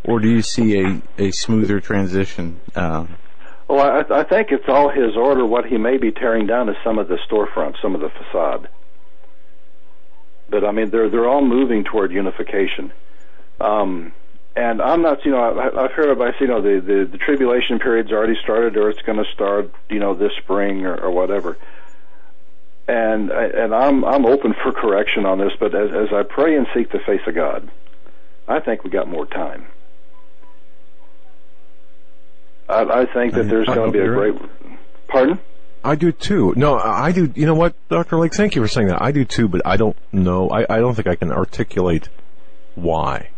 Or do you see a, a smoother transition? Uh, Well, I, I think it's all his order. What he may be tearing down is some of the storefronts, some of the facade. But I mean, they're they're all moving toward unification. Um, and I'm not, you know, I, I've heard about, you know, the, the the tribulation period's already started, or it's going to start, you know, this spring or, or whatever. And and I'm I'm open for correction on this, but as as I pray and seek the face of God, I think we got more time. I, I think that there's going to be a great. you're Pardon? I do too. No, I do. You know what, Dr. Lake? Thank you for saying that. I do too, but I don't know. I, I don't think I can articulate why.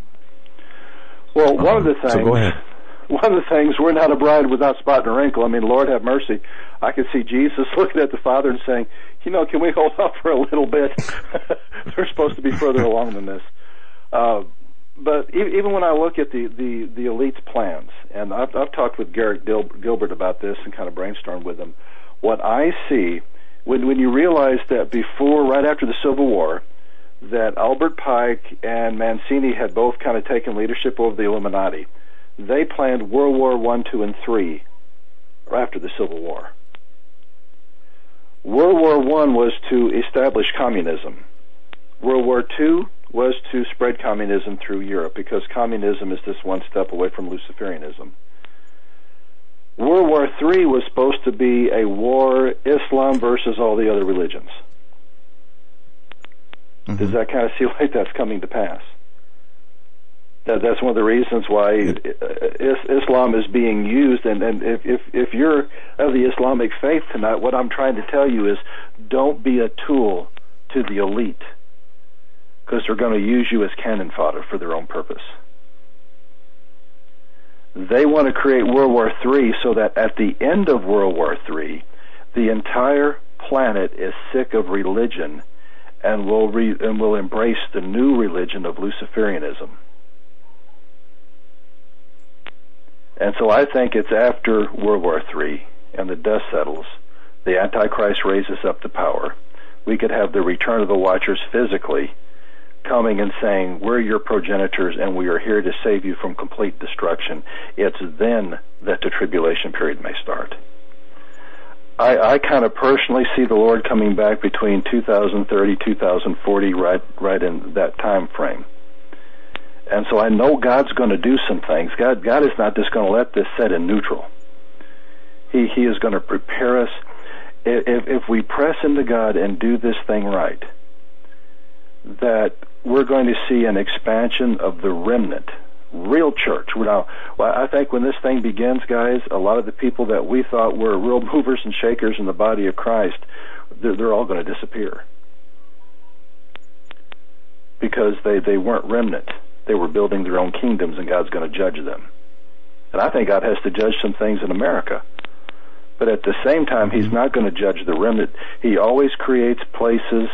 Well, one of the Um, things. So go ahead. One of the things, we're not a bride without spot and wrinkle. I mean, Lord have mercy. I could see Jesus looking at the Father and saying, you know, can we hold off for a little bit? We're supposed to be further along than this. Uh, but even when I look at the, the, the elite's plans, and I've, I've talked with Derek Dil- Gilbert about this and kind of brainstormed with him, what I see, when, when you realize that before, right after the Civil War, that Albert Pike and Mazzini had both kind of taken leadership over the Illuminati. They planned World War One, Two, and Three after the Civil War. World War One was to establish communism. World War Two was to spread communism through Europe because communism is just one step away from Luciferianism. World War III was supposed to be a war Islam versus all the other religions. Mm-hmm. Does that kind of seem like that's coming to pass? That, that's one of the reasons why is, Islam is being used. And, and if, if, if you're of the Islamic faith tonight, what I'm trying to tell you is don't be a tool to the elite because they're going to use you as cannon fodder for their own purpose. They want to create World War III so that at the end of World War III, the entire planet is sick of religion and will re- and will embrace the new religion of Luciferianism. And so I think it's after World War III and the dust settles, the Antichrist raises up to power. We could have the return of the Watchers physically coming and saying, We're your progenitors and we are here to save you from complete destruction. It's then that the tribulation period may start. I, I kind of personally see the Lord coming back between 2030, 2040, right, right in that time frame. And so I know God's going to do some things. God, God is not just going to let this set in neutral. He, He is going to prepare us. If, if we press into God and do this thing right, that we're going to see an expansion of the remnant, real church. Now, I think when this thing begins, guys, a lot of the people that we thought were real movers and shakers in the body of Christ, they're, they're all going to disappear because they, they weren't remnant. They were building their own kingdoms, and God's going to judge them. And I think God has to judge some things in America. But at the same time, He's mm-hmm. not going to judge the remnant. He always creates places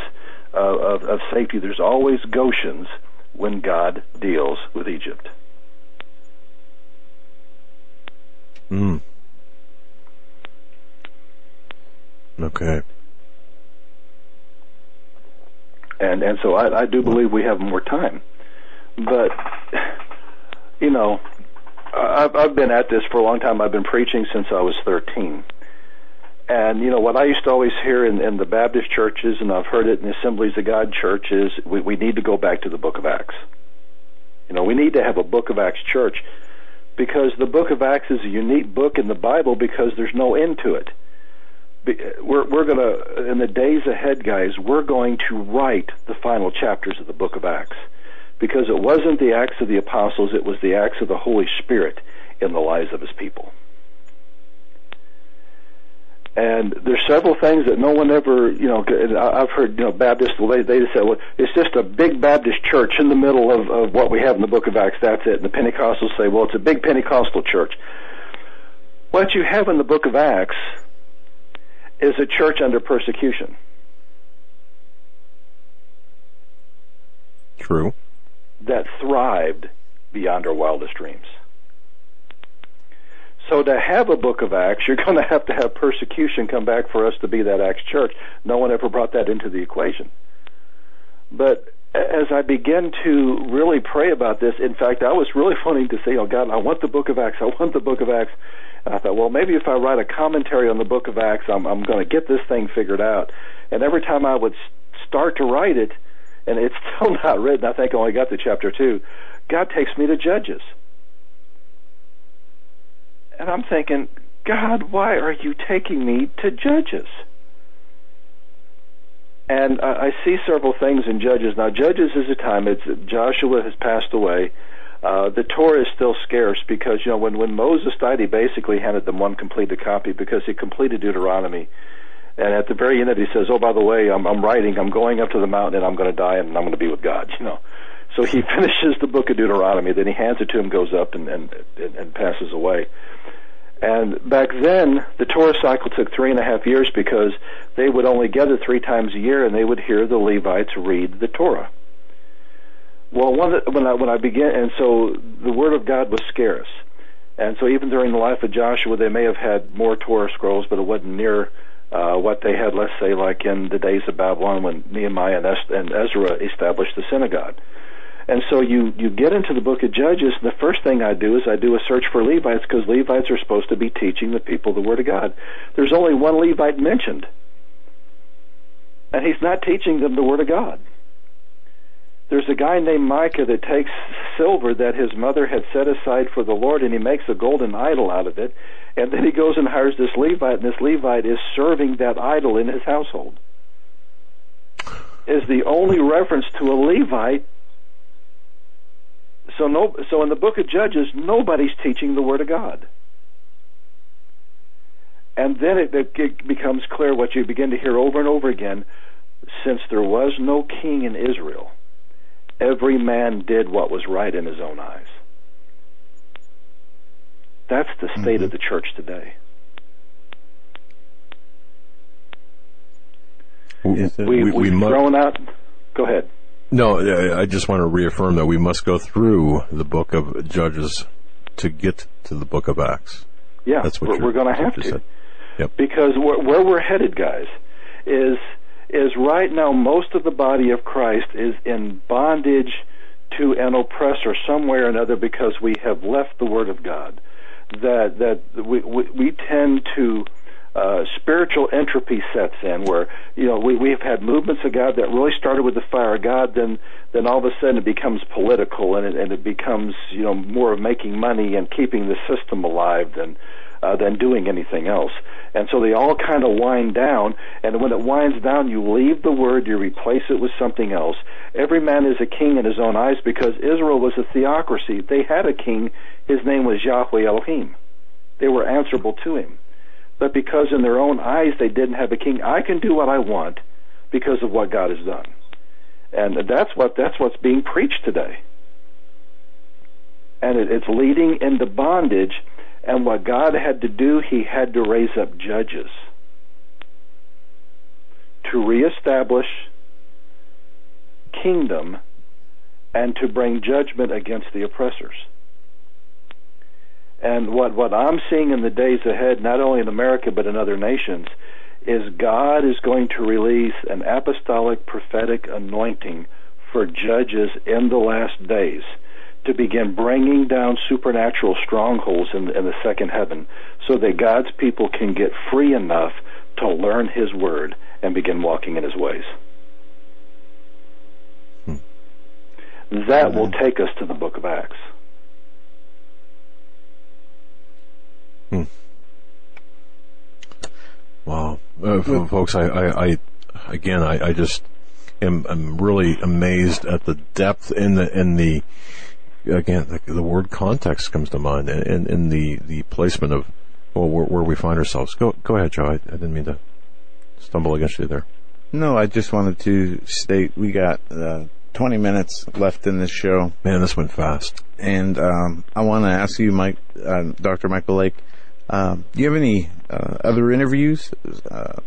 of, of safety. There's always Goshens when God deals with Egypt. Mm. Okay. And and so I, I do believe we have more time. But you know, I've I've been at this for a long time. I've been preaching since I was 13. And you know what I used to always hear in, in the Baptist churches, and I've heard it in Assemblies of God churches. We, we need to go back to the Book of Acts. You know, we need to have a Book of Acts church because the Book of Acts is a unique book in the Bible because there's no end to it. We're we're gonna in the days ahead, guys. We're going to write the final chapters of the Book of Acts because it wasn't the acts of the apostles; it was the acts of the Holy Spirit in the lives of His people. And there's several things that no one ever, you know, I've heard, you know, Baptists, well, they, they say, well, it's just a big Baptist church in the middle of, of what we have in the book of Acts, that's it. And the Pentecostals say, well, it's a big Pentecostal church. What you have in the book of Acts is a church under persecution. True. that thrived beyond our wildest dreams. So to have a book of Acts, you're going to have to have persecution come back for us to be that Acts church. No one ever brought that into the equation. But as I began to really pray about this, in fact, I was really wanting to say, oh God, I want the book of Acts. I want the book of Acts. And I thought, well, maybe if I write a commentary on the book of Acts, I'm, I'm going to get this thing figured out. And every time I would start to write it, and it's still not written, I think I only got to chapter two, God takes me to Judges. And I'm thinking, God, why are you taking me to Judges? And I, I see several things in Judges. Now, Judges is a time, it's Joshua has passed away. Uh, the Torah is still scarce because, you know, when, when Moses died, he basically handed them one completed copy because he completed Deuteronomy. And at the very end of it, he says, "Oh, by the way, I'm, I'm writing. I'm going up to the mountain, and I'm going to die, and I'm going to be with God." You know. So he finishes the book of Deuteronomy. Then he hands it to him, goes up, and and and, passes away. And back then, the Torah cycle took three and a half years because they would only gather three times a year, and they would hear the Levites read the Torah. Well, one when I when I began, and so the word of God was scarce, and so even during the life of Joshua, they may have had more Torah scrolls, but it wasn't near uh, what they had, let's say, like in the days of Babylon when Nehemiah and, es- and Ezra established the synagogue. And so you you get into the book of Judges, the first thing I do is I do a search for Levites because Levites are supposed to be teaching the people the Word of God. There's only one Levite mentioned, and he's not teaching them the Word of God. There's a guy named Micah that takes silver that his mother had set aside for the Lord, and he makes a golden idol out of it, and then he goes and hires this Levite, and this Levite is serving that idol in his household. Is the only reference to a Levite so no, so in the book of Judges, nobody's teaching the Word of God. And then it, it becomes clear what you begin to hear over and over again. Since there was no king in Israel, every man did what was right in his own eyes. That's the state Mm-hmm. of the church today. We, We, we, we've we mu- thrown out. Go ahead. No, I just want to reaffirm that we must go through the book of Judges to get to the book of Acts. Yeah, That's what we're, we're going to have to. Yep. Because where, where we're headed, guys, is is right now most of the body of Christ is in bondage to an oppressor somewhere or another because we have left the Word of God. That that we we, we tend to uh, spiritual entropy sets in where you know we we've had movements of God that really started with the fire of God then then all of a sudden it becomes political and it, and it becomes you know more of making money and keeping the system alive than uh, than doing anything else. And so they all kind of wind down and when it winds down you leave the word you replace it with something else. Every man is a king in his own eyes because Israel was a theocracy. They had a king. His name was Yahweh Elohim. They were answerable to him but because in their own eyes they didn't have a king, I can do what I want because of what God has done. And that's what that's what's being preached today. And it, it's leading into bondage. And what God had to do, He had to raise up judges to reestablish kingdom and to bring judgment against the oppressors. And what, what I'm seeing in the days ahead, not only in America but in other nations, is God is going to release an apostolic prophetic anointing for judges in the last days to begin bringing down supernatural strongholds in, in the second heaven so that God's people can get free enough to learn His word and begin walking in His ways. Hmm. That will take us to the book of Acts. Wow, uh, folks, I, I, I again, I, I just am, am really amazed at the depth in the in the again the, the word context comes to mind, and in, in the the placement of well, where, where we find ourselves. Go go ahead, Joe. I, I didn't mean to stumble against you there. No, I just wanted to state we got uh, 20 minutes left in this show, Man, this went fast. and um, I want to ask you, Mike, uh, Dr. Michael Lake, um, do you have any uh, other interviews, uh,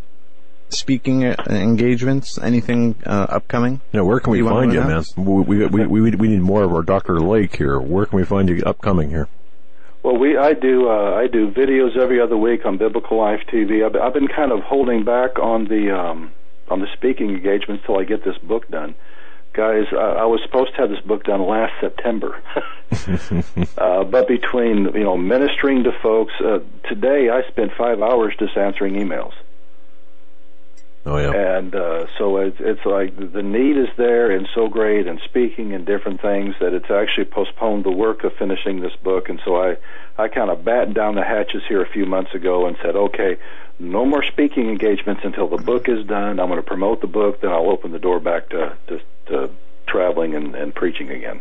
speaking uh, engagements, anything uh, upcoming? You know, where can we You find you, man? announce? We, we, we, we, we need more of our Dr. Lake here. Where can we find you upcoming here? Well, we I do uh, I do videos every other week on Biblical Life TV. I've, I've been kind of holding back on the um, on the speaking engagements till I get this book done. Guys, I, I was supposed to have this book done last September, uh, but between you know ministering to folks, uh, today I spent five hours just answering emails. Oh, yeah. and uh, so it's, it's like the need is there and so great and speaking and different things that it's actually postponed the work of finishing this book and so I I kind of battened down the hatches here a few months ago and said okay no more speaking engagements until the book is done I'm going to promote the book then I'll open the door back to to, to traveling and, and preaching again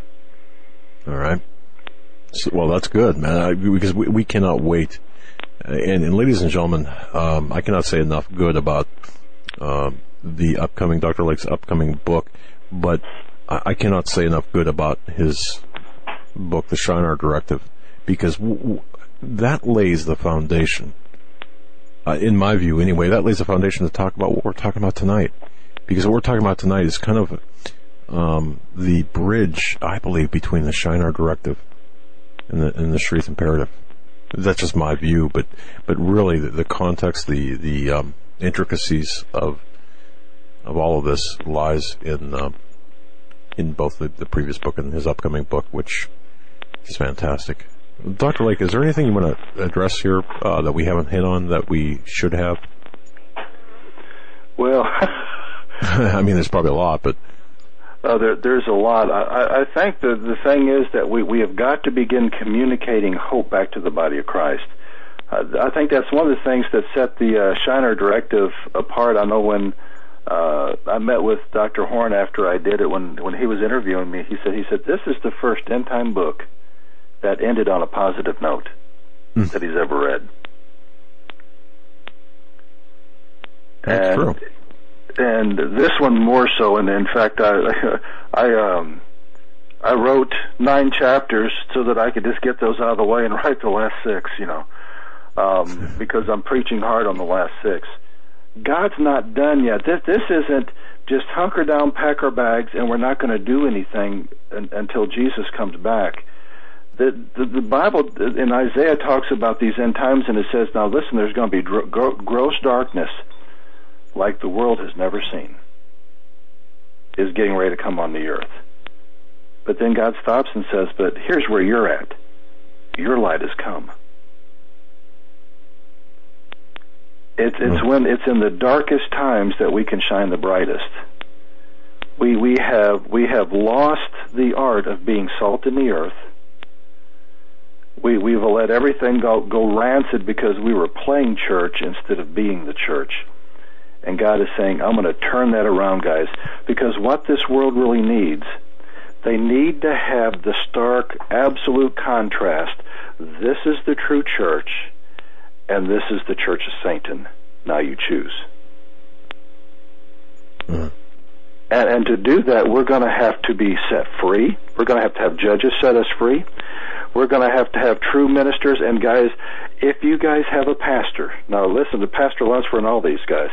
All right. So, well, that's good, man, I, because we, we cannot wait. Uh, And, and ladies and gentlemen, um, I cannot say enough good about um the upcoming Dr. Lake's upcoming book, but I, I cannot say enough good about his book, The Shinar Directive, because w- w- that lays the foundation. Uh, in my view, anyway, that lays the foundation to talk about what we're talking about tonight. Because what we're talking about tonight is kind of um, the bridge, I believe, between the Shinar Directive and the and the Imperative. That's just my view, but but really the, the context, the the um, intricacies of of all of this lies in um, in both the, the previous book and his upcoming book, which is fantastic. Dr. Lake, is there anything you want to address here uh, that we haven't hit on that we should have? well I mean, there's probably a lot, but Uh, there, there's a lot. I, I- think the the thing is that we we have got to begin communicating hope back to the body of Christ. Uh, I think that's one of the things that set the uh, Shinar Directive apart. I know when uh, I met with Dr. Horn after I did it, when when he was interviewing me, he said he said this is the first end time book that ended on a positive note that he's ever read. that's and, true. And this one more so. And in fact, I I um I wrote nine chapters so that I could just get those out of the way and write the last six. You know, um, because I'm preaching hard on the last six. God's not done yet. This this isn't just hunker down, pack our bags, and we're not going to do anything un, until Jesus comes back. The, the the Bible in Isaiah talks about these end times, and it says, "Now listen, there's going to be gro- gross darkness, like the world has never seen, is getting ready to come on the earth." But then God stops and says, "But here's where you're at. Your light has come." It's it's when it's in the darkest times that we can shine the brightest. We we have we have lost the art of being salt in the earth. We we've let everything go go rancid because we were playing church instead of being the church. And God is saying, I'm going to turn that around, guys, because what this world really needs, they need to have the stark, absolute contrast. This is the true church, and this is the church of Satan. Now you choose. Mhm. And, and to do that, we're going to have to be set free. We're going to have to have judges set us free. We're going to have to have true ministers. And guys, if you guys have a pastor, now listen to Pastor Lunsford and all these guys.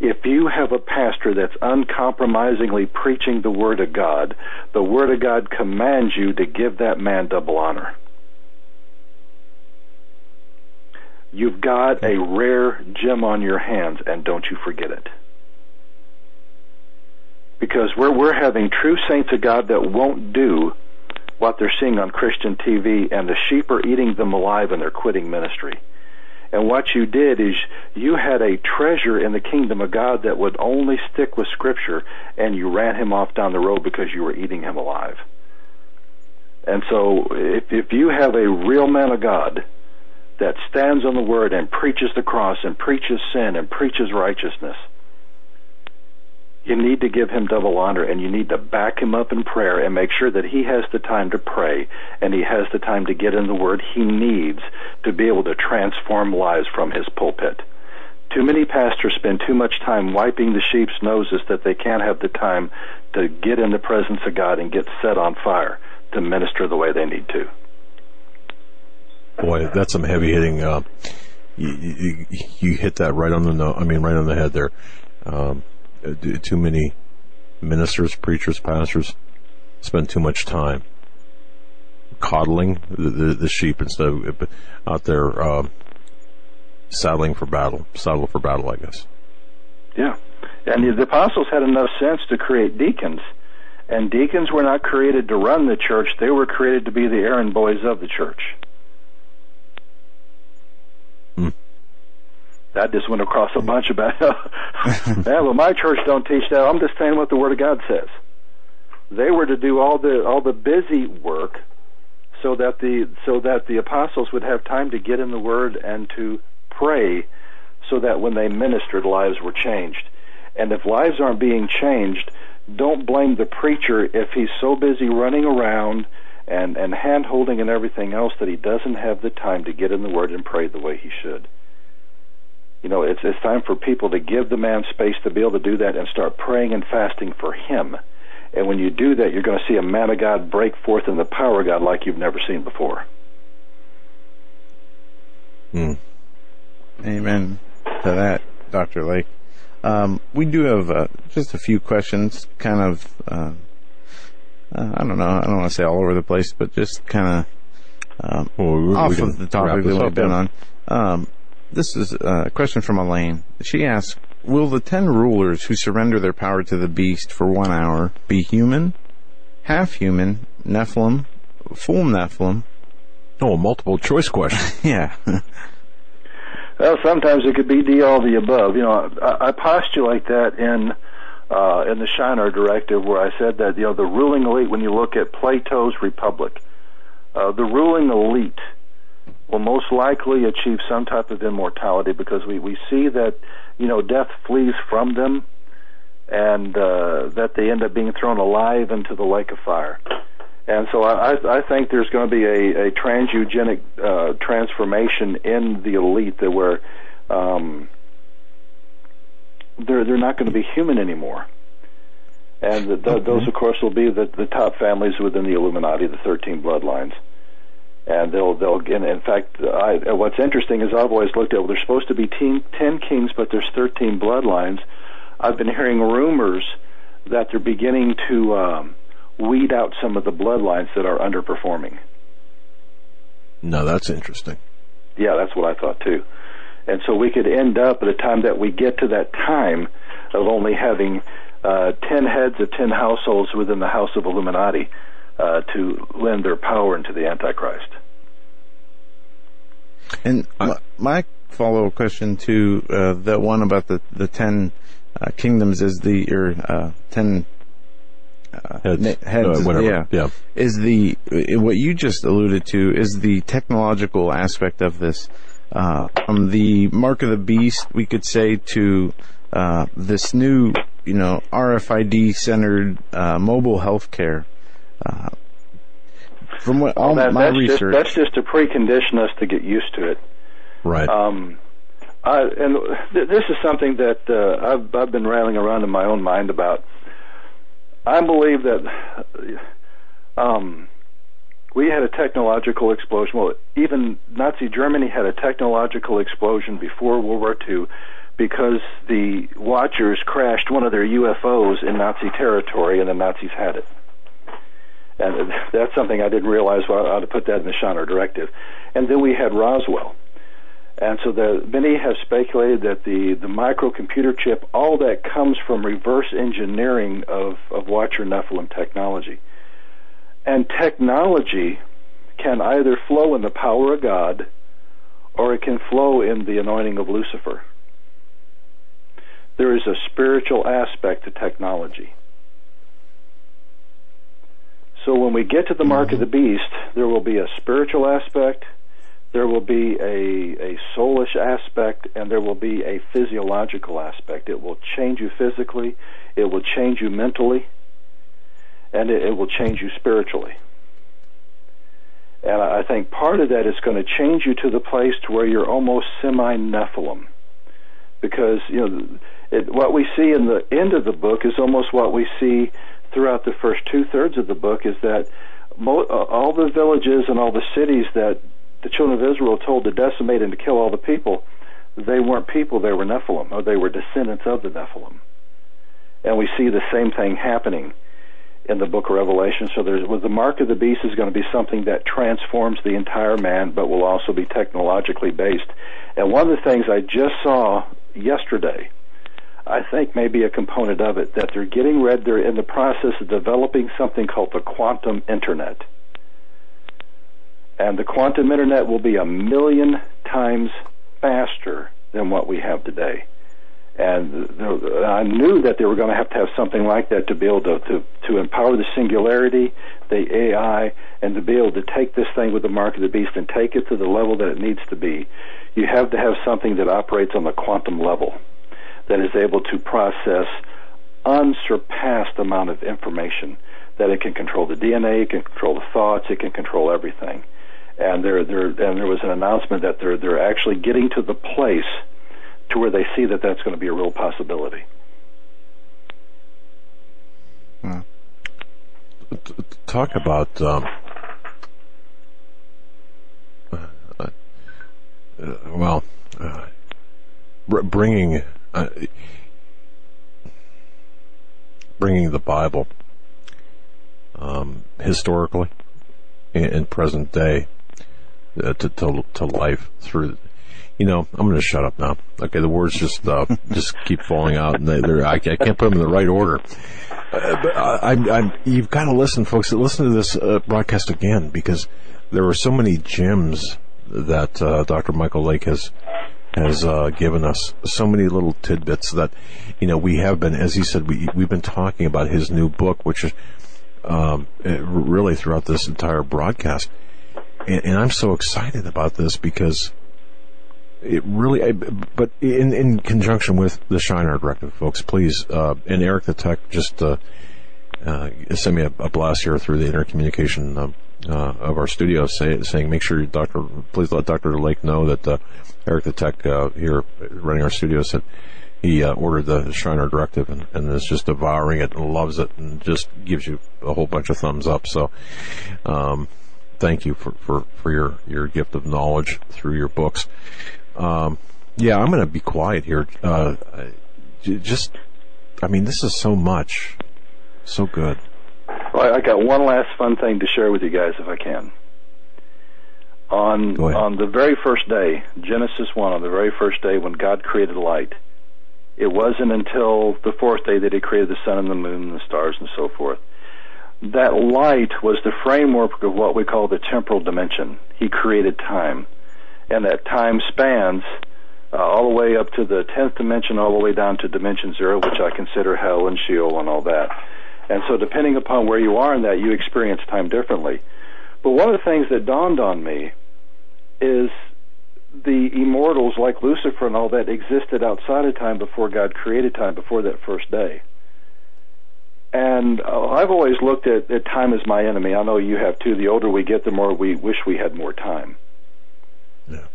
If you have a pastor that's uncompromisingly preaching the Word of God, the Word of God commands you to give that man double honor. You've got a rare gem on your hands, and don't you forget it. Because we're we're having true saints of God that won't do what they're seeing on Christian TV, and the sheep are eating them alive, and they're quitting ministry. And what you did is you had a treasure in the kingdom of God that would only stick with Scripture, and you ran him off down the road because you were eating him alive. And so, if if you have a real man of God that stands on the Word and preaches the cross and preaches sin and preaches righteousness, you need to give him double honor and you need to back him up in prayer and make sure that he has the time to pray and he has the time to get in the word he needs to be able to transform lives from his pulpit. Too many pastors spend too much time wiping the sheep's noses that they can't have the time to get in the presence of God and get set on fire to minister the way they need to. Boy, that's some heavy hitting. Uh, you, you, you, hit that right on the no. I mean, right on the head there. Um, too many ministers, preachers, pastors spend too much time coddling the, the, the sheep instead of out there uh, saddling for battle, saddle for battle, I guess. Yeah, and the apostles had enough sense to create deacons, and deacons were not created to run the church; they were created to be the errand boys of the church. Hmm. That just went across a bunch about. yeah, well, my church don't teach that. I'm just saying what the Word of God says. They were to do all the all the busy work, so that the so that the apostles would have time to get in the Word and to pray so that when they ministered, lives were changed. And if lives aren't being changed, don't blame the preacher if he's so busy running around and, and hand holding and everything else that he doesn't have the time to get in the Word and pray the way he should. You know, it's, it's time for people to give the man space to be able to do that and start praying and fasting for him. And when you do that, you're going to see a man of God break forth in the power of God like you've never seen before. Hmm. Amen to that, Dr. Lake. Um, we do have uh, just a few questions, kind of, uh, uh, I don't know, I don't want to say all over the place, but just kind of um, well, we, off we of the topic that we've been on. Um, this is a question from Elaine. She asks, Will the ten rulers who surrender their power to the beast for one hour be human, half human, Nephilim, full Nephilim? Oh, multiple choice question. yeah. Well, sometimes it could be D all the above. You know, I, I postulate that in uh, in the Shinar Directive, where I said that you know the ruling elite, when you look at Plato's Republic, uh, the ruling elite will most likely achieve some type of immortality because we we see that you know death flees from them, and uh, that they end up being thrown alive into the lake of fire. And so I, I think there's going to be a, a transeugenic uh, transformation in the elite that where um, they're they're not going to be human anymore. And the, the, those, of course, will be the, the top families within the Illuminati, the 13 bloodlines. And they'll they'll and in fact, I, what's interesting is I've always looked at well, there's supposed to be 10, 10 kings, but there's 13 bloodlines. I've been hearing rumors that they're beginning to um, weed out some of the bloodlines that are underperforming. No, that's interesting. Yeah, that's what I thought too. And so we could end up at a time that we get to that time of only having uh, 10 heads of 10 households within the House of Illuminati uh, to lend their power into the Antichrist. And my, my follow up question to uh, that one about the, the 10 uh, kingdoms is the, or uh, 10 uh, heads, heads uh, whatever. Yeah, yeah. Is the what you just alluded to is the technological aspect of this uh, from the mark of the beast, we could say, to uh, this new, you know, RFID centered uh, mobile healthcare. Uh, from what all that, my that's research, just, that's just to precondition us to get used to it. Right. Um, I, and th- this is something that uh, I've I've been railing around in my own mind about. I believe that um, we had a technological explosion. Well, even Nazi Germany had a technological explosion before World War II because the Watchers crashed one of their UFOs in Nazi territory, and the Nazis had it. And that's something I didn't realize. Well, I ought to put that in the Shinar Directive. And then we had Roswell. And so the, many have speculated that the, the microcomputer chip, all that comes from reverse engineering of, of Watcher Nephilim technology. And technology can either flow in the power of God or it can flow in the anointing of Lucifer. There is a spiritual aspect to technology. So when we get to the mark of the mm-hmm. beast, there will be a spiritual aspect, there will be a, a soulish aspect and there will be a physiological aspect. It will change you physically, it will change you mentally, and it, it will change you spiritually. And I think part of that is going to change you to the place to where you're almost semi Nephilim. Because, you know, it, what we see in the end of the book is almost what we see throughout the first two thirds of the book is that mo- uh, all the villages and all the cities that the children of Israel told to decimate and to kill all the people, they weren't people, they were Nephilim, or they were descendants of the Nephilim. And we see the same thing happening in the book of Revelation. So there's well, the mark of the beast is going to be something that transforms the entire man, but will also be technologically based. And one of the things I just saw yesterday, I think may be a component of it, that they're getting ready, they're in the process of developing something called the quantum internet and the quantum internet will be a million times faster than what we have today. And I knew that they were going to have to have something like that to be able to, to, to empower the singularity, the AI, and to be able to take this thing with the mark of the beast and take it to the level that it needs to be. You have to have something that operates on the quantum level, that is able to process unsurpassed amount of information, that it can control the DNA, it can control the thoughts, it can control everything and there there and there was an announcement that they're they're actually getting to the place to where they see that that's going to be a real possibility. Hmm. Talk about um, uh, uh, well, uh, bringing uh, bringing the Bible um, historically in present day uh, to, to to life through. You know, I'm going to shut up now. Okay, the words just uh, just keep falling out, and they, I, I, can't put them in the right order. Uh, but I, I, you've got to listen, folks. Listen to this uh, broadcast again because there were so many gems that uh, Dr. Michael Lake has has uh, given us so many little tidbits that you know we have been, as he said, we we've been talking about his new book, which is um, really throughout this entire broadcast. And, and I'm so excited about this because it really, but in, in conjunction with the Shinar Directive, folks, please, uh, and Eric the Tech just, uh, uh, sent me a, a, blast here through the intercommunication, uh, uh, of our studio say, saying, make sure Dr. Please let Dr. Lake know that, uh, Eric the Tech, here running our studio said he, ordered the Shinar Directive and, and is just devouring it and loves it and just gives you a whole bunch of thumbs up. So, um, thank you for, for, for your, your gift of knowledge through your books. Um, yeah, I'm going to be quiet here. Uh, just, I mean, this is so much, so good. Well, I got one last fun thing to share with you guys, if I can. On on the very first day, Genesis one, on the very first day when God created light, it wasn't until the fourth day that He created the sun and the moon and the stars and so forth that light was the framework of what we call the temporal dimension. He created time. And that time spans uh, all the way up to the 10th dimension, all the way down to dimension zero, which I consider hell and Sheol and all that. And so, depending upon where you are in that, you experience time differently. But one of the things that dawned on me is the immortals like Lucifer and all that existed outside of time before God created time, before that first day. And uh, I've always looked at, at time as my enemy. I know you have too. The older we get, the more we wish we had more time. Yeah.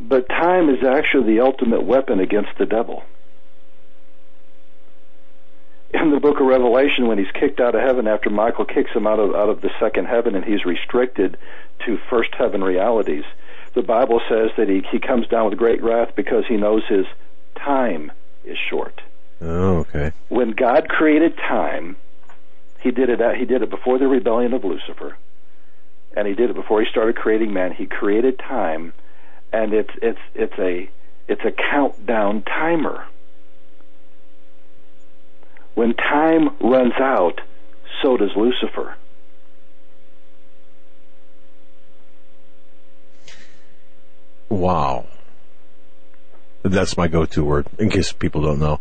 But time is actually the ultimate weapon against the devil. In the book of Revelation, when he's kicked out of heaven after Michael kicks him out of out of the second heaven and he's restricted to first heaven realities, the Bible says that he, he comes down with great wrath because he knows his time is short. Oh, okay. When God created time, He did it. He did it before the rebellion of Lucifer, and He did it before He started creating man. He created time, and it's it's it's a it's a countdown timer. When time runs out, so does Lucifer. Wow. That's my go-to word, in case people don't know.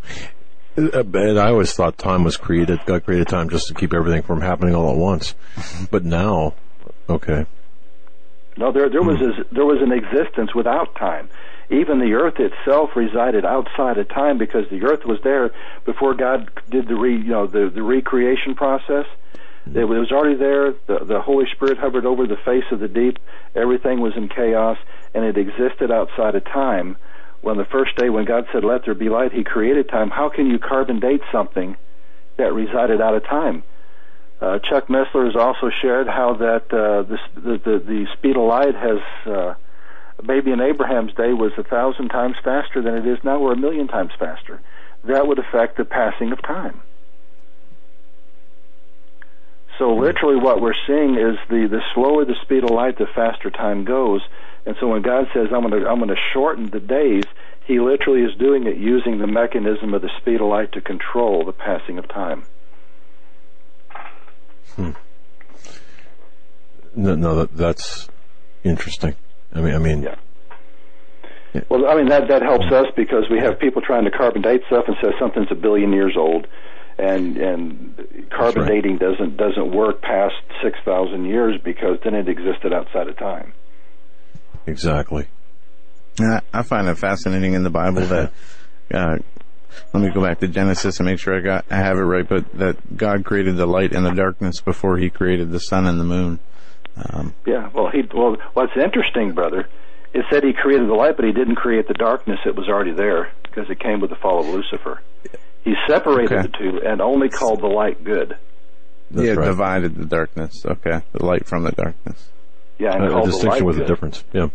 Uh, and I always thought time was created, God created time just to keep everything from happening all at once. But now, okay. No, there there was a, there was an existence without time. Even the earth itself resided outside of time because the earth was there before God did the re you know the the recreation process. It was already there. The the Holy Spirit hovered over the face of the deep. Everything was in chaos, and it existed outside of time. When the first day, when God said, "Let there be light," He created time. How can you carbon date something that resided out of time? Uh, Chuck Missler has also shared how that uh, the, the, the the speed of light has uh, maybe in Abraham's day was a thousand times faster than it is now, or a million times faster. That would affect the passing of time. So literally, what we're seeing is the the slower the speed of light, the faster time goes. And so when God says, "I'm going to I'm going to shorten the days," He literally is doing it using the mechanism of the speed of light to control the passing of time. Hmm. No, no, that, that's interesting. I mean, I mean, yeah. Well, I mean that that helps us because we have people trying to carbon date stuff and says something's a billion years old, and and carbon right. dating doesn't doesn't work past six thousand years because then it existed outside of time. Exactly. I find it fascinating in the Bible that uh, let me go back to Genesis and make sure I got I have it right, but that God created the light and the darkness before He created the sun and the moon. Um, yeah, well, he well, what's interesting, brother, is that He created the light, but He didn't create the darkness. It was already there because it came with the fall of Lucifer. He separated okay. the two and only called the light good. That's yeah, right. divided the darkness. Okay, the light from the darkness. Yeah, and a, a distinction with good. a difference. Yeah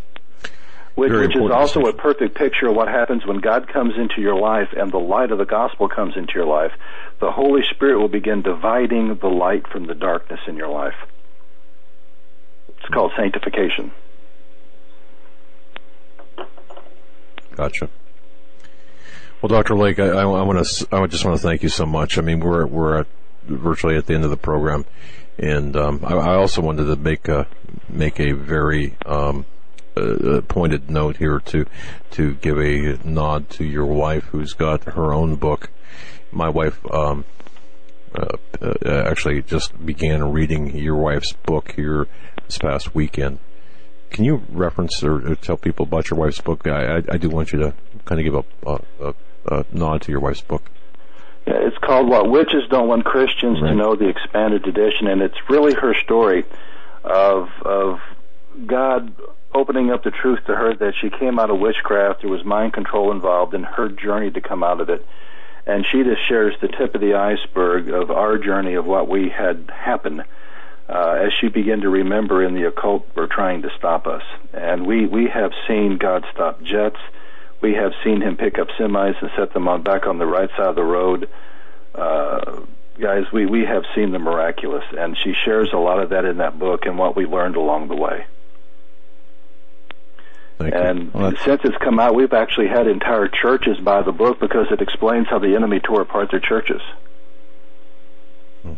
which, which is also a perfect picture of what happens when God comes into your life and the light of the gospel comes into your life. The Holy Spirit will begin dividing the light from the darkness in your life. It's called sanctification. Gotcha. Well, Dr. Lake, I, I, want to, I just want to thank you so much. I mean, we're, we're at, virtually at the end of the program. And, um, I, I, also wanted to make a, make a very, um, a pointed note here to to give a nod to your wife, who's got her own book. My wife um, uh, uh, actually just began reading your wife's book here this past weekend. Can you reference or, or tell people about your wife's book? I, I, I, do want you to kind of give a, a, a nod to your wife's book. Yeah, it's called "What Witches Don't Want Christians right. to Know," the expanded edition, and it's really her story of of God opening up the truth to her that she came out of witchcraft, there was mind control involved, in her journey to come out of it. And she just shares the tip of the iceberg of our journey of what we had happen uh, as she began to remember in the occult were trying to stop us. And we, we have seen God stop jets. We have seen him pick up semis and set them on back on the right side of the road. Uh, guys, we, we have seen the miraculous. And she shares a lot of that in that book and what we learned along the way. Thank and well, since it's come out, we've actually had entire churches buy the book because it explains how the enemy tore apart their churches. Hmm.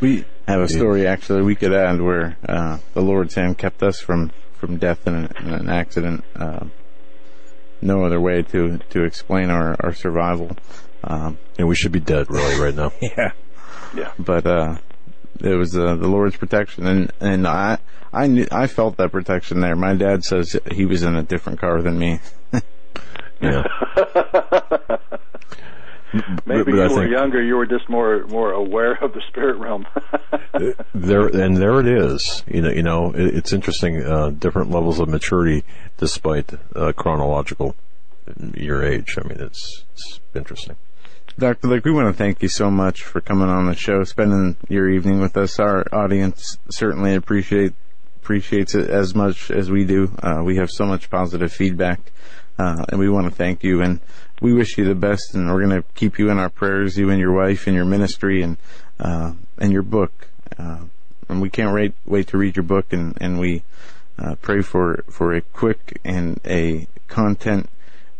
We have a story actually we could add where uh, the Lord's hand kept us from from death in an, in an accident. Uh, no other way to to explain our our survival. Um, and we should be dead really right now. yeah, yeah. But uh, it was uh, the Lord's protection, and and I I knew, I felt that protection there. My dad says he was in a different car than me. yeah. Maybe but, but you were younger. You were just more more aware of the spirit realm. there and there it is. You know, you know, it, it's interesting. Uh, different levels of maturity, despite uh, chronological your age. I mean, it's it's interesting. Dr. Lake, we want to thank you so much for coming on the show, spending your evening with us. Our audience certainly appreciate appreciates it as much as we do. Uh, we have so much positive feedback, uh, and we want to thank you. And we wish you the best. And we're going to keep you in our prayers, you and your wife, and your ministry, and uh, and your book. Uh, and we can't wait wait to read your book. And and we uh, pray for for a quick and a content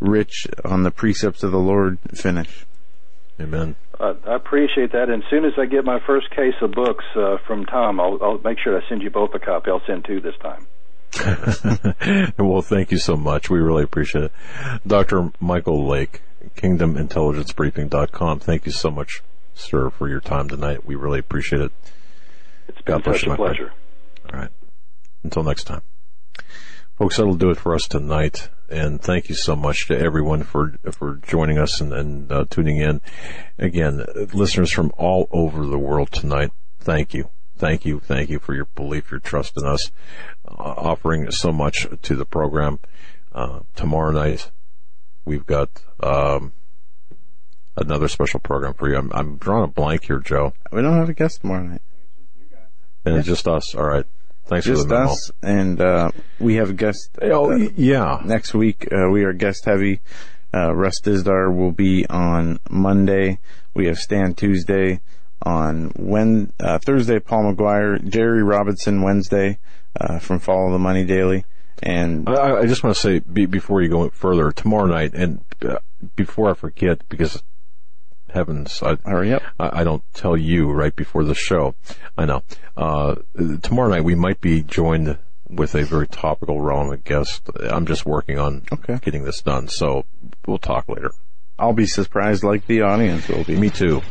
rich on the precepts of the Lord finish. Amen. Uh, I appreciate that. And as soon as I get my first case of books uh, from Tom, I'll, I'll make sure I send you both a copy. I'll send two this time. well, thank you so much. We really appreciate it. Dr. Michael Lake, kingdomintelligencebriefing.com. Thank you so much, sir, for your time tonight. We really appreciate it. It's been God such a pleasure. All right. Until next time. Folks, that'll do it for us tonight. And thank you so much to everyone for for joining us and, and uh, tuning in. Again, listeners from all over the world tonight, thank you. Thank you. Thank you for your belief, your trust in us, uh, offering so much to the program. Uh, tomorrow night, we've got um, another special program for you. I'm, I'm drawing a blank here, Joe. We don't have a guest tomorrow night. And it's just us. All right. Thanks Just for the memo. us, and uh, we have a guest Oh, uh, yeah. next week. Uh, we are guest heavy. Uh, Russ Dizdar will be on Monday. We have Stan Tuesday on when uh, Thursday. Paul McGuire, Jerry Robinson Wednesday uh, from Follow the Money Daily, and I, I just want to say be, before you go further, tomorrow night, and uh, before I forget, because heavens, I, hurry up. I, I don't tell you right before the show. I know. Uh, tomorrow night we might be joined with a very topical, relevant guest. I'm just working on Okay. getting this done, so we'll talk later. I'll be surprised like the audience will be. Me too.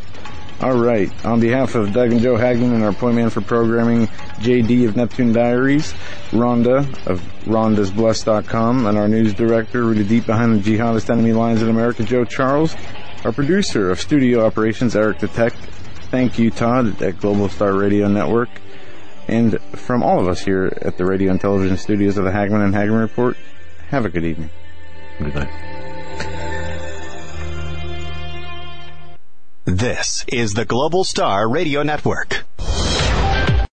All right. On behalf of Doug and Joe Hagmann and our point man for programming, JD of Neptune Diaries, Rhonda of rhondasblessed.com, and our news director, really deep behind the jihadist enemy lines in America, Joe Charles, our producer of studio operations, Eric the Tech. Thank you, Todd, at Global Star Radio Network. And from all of us here at the radio and television studios of the Hagmann and Hagmann Report, have a good evening. Good night. This is the Global Star Radio Network.